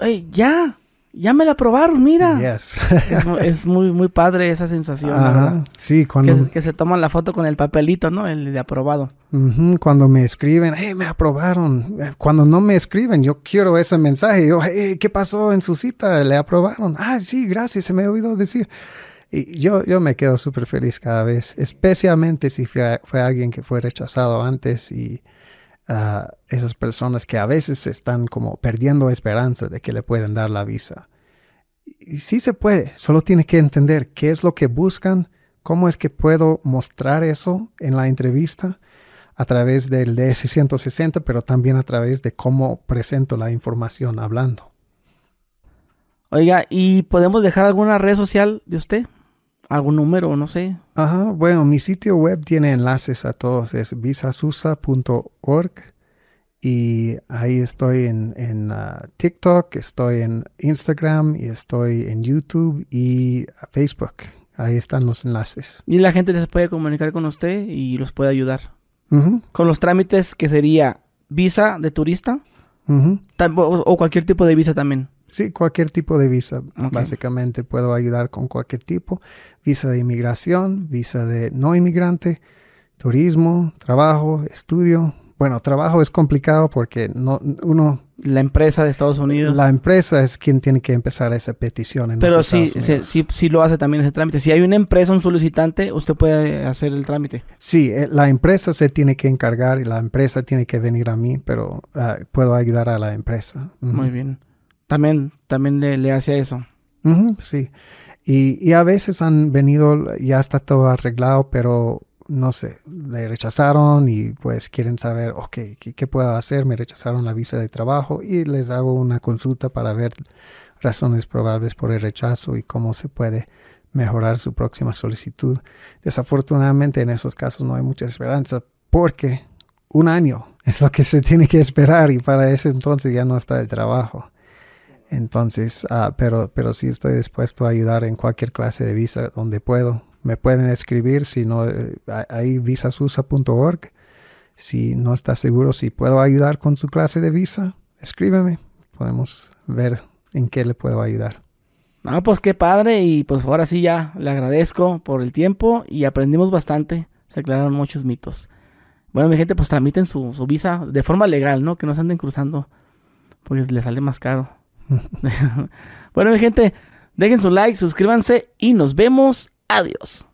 ¡ay, ya! Ya me la aprobaron, mira. Yes. es, es muy, muy padre esa sensación, Ajá, ¿verdad? Sí, cuando, Que, que se toman la foto con el papelito, ¿no? El de aprobado. Ujú, cuando me escriben, hey, me aprobaron. Eh, Cuando no me escriben, yo quiero ese mensaje. Yo, hey, ¿qué pasó en su cita? ¿Le aprobaron? Ah, sí, gracias, se me ha oído decir. Y yo, yo me quedo súper feliz cada vez, especialmente si fue, fue alguien que fue rechazado antes y ah, esas personas que a veces están como perdiendo esperanza de que le pueden dar la visa. Y sí se puede, solo tiene que entender qué es lo que buscan, cómo es que puedo mostrar eso en la entrevista a través del DS-160, pero también a través de cómo presento la información hablando. Oiga, ¿y podemos dejar alguna red social de usted? ¿Algún número? No sé. Ajá, bueno, mi sitio web tiene enlaces a todos, es visasusa.org y ahí estoy en, en ah, TikTok, estoy en Instagram y estoy en YouTube y Facebook. Ahí están los enlaces. Y la gente les puede comunicar con usted y los puede ayudar. Con los trámites que sería visa de turista o cualquier tipo de visa también. Sí, cualquier tipo de visa. Básicamente puedo ayudar con cualquier tipo. Visa de inmigración, visa de no inmigrante, turismo, trabajo, estudio. Bueno, trabajo es complicado porque no, uno, La empresa de Estados Unidos. la empresa es quien tiene que empezar esa petición en Pero los sí, sí, sí lo hace también ese trámite. Si hay una empresa, un solicitante, usted puede hacer el trámite. Sí, eh, la empresa se tiene que encargar y la empresa tiene que venir a mí, pero ah, puedo ayudar a la empresa. Muy bien. También, también le, le hace eso. Sí. Y, y a veces han venido, ya está todo arreglado, pero no sé, le rechazaron y pues quieren saber, ok, ¿qué, qué puedo hacer? Me rechazaron la visa de trabajo y les hago una consulta para ver razones probables por el rechazo y cómo se puede mejorar su próxima solicitud. Desafortunadamente en esos casos no hay mucha esperanza porque un año es lo que se tiene que esperar y para ese entonces ya no está el trabajo. Entonces, ah, pero, pero sí estoy dispuesto a ayudar en cualquier clase de visa donde puedo. Me pueden escribir, si no, eh, ahí visasusa.org. Si no está seguro si puedo ayudar con su clase de visa, escríbeme. Podemos ver en qué le puedo ayudar. Ah, pues qué padre. Y pues ahora sí ya le agradezco por el tiempo y aprendimos bastante. Se aclararon muchos mitos. Bueno, mi gente, pues tramiten su, su visa de forma legal, ¿no? Que no se anden cruzando. Porque les sale más caro. bueno, mi gente, dejen su like, suscríbanse y nos vemos. Adiós.